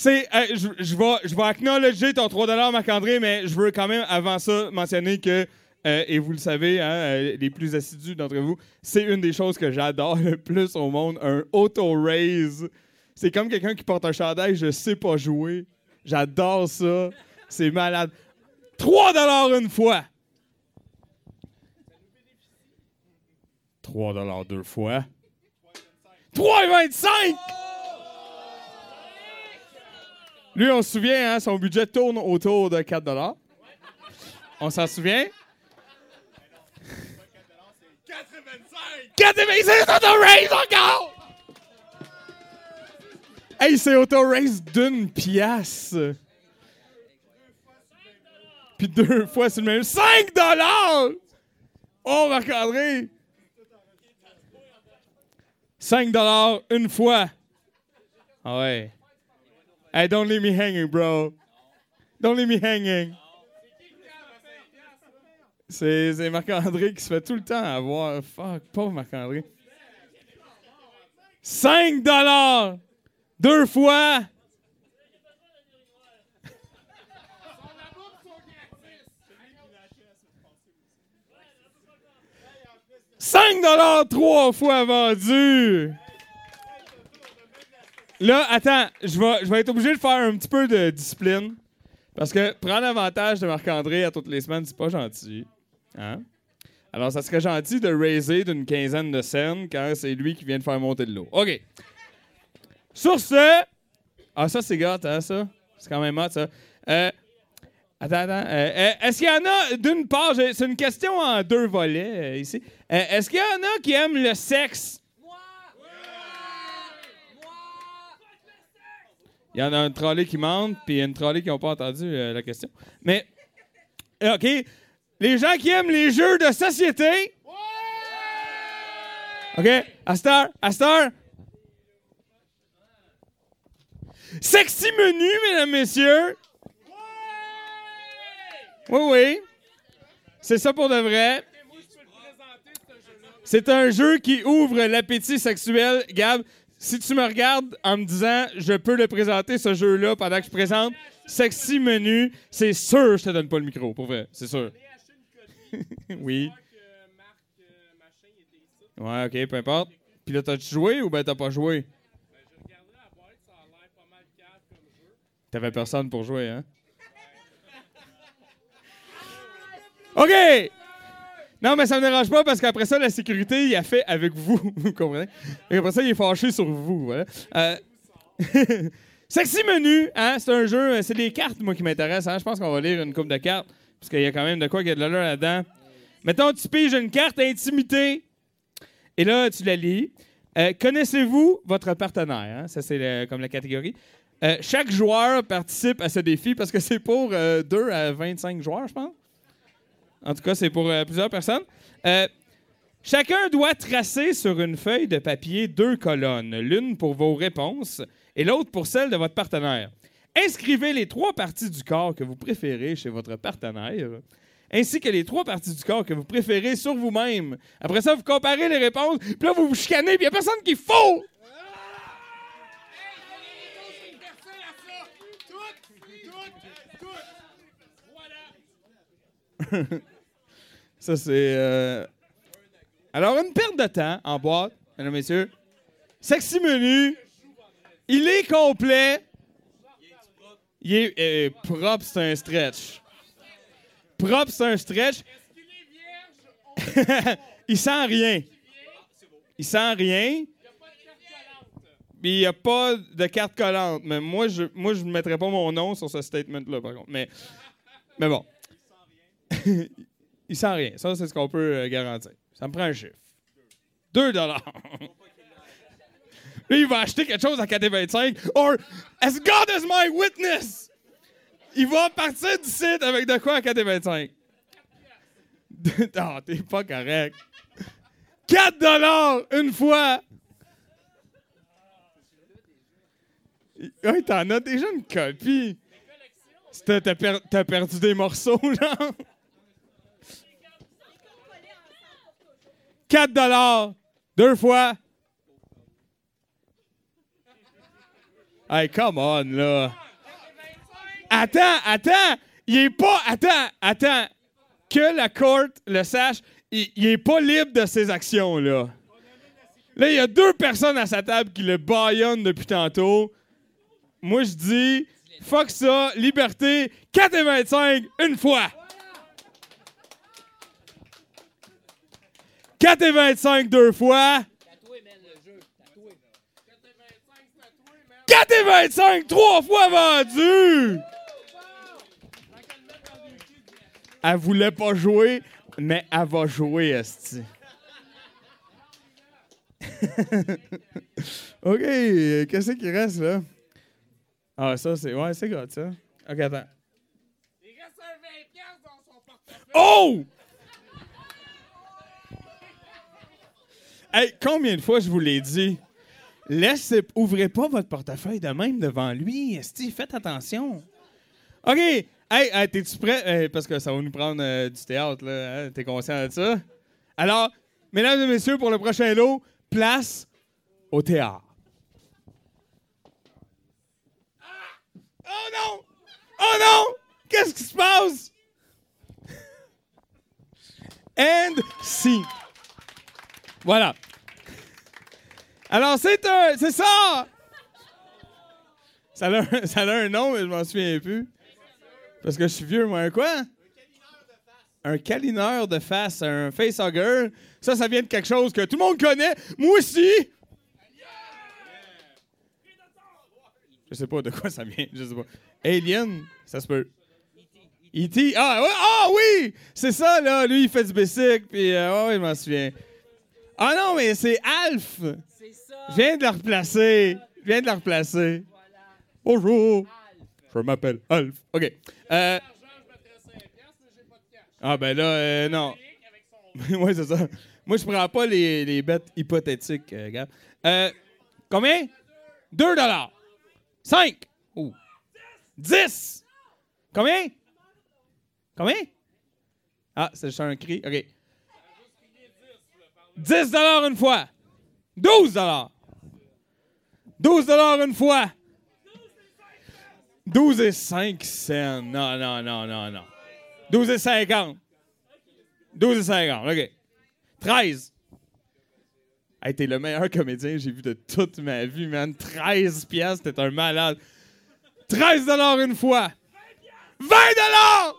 S24: C'est, euh, je, je vais, je vais acknowledger ton 3 Marc-André, mais je veux quand même, avant ça, mentionner que, euh, et vous le savez, hein, euh, les plus assidus d'entre vous, c'est une des choses que j'adore le plus au monde, un auto-raise. C'est comme quelqu'un qui porte un chandail, je sais pas jouer. J'adore ça. C'est malade. 3 une fois. 3 deux fois. 3,25! Lui, on se souvient, hein, son budget tourne autour de 4 On s'en souvient? 4,25! C'est auto-raise encore! Hey, c'est auto-raise d'une pièce. Puis deux fois, c'est le même. 5 Oh, Marc-André! 5 une fois. Ah ouais. Hey, don't leave me hanging, bro. Don't leave me hanging. C'est Marc-André qui se fait tout le temps avoir. Fuck, pauvre Marc-André. 5 dollars! Deux fois! « 5 dollars trois fois vendu! Là, attends, je vais, être obligé de faire un petit peu de discipline. Parce que prendre avantage de Marc-André à toutes les semaines, c'est pas gentil. Hein? Alors, ça serait gentil de raiser d'une quinzaine de scènes quand c'est lui qui vient de faire monter de l'eau. OK. Sur ce. Ah, ça, c'est gâte, hein, ça? C'est quand même hot, ça. Euh, attends, attends. Euh, euh, Est-ce qu'il y en a, d'une part, c'est une question en deux volets ici. Est-ce qu'il y en a qui aiment le sexe? Il y en a un trolley qui monte, puis une trolley qui n'ont pas entendu euh, la question. Mais, euh, OK. Les gens qui aiment les jeux de société. OK. Astor, Astor. Sexy menu, mesdames, messieurs. Oui, oui. C'est ça pour de vrai. C'est un jeu qui ouvre l'appétit sexuel. Gab, si tu me regardes en me disant je peux le présenter, ce jeu-là, pendant que je présente Sexy Menu, c'est sûr je te donne pas le micro, pour vrai. C'est sûr. [LAUGHS] oui. Ouais, ok, peu importe. Puis là, t'as-tu joué ou ben t'as pas joué? T'avais personne pour jouer, hein? [LAUGHS] OK! Non, mais ça me dérange pas parce qu'après ça, la sécurité, il a fait avec vous. [LAUGHS] Vous comprenez? Et après ça, il est fâché sur vous. Voilà. Euh, [LAUGHS] Sexy menu, hein? C'est un jeu, euh, c'est des cartes, moi, qui m'intéressent. Hein? Je pense qu'on va lire une coupe de cartes parce qu'il y a quand même de quoi qu'il y a de l'allure là-dedans. Mettons, tu piges une carte intimité et là, tu la lis. Euh, Connaissez-vous votre partenaire? hein? Ça, c'est comme la catégorie. Euh, chaque joueur participe à ce défi parce que c'est pour euh, 2 à 25 joueurs, je pense. En tout cas, c'est pour euh, plusieurs personnes. Euh, chacun doit tracer sur une feuille de papier deux colonnes, l'une pour vos réponses et l'autre pour celle de votre partenaire. Inscrivez les trois parties du corps que vous préférez chez votre partenaire, ainsi que les trois parties du corps que vous préférez sur vous-même. Après ça, vous comparez les réponses, puis là, vous vous chicanez, puis il n'y a personne qui faut! [LAUGHS] Ça, c'est. euh, Alors, une perte de temps en boîte, mesdames et messieurs. Sexy menu. Il est complet. Il est euh, propre, c'est un stretch. Propre, c'est un stretch. [LAUGHS] il sent rien. Il sent rien. Il n'y a pas de carte collante. Mais moi, je moi, je ne mettrais pas mon nom sur ce statement-là, par contre. Mais, mais bon. Il sent rien. Ça, c'est ce qu'on peut euh, garantir. Ça me prend un chiffre. 2 dollars. Lui, il va acheter quelque chose à 4,25. Or, as God is my witness, il va partir du site avec de quoi à 4,25. Non, [LAUGHS] t'es pas correct. 4 dollars une fois. Ouais, t'en as déjà une copie. T'as perdu des morceaux, [LAUGHS] genre. 4 dollars. Deux fois. Hey, come on, là. Attends, attends. Il est pas... Attends, attends. Que la courte le sache, il, il est pas libre de ses actions, là. Là, il y a deux personnes à sa table qui le baillonnent depuis tantôt. Moi, je dis, fuck ça, liberté, 4 et 25, une fois. 4 et 25 deux fois. 4 et 25 trois fois vendu. Elle voulait pas jouer, mais elle va jouer, Esti. [LAUGHS] OK, qu'est-ce qui reste, là? Ah, ça, c'est... Ouais, c'est grave, ça. OK, attends. Oh! Hey, combien de fois je vous l'ai dit? Laissez, ouvrez pas votre portefeuille de même devant lui. Esti, faites attention. OK. Hey, hey, t'es-tu prêt? Parce que ça va nous prendre euh, du théâtre, là. hein? T'es conscient de ça? Alors, mesdames et messieurs, pour le prochain lot, place au théâtre. Oh non! Oh non! Qu'est-ce qui se passe? [LAUGHS] And scene. Voilà. Alors, c'est un. C'est ça! Ça a, un, ça a un nom, mais je m'en souviens plus. Parce que je suis vieux, moi. Un quoi? Un câlineur de face, un facehugger. Ça, ça vient de quelque chose que tout le monde connaît. Moi aussi! Je sais pas de quoi ça vient. Je sais pas. Alien, ça se peut. E.T. Ah, ouais, ah oui! C'est ça, là. Lui, il fait du bicycle, puis euh, ouais, je m'en souviens. Ah non, mais c'est Alf! Je viens de le replacer. Je viens de le replacer. Bonjour. Je m'appelle Alf. OK. Euh... Ah, ben là, euh, non. [LAUGHS] oui, c'est ça. Moi, je prends pas les, les bêtes hypothétiques, euh, gars. Euh, combien? 2 dollars. 5. Oh. 10. Combien? Combien? Ah, c'est juste un cri. OK. 10 dollars une fois. 12 dollars. 12 dollars une fois. 12 et 5 cents. Non, non, non, non, non. 12 et 50. 12 et 50. OK. 13. Hey, t'es le meilleur comédien que j'ai vu de toute ma vie, man. 13 piastres, t'es un malade. 13 dollars une fois. 20 dollars!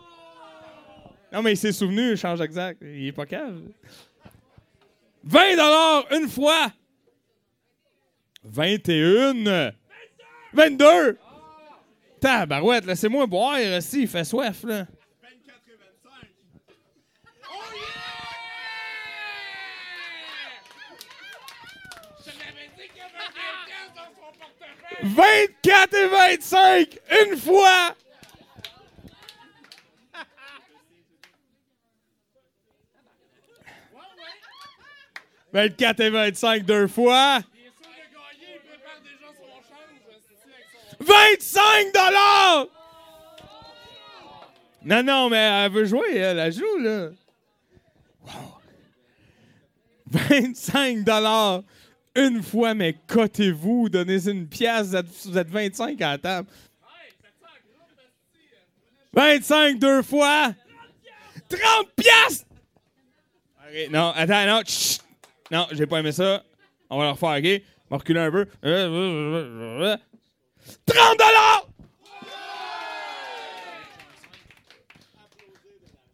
S24: Non, mais il s'est souvenu, change exact. Il est pas cave. 20 dollars une fois. 21. 22. Tabarouette, laissez-moi boire aussi, il fait soif, là. 24 et 25, une fois! « 24 et 25 deux fois. 25 dollars! Non, non, mais elle veut jouer, elle, joue, là. Wow. 25 dollars une fois, mais cotez-vous, donnez une pièce, vous êtes, vous êtes 25 à la table. 25 deux fois. 30 pièces! Non, attends, non, chut. Non, j'ai pas aimé ça. On va le refaire, OK? On va reculer un peu. 30 dollars!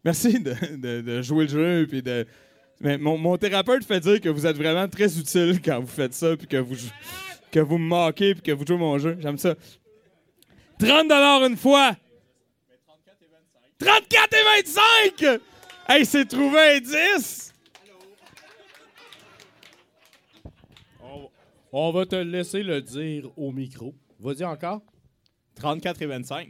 S24: Merci de, jouer le jeu puis de. Mais mon, thérapeute fait dire que vous êtes vraiment très utile quand vous faites ça puis que vous que vous me moquez puis que vous jouez mon jeu. J'aime ça. 30 dollars une fois. 34 et 25! Hey, c'est trouvé un 10!
S25: On va te laisser le dire au micro. Vas-y encore.
S12: 34 et 25.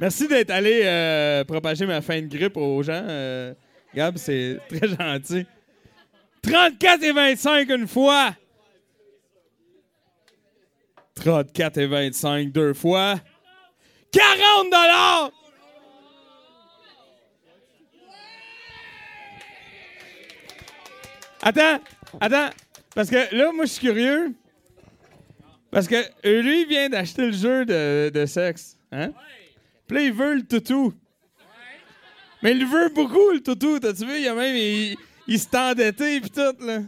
S24: Merci d'être allé euh, propager ma fin de grippe aux gens. euh, Gab, c'est très [LAUGHS] gentil. 34 et 25 une fois. 34 et 25 deux fois. 40 dollars! Attends, attends. Parce que là, moi, je suis curieux. Parce que lui, il vient d'acheter le jeu de, de sexe. Hein? Puis là, il veut le toutou. Mais il veut beaucoup, le toutou. T'as-tu vu? Il a même... Il, il s'est endetté pis tout, là.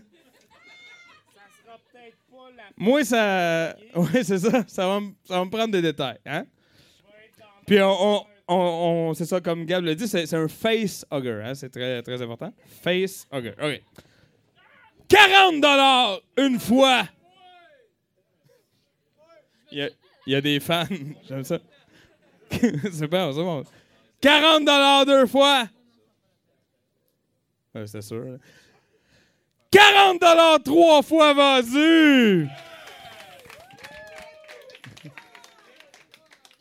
S24: Moi, ça... [LAUGHS] Oui, c'est ça. Ça va, me- ça va me prendre des détails, hein? Puis on... on, c'est ça, comme Gab l'a dit, c'est, c'est un face hugger, hein? C'est très, très important. Face hugger. OK. 40 dollars une fois. Il y a, des fans. [LAUGHS] J'aime ça. [LAUGHS] c'est bon, c'est bon. 40 dollars deux fois. Ouais, sûr. hein. 40 dollars trois fois vendu.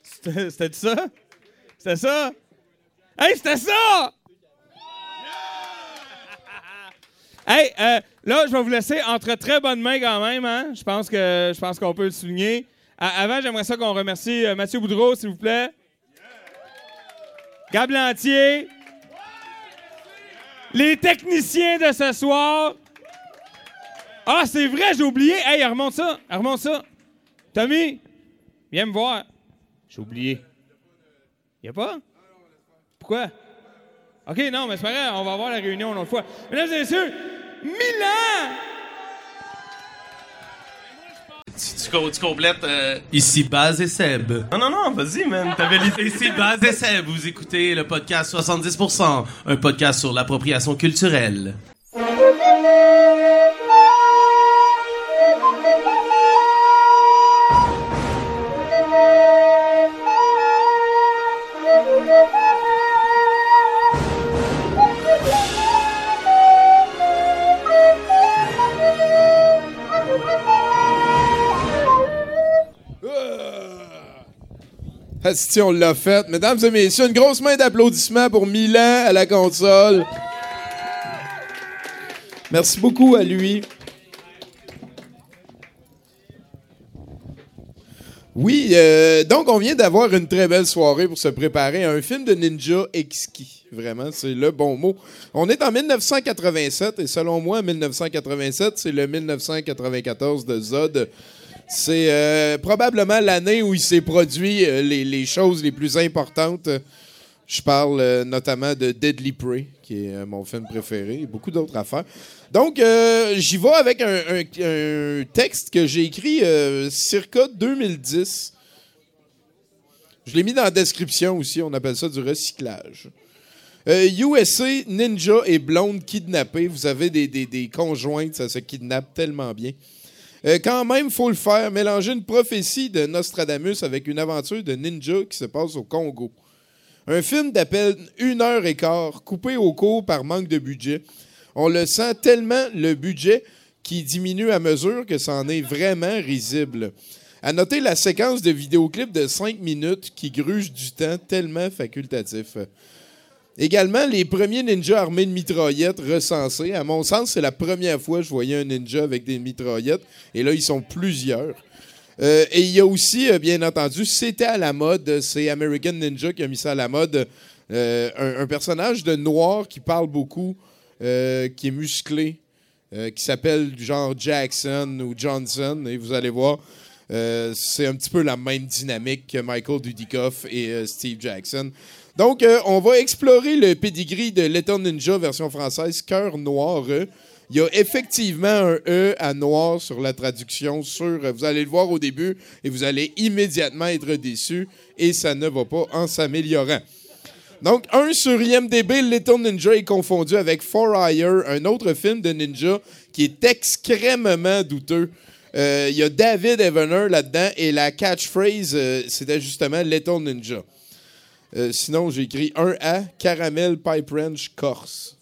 S24: C'était c'était ça? C'était ça? Hey, c'était ça! Hey, euh, là, je vais vous laisser entre très bonnes mains quand même. Hein? Je pense que je pense qu'on peut le souligner. Avant, j'aimerais ça qu'on remercie euh, Mathieu Boudreau, s'il vous plaît. Gab Lantier. Les techniciens de ce soir. Ah, c'est vrai, j'ai oublié. Hey, remonte ça. Remonte ça. Tommy, viens me voir. J'ai oublié. Y a pas? Pourquoi? OK, non, mais c'est pas on va avoir la réunion une autre fois. Mesdames et messieurs, Milan!
S26: Tu, tu co- tu complètes. euh, Ici Baz et Seb. Non, non, non, vas-y, man. T'avais [LAUGHS] l'idée. Ici Baz et Seb. Vous écoutez le podcast 70%, un podcast sur l'appropriation culturelle.
S4: Asti, on l'a fait. Mesdames et messieurs, une grosse main d'applaudissements pour Milan à la console. Merci beaucoup à lui. Oui, euh, donc on vient d'avoir une très belle soirée pour se préparer à un film de ninja exquis. Vraiment, c'est le bon mot. On est en 1987 et selon moi, 1987, c'est le 1994 de Zod. C'est euh, probablement l'année où il s'est produit euh, les, choses les plus importantes. Je parle euh, notamment de Deadly Prey, qui est mon film préféré, et beaucoup d'autres affaires. Donc, j'y vais avec un, texte que j'ai écrit circa 2010. Je l'ai mis dans la description aussi, on appelle ça du recyclage. USA, Ninja et Blonde kidnappés. Vous avez des, des, des conjointes, ça se kidnappe tellement bien. Euh, quand même, faut le faire. Mélanger une prophétie de Nostradamus avec une aventure de ninja qui se passe au Congo. Un film d'appel une heure et quart, coupé au cours par manque de budget. On le sent tellement le budget qui diminue à mesure que ça en est vraiment risible. À noter la séquence de vidéoclip de 5 minutes qui gruge du temps tellement facultatif. Également, les premiers ninjas armés de mitraillettes recensés. À mon sens, c'est la première fois que je voyais un ninja avec des mitraillettes. Et là, ils sont plusieurs. Euh, et il y a aussi, euh, bien entendu, c'était à la mode, c'est American Ninja qui a mis ça à la mode, euh, un, personnage de noir qui parle beaucoup, qui est musclé, qui s'appelle genre Jackson ou Johnson. Et vous allez voir, c'est un petit peu la même dynamique que Michael Dudikoff et Steve Jackson. Donc, euh, on va explorer le pedigree de Little Ninja version française, Cœur Noir. Il y a effectivement un E à noir sur la traduction. Sur, vous allez le voir au début et vous allez immédiatement être déçu et ça ne va pas en s'améliorant. Donc, un sur IMDB, Little Ninja est confondu avec For Hire, un autre film de ninja qui est extrêmement douteux. Euh, Il y a David Evener là-dedans et la catchphrase, euh, c'était justement Little Ninja. Euh, sinon, j'ai écrit 1A, Caramel Pipe Ranch Corse.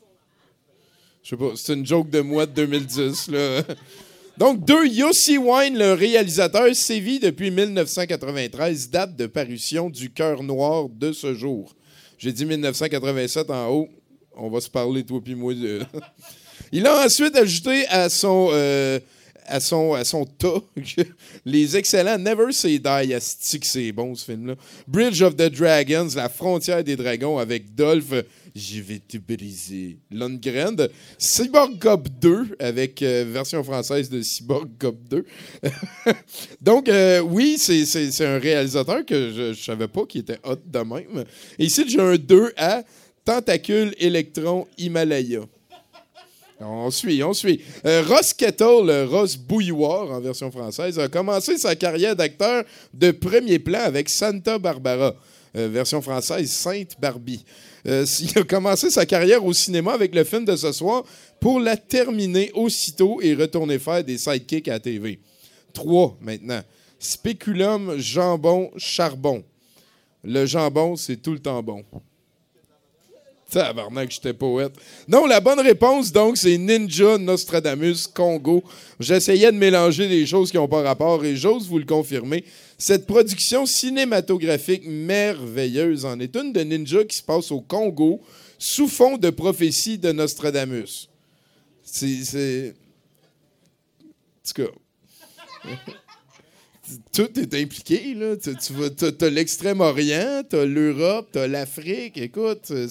S4: Je sais pas, c'est une joke de moi de 2010. Là. [LAUGHS] Donc, deux, Yossi Wine, le réalisateur, sévit depuis 1993, date de parution du Cœur Noir de ce jour. J'ai dit 1987 en haut. On va se parler, toi puis moi. [LAUGHS] Il a ensuite ajouté à son, euh, à son, à son [LAUGHS] les excellents Never Say Die. Asti que c'est bon ce film-là. Bridge of the Dragons, La frontière des dragons avec Dolph. Je vais te briser. Lundgren. Cyborg Cop 2 avec euh, version française de Cyborg Cop 2. [LAUGHS] Donc, euh, oui, c'est- un réalisateur que je ne savais pas qui était hot de même. Et ici, j'ai un 2 à Tentacule Électron Himalaya. On suit, on suit. Euh, Ross Kettle, Ross Bouilloire en version française, a commencé sa carrière d'acteur de premier plan avec Santa Barbara, euh, version française Sainte Barbie. Euh, [LAUGHS] il a commencé sa carrière au cinéma avec le film de ce soir pour la terminer aussitôt et retourner faire des sidekicks à la TV. Trois maintenant. Spéculum, jambon, charbon. Le jambon, c'est tout le temps bon. Tabarnak, j'étais poète. Non, la bonne réponse, donc, c'est Ninja Nostradamus Congo. J'essayais de mélanger des choses qui n'ont pas rapport et j'ose vous le confirmer. Cette production cinématographique merveilleuse en est une de Ninja qui se passe au Congo sous fond de prophétie de Nostradamus. C'est. En tout. Tout est impliqué. Là. Tu, tu t'as, l'Extrême-Orient, t'as l'Europe, t'as l'Afrique. Écoute, euh,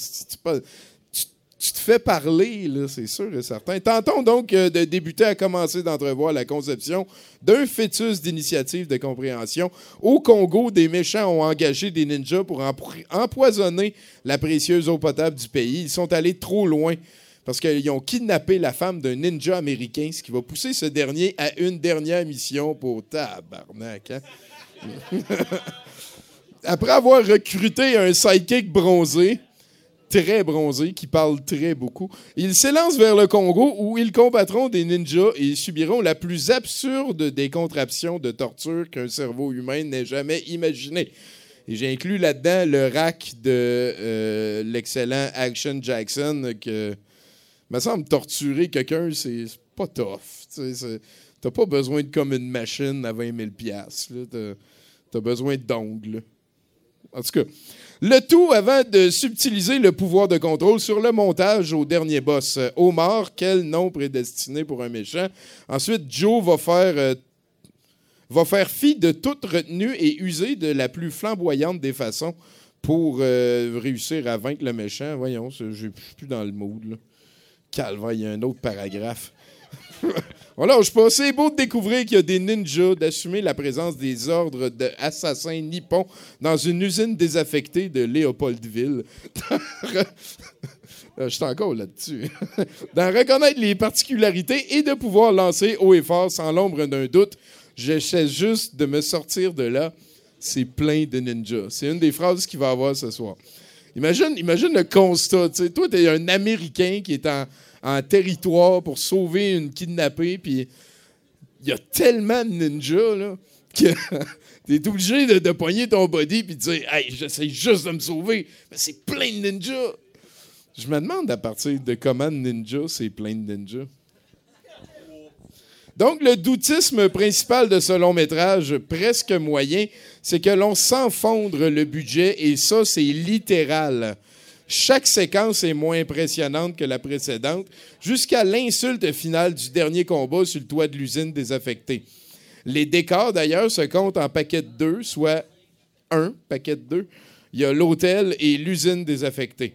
S4: tu, te fais parler, c'est sûr et certain. Tentons donc euh, de débuter à commencer d'entrevoir la conception d'un fœtus d'initiative de compréhension. Au Congo, des méchants ont engagé des ninjas pour empoisonner la précieuse eau potable du pays. Ils sont allés trop loin parce qu'ils ont kidnappé la femme d'un ninja américain, ce qui va pousser ce dernier à une dernière mission pour tabarnak. hein. [LAUGHS] Après avoir recruté un sidekick bronzé, très bronzé, qui parle très beaucoup, ils s'élancent vers le Congo où ils combattront des ninjas et subiront la plus absurde des contraptions de torture qu'un cerveau humain n'ait jamais imaginé. Et j'ai inclus là-dedans le rack de euh, l'excellent Action Jackson que me semble torturer quelqu'un, c'est pas tough. tu T'as pas besoin de comme une machine à 20 000 piastres, là. T'as- T'as besoin d'ongles. En tout cas, le tout avant de subtiliser le pouvoir de contrôle sur le montage au dernier boss. Euh, Omar, quel nom prédestiné pour un méchant? Ensuite, Joe va faire, euh, va faire fi de toute retenue et user de la plus flamboyante des façons pour euh, réussir à vaincre le méchant. Voyons, je suis plus dans le mood. Là. Calvaire, il y a un autre paragraphe. [LAUGHS] voilà, je pas. C'est beau de découvrir qu'il y a des ninjas, d'assumer la présence des ordres d'assassins nippons dans une usine désaffectée de Léopoldville. [LAUGHS] Euh, Je suis encore là-dessus. [LAUGHS] D'en reconnaître les particularités et de pouvoir lancer haut et fort sans l'ombre d'un doute. J'essaie juste de me sortir de là. C'est plein de ninjas. C'est une des phrases qu'il va avoir ce soir. Imagine, imagine le constat. tu sais. Toi, tu es un Américain qui est en, territoire pour sauver une kidnappée, puis il y a tellement de ninjas là, que [LAUGHS] tu es obligé de, de pogner ton body puis de dire Hey, j'essaie juste de me sauver. Mais c'est plein de ninjas. Je me demande à partir de comment de ninjas c'est plein de ninjas. Donc, le doutisme principal de ce long métrage, presque moyen, c'est que l'on sent fondre le budget et ça, c'est littéral. Chaque séquence est moins impressionnante que la précédente, jusqu'à l'insulte finale du dernier combat sur le toit de l'usine désaffectée. Les décors, d'ailleurs, se comptent en paquets de deux, soit un paquet de deux. Il y a l'hôtel et l'usine désaffectée.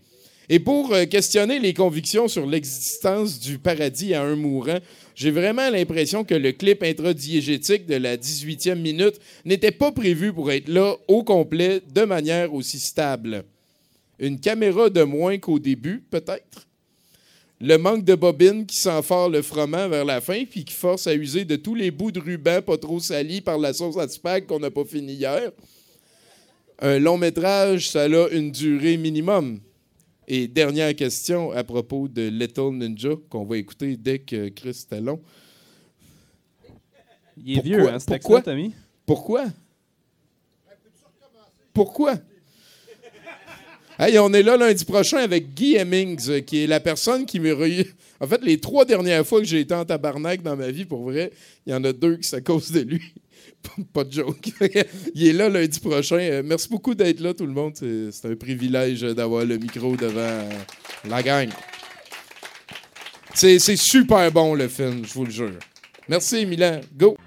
S4: Et pour euh, questionner les convictions sur l'existence du paradis à un mourant, j'ai vraiment l'impression que le clip intradiégétique de la 18e minute n'était pas prévu pour être là au complet de manière aussi stable. Une caméra de moins qu'au début, peut-être? Le manque de bobine qui s'enfare le froment vers la fin puis qui force à user de tous les bouts de ruban pas trop salis par la sauce à spag qu'on n'a pas fini hier. Un long métrage, ça a une durée minimum. Et dernière question à propos de Little Ninja, qu'on va écouter dès que Chris est long.
S27: Il est vieux, hein, ce texte-là,
S4: pourquoi,
S27: Tommy?
S4: Pourquoi? Pourquoi? Hey, on est là lundi prochain avec Guy Hemmings, euh, qui est la personne qui m'a... re- [LAUGHS] En fait, les trois dernières fois que j'ai été en tabarnak dans ma vie, pour vrai, il y en a deux qui c'est à cause de lui. [LAUGHS] Pas de joke. [LAUGHS] il est là lundi prochain. Euh, Merci beaucoup d'être là, tout le monde. C'est un privilège d'avoir le micro devant euh, la gang. C'est super bon, le film, je vous le jure. Merci, Milan. Go!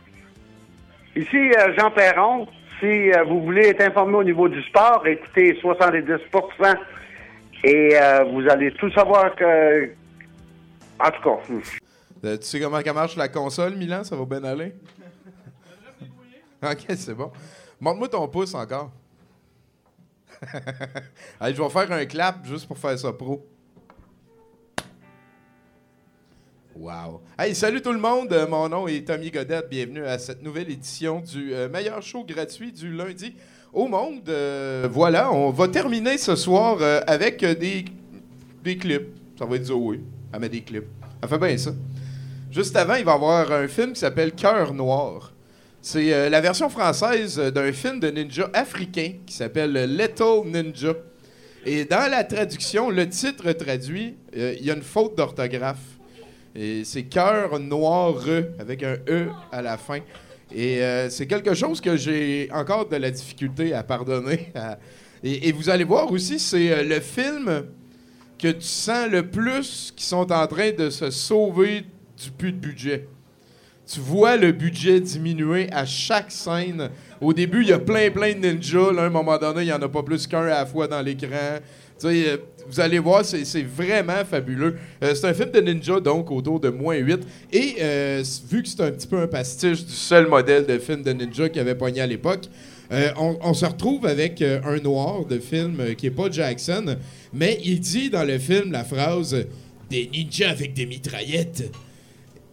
S28: Ici euh, Jean Perron. Si euh, vous voulez être informé au niveau du sport, écoutez 70 et euh, vous allez tout savoir que. En tout cas.
S4: tu sais comment ça marche la console, Milan? Ça va bien aller? [LAUGHS] ok, c'est bon. Montre-moi ton pouce encore. [LAUGHS] Allez, je vais faire un clap juste pour faire ça pro. Wow. Hey, salut tout le monde. Euh, mon nom est Tommy Godette. Bienvenue à cette nouvelle édition du euh, meilleur show gratuit du lundi au monde. Euh, voilà, on va terminer ce soir avec des, des clips. Ça va être Zoé. Elle met des clips. Elle fait bien ça. Juste avant, il va y avoir un film qui s'appelle Cœur noir. C'est euh, la version française euh, d'un film de ninja africain qui s'appelle Little Ninja. Et dans la traduction, le titre traduit, euh, il y a une faute d'orthographe. C'est cœur noir avec un E à la fin. Et c'est quelque chose que j'ai encore de la difficulté à pardonner. Et, vous allez voir aussi, c'est le film que tu sens le plus qui sont en train de se sauver du plus de budget. Tu vois le budget diminuer à chaque scène. Au début, il y a plein, plein de ninjas. Là, à un moment donné, il n'y en a pas plus qu'un à la fois dans l'écran. Euh, vous allez voir, c'est vraiment fabuleux. Euh, c'est un film de ninja, donc, autour de moins 8. Et euh, vu que c'est un petit peu un pastiche du seul modèle de film de ninja qu'il avait pogné à l'époque, on, on se retrouve avec un noir de film qui est pas Jackson, mais il dit dans le film la phrase « Des ninjas avec des mitraillettes ».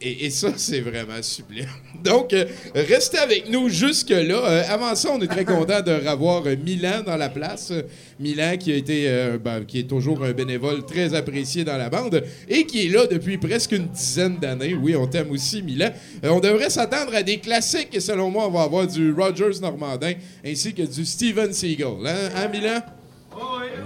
S4: Et, ça, c'est vraiment sublime. [LAUGHS] Donc, euh, restez avec nous jusque-là. Euh, avant ça, on est très content de revoir euh, Milan dans la place. Milan qui a été, ben, est toujours un bénévole très apprécié dans la bande et qui est là depuis presque une dizaine d'années. Oui, on t'aime aussi, Milan. On devrait s'attendre à des classiques et selon moi, on va avoir du Rogers Normandin ainsi que du Steven Seagal. Hein, hein Milan?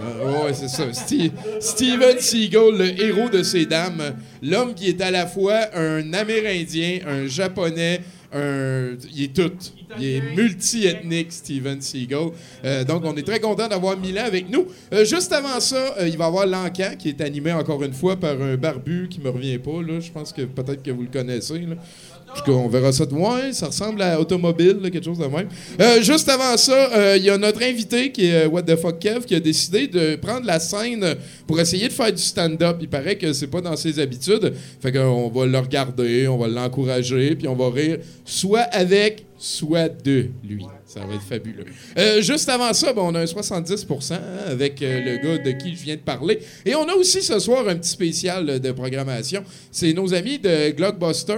S4: Euh, ouais, c'est ça. Ste- Steven Seagal, le héros de ces dames, l'homme qui est à la fois un Amérindien, un Japonais, un... il est tout. Il est multi-ethnique, Steven Seagal. Euh, donc, on est très content d'avoir Milan avec nous. Euh, juste avant ça, euh, il va y avoir L'Encan, qui est animé encore une fois par un barbu qui me revient pas. Là. Je pense que peut-être que vous le connaissez. Là. On verra ça de ouais, ça ressemble à Automobile, là, quelque chose de même. Euh, juste avant ça, euh, il y a notre invité qui est euh, What the fuck Kev qui a décidé de prendre la scène pour essayer de faire du stand-up. Il paraît que c'est pas dans ses habitudes. Fait qu'on va le regarder, on va l'encourager, puis on va rire soit avec, soit de lui. Ça va être fabuleux. Euh, juste avant ça, on a un 70% hein, avec euh, le gars de qui je viens de parler. Et on a aussi ce soir un petit spécial euh, de programmation. C'est nos amis de Glockbuster,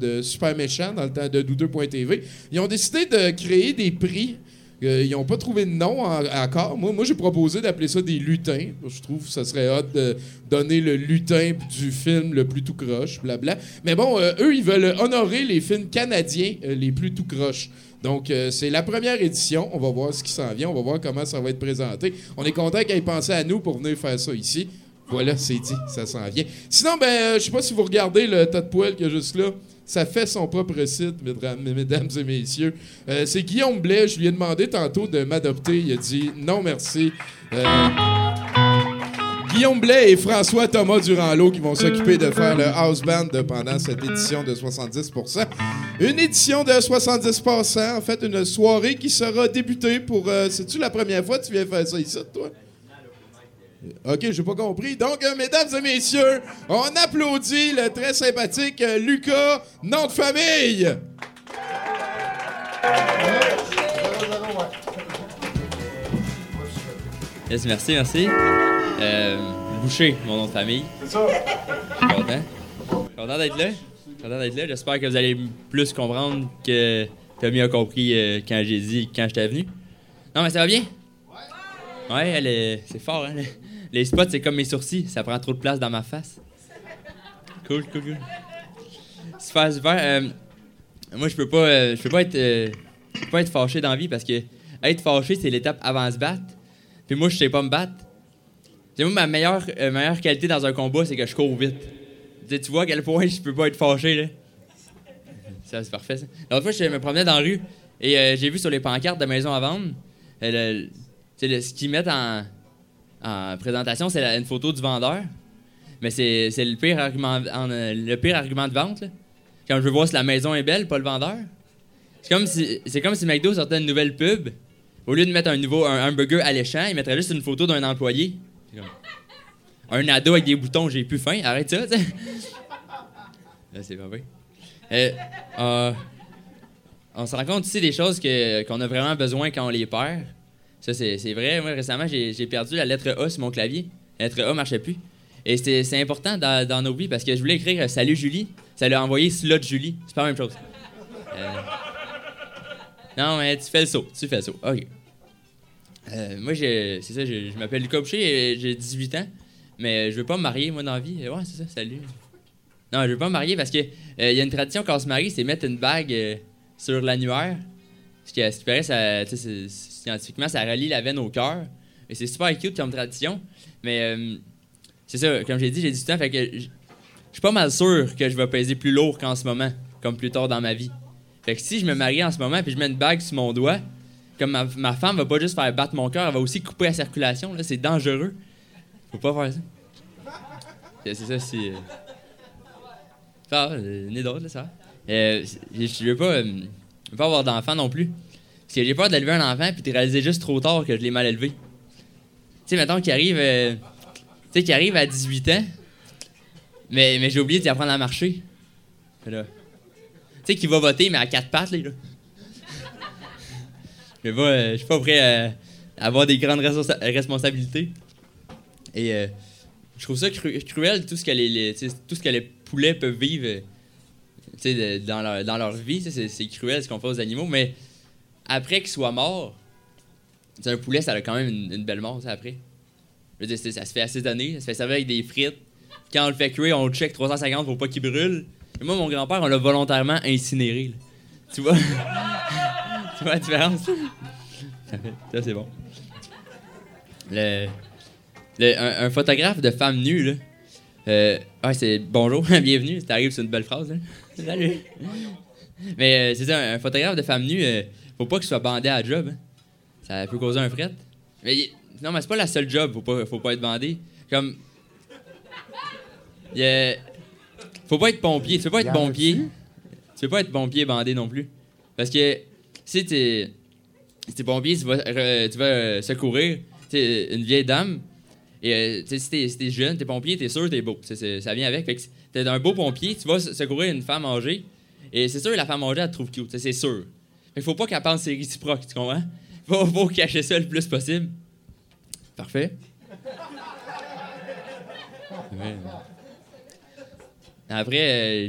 S4: de Super Méchant, dans le temps de Doudeux.tv. Ils ont décidé de créer des prix. Euh, ils n'ont pas trouvé de nom en- encore. Moi, j'ai proposé d'appeler ça des lutins. Je trouve que ça serait hot de donner le lutin du film le plus tout croche, blabla. Mais bon, euh, eux, ils veulent honorer les films canadiens euh, les plus tout croche. Donc, c'est la première édition. On va voir ce qui s'en vient. On va voir comment ça va être présenté. On est content qu'ils aient pensé à nous pour venir faire ça ici. Voilà, c'est dit. Ça s'en vient. Sinon, ben, je sais pas si vous regardez le tas de poêle qu'il y a juste là. Ça fait son propre site, mesdames, et messieurs. Euh, c'est Guillaume Blais. Je lui ai demandé tantôt de m'adopter. Il a dit non, merci. Euh, Guillaume Blais et François Thomas Durand-Lot qui vont s'occuper de faire le house band pendant cette édition de 70%. Une édition de 70%, en fait, une soirée qui sera débutée pour... euh, C'est-tu la première fois que tu viens faire ça ici, toi? OK, j'ai pas compris. Donc, euh, mesdames et messieurs, on applaudit le très sympathique euh, Lucas, nom de famille.
S27: Yes, merci, merci. Euh, Boucher, mon nom de famille.
S7: C'est ça.
S27: Je suis content. Content d'être là. Content d'être là. J'espère que vous allez plus comprendre que Tommy a compris euh, quand j'ai dit quand j'étais venu. Non, mais ça va bien? Ouais, elle est- c'est fort, hein? Les spots, c'est comme mes sourcils. Ça prend trop de place dans ma face. Cool, cool, cool. Super, super. Euh, moi, je peux pas, euh, je peux pas être, euh, pas être fâché dans la vie parce que être fâché, c'est l'étape avant se battre. Puis moi, je sais pas me battre. Tu sais, moi, ma meilleure, meilleure qualité dans un combat, c'est que je cours vite. Tu vois à quel point je peux pas être fâché, là. Ça, c'est parfait. L'autre fois, je me promenais dans la rue et j'ai vu sur les pancartes de maison à vendre, ce qu'ils mettent en, en présentation, c'est une photo du vendeur. Mais c'est le pire argument, en, le pire argument de vente. Quand je veux voir si la maison est belle, pas le vendeur. C'est comme si, McDo sortait une nouvelle pub. Au lieu de mettre un nouveau un hamburger alléchant, il mettrait juste une photo d'un employé. Un ado avec des boutons, j'ai plus faim, arrête ça, tu sais. Là, c'est pas vrai. Euh, euh, on se rend compte aussi des choses qu'on a vraiment besoin quand on les perd. Ça, c'est vrai. Moi, récemment, j'ai perdu la lettre A sur mon clavier. La lettre A marchait plus. Et c'est important dans, dans nos vies parce que je voulais écrire euh, Salut Julie. Ça l'a envoyé Slot Julie. C'est pas la même chose. Euh, Non, mais tu fais le saut. Tu fais le saut. OK. Euh, moi, c'est ça, je, m'appelle Lucas Boucher et j'ai 18 ans. Mais je veux pas me marier, moi, dans la vie. Ouais, c'est ça, salut. Non, je veux pas me marier parce que euh, il y a une tradition quand on se marie, c'est mettre une bague euh, sur l'annuaire. Parce que, à ce qui ça, scientifiquement, ça relie la veine au cœur. Et c'est super cute comme tradition. Mais euh, c'est ça, comme j'ai dit, j'ai 18 ans, fait que je suis pas mal sûr que je vais peser plus lourd qu'en ce moment, comme plus tard dans ma vie. Fait que si je me marie en ce moment puis je mets une bague sur mon doigt, comme ma, ma femme va pas juste faire battre mon cœur, elle va aussi couper la circulation. Là, c'est dangereux. Faut pas faire ça. C'est ça, si. euh, va, euh, d'autre, là, ça va. Euh, je veux pas, euh, pas avoir d'enfant non plus. Parce que j'ai peur d'élever un enfant puis de réaliser juste trop tard que je l'ai mal élevé. Tu sais, mettons qu'il arrive, euh, qu'il arrive à 18 ans, mais, mais j'ai oublié d'y apprendre à marcher. Là. Tu sais, qu'il va voter, mais à quatre pattes, là. Pas, [LAUGHS] euh, je suis pas prêt à avoir des grandes responsa- responsabilités. Et euh, je trouve ça cru- cruel, tout ce que les, tout ce que les poulets peuvent vivre euh, dans, leur, dans leur vie. c'est cruel ce qu'on fait aux animaux, mais après morts, tu sais, un poulet, ça a quand même une, une belle mort, ça, après. Je veux dire, c'est- ça se fait assaisonner, ça se fait servir avec des frites. Quand on le fait cuire, on le check 350 pour pas qu'il brûle. Et moi, mon grand-père, on l'a volontairement incinéré. là. Tu vois? [LAUGHS] tu vois la différence? Ça, c'est bon. Le, le- un, un photographe de femmes nues, là. Euh, ouais, c'est bonjour, [LAUGHS] bienvenue. Ça arrive, c'est une belle phrase. Salut. Mais euh, c'est ça, un, un photographe de femmes nues, euh, faut pas qu'il soit bandé à la job. hein. Ça peut causer un fret. Mais il- non, mais c'est pas la seule job, faut pas, faut pas être bandé. Comme. il y a- faut pas être pompier. Tu peux pas être pompier. Tu peux pas être pompier bandé non plus. Parce que si t'es. Si t'es pompier, tu vas, tu vas euh, secourir t'sais, une vieille dame. Et euh, t'sais, si t'es si jeune, t'es pompier, t'es sûr, t'es beau. Ça vient avec. Fait que t'es un beau pompier, tu vas se- secourir une femme âgée. Et c'est sûr, la femme âgée, elle te trouve cute. C'est sûr. Qu'il faut pas qu'elle pense que c'est réciproque, tu comprends? Faut, faut cacher ça le plus possible. Parfait. Après, euh,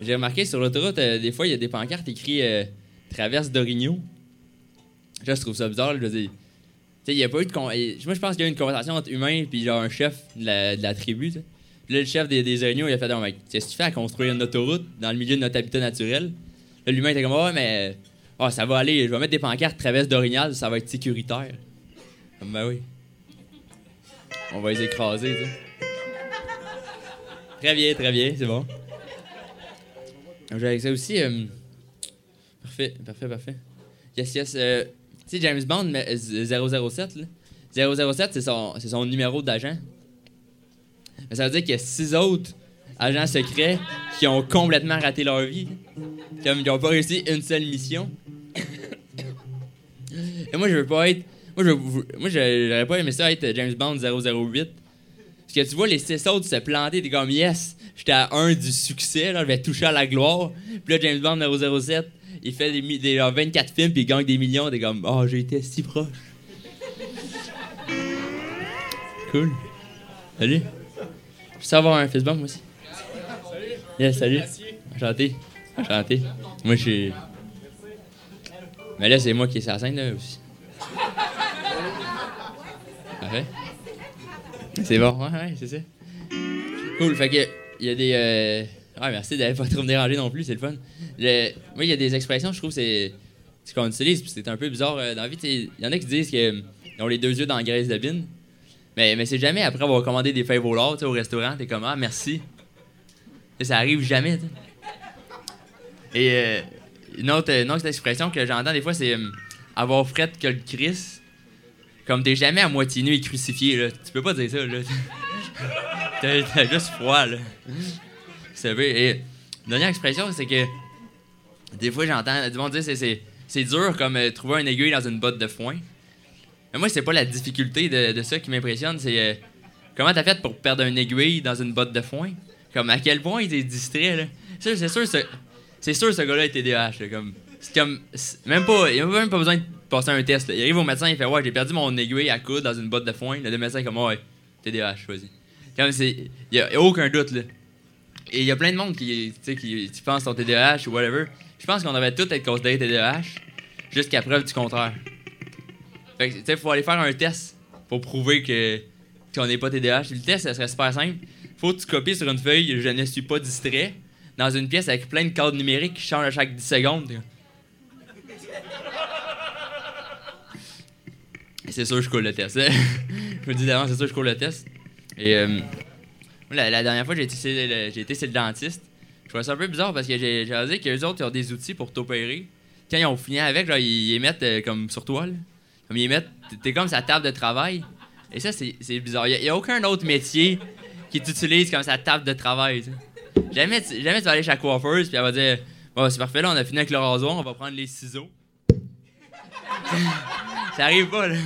S27: j'ai remarqué sur l'autoroute, euh, des fois, il y a des pancartes écrites euh, Traverse d'Origno. Je trouve ça bizarre. Je veux il y a pas eu de. et- Moi, je pense qu'il y a eu une conversation entre humains puis genre un chef de la, tribu. Puis là, le chef des, des il a fait Non, mec, qu'est-ce que tu fais à construire une autoroute dans le milieu de notre habitat naturel L'humain était comme Ouais, mais. Ah, ça va aller, je vais mettre des pancartes Traverse d'Orignal, ça va être sécuritaire. Comme, ben oui. On va les écraser, tu sais. Très bien, très bien, c'est bon. Avec ça aussi. euh, Parfait, parfait, parfait. Yes, yes. euh, tu sais, James Bond, mais, euh, 007, là. 007, c'est son, c'est son numéro d'agent. Mais ça veut dire qu'il y a six autres agents secrets qui ont complètement raté leur vie. Comme ils n'ont pas réussi une seule mission. Et moi, je veux pas être. Moi, je, moi, j'aurais pas aimé ça être James Bond 008. Parce que tu vois, les six autres se planter, t'es comme yes, j'étais à un du succès, là, je vais toucher à la gloire. Puis là, James Bond 007, il fait des, mi- des genre 24 films, puis il gagne des millions, t'es comme oh, j'ai été si proche. Cool. Salut. Je peux savoir un Facebook, moi aussi. Yes, salut. Enchanté. Enchanté. Moi, je suis. Mais là, c'est moi qui est sur scène, là, aussi. Parfait. C'est bon, ouais, ouais, c'est ça. Cool, fait que, il y a des. Euh... Ouais, merci d'aller pas trop me déranger non plus, c'est le fun. Le... Moi, il y a des expressions, je trouve, c'est. c'est qu'on utilise, puis c'est un peu bizarre euh, dans la vie. Il y en a qui disent qu'ils ont les deux yeux dans la graisse de bine. Mais, mais c'est jamais après avoir commandé des fèves au au restaurant, t'es comme, ah, merci. Ça arrive jamais. Et euh, une, autre, une autre expression que j'entends des fois, c'est euh, avoir fret que le Christ. Comme t'es jamais à moitié nu et crucifié, là. Tu peux pas dire ça, là. [LAUGHS] T'as juste froid, là. C'est. Et dernière expression, c'est que des fois, j'entends du monde dire c'est, c'est, dur comme euh, trouver un aiguille dans une botte de foin. Mais moi, c'est pas la difficulté de, de ça qui m'impressionne, c'est euh, comment t'as fait pour perdre une aiguille dans une botte de foin? Comme à quel point il est distrait, là. C'est, sûr, ce, c'est sûr, ce gars-là est TDAH, comme. C'est comme. même pas. Il a même pas besoin de passer un test. Il arrive au médecin, il fait Ouais, j'ai perdu mon aiguille à coude dans une botte de foin. Le médecin est comme Ouais, TDAH, vas-y. Comme c'est. Il y a, aucun doute, là. Et il y a plein de monde qui, qui, qui pense son TDAH ou whatever. Je pense qu'on devrait tous être considérés TDAH jusqu'à preuve du contraire. Fait que, tu sais, faut aller faire un test pour prouver que qu'on n'est pas TDAH. Le test, ça serait super simple. Faut que tu copies sur une feuille Je ne suis pas distrait dans une pièce avec plein de codes numériques qui changent à chaque 10 secondes. C'est sûr que je coule le test. [LAUGHS] je me dis d'avance, c'est sûr que je coule le test. Et euh, la, dernière fois, j'ai été, j'ai été chez le dentiste. Je trouvais ça un peu bizarre parce que j'ai réalisé qu'eux autres, ils ont des outils pour t'opérer. Quand ils ont fini avec, ils ils mettent euh, comme sur toi. là. Comme ils mettent, t'es- comme sa table de travail. Et ça, c'est c'est bizarre. Il n'y a, aucun autre métier qui t'utilise comme sa table de travail. tu sais. Jamais, tu- vas aller chez la coiffeuse, puis elle va dire Bon, c'est parfait, là, on a fini avec le rasoir, on va prendre les ciseaux. [LAUGHS] ça arrive pas, là.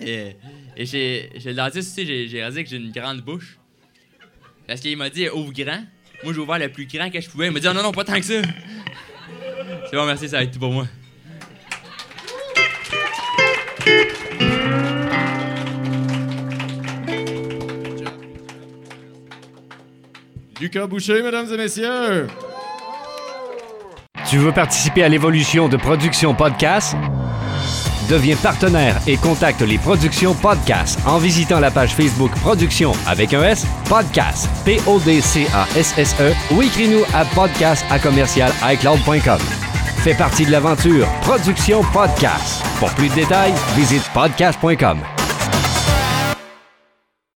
S27: Et, et chez, chez le dentiste aussi, j'ai, j'ai réalisé que j'ai une grande bouche. Parce qu'il m'a dit ouvre grand. Moi, j'ai ouvert le plus grand que je pouvais. Il m'a dit oh, non, non, pas tant que ça. C'est bon, merci, ça va être tout pour moi.
S3: Lucas Boucher, mesdames et messieurs.
S29: Tu veux participer à l'évolution de Production Podcast? Deviens partenaire et contacte les Productions Podcast en visitant la page Facebook Production avec un S, Podcast, P-O-D-C-A-S-S-E ou écris-nous à podcast à commercial iCloud.com. Fais partie de l'aventure Production Podcast. Pour plus de détails, visite podcast.com.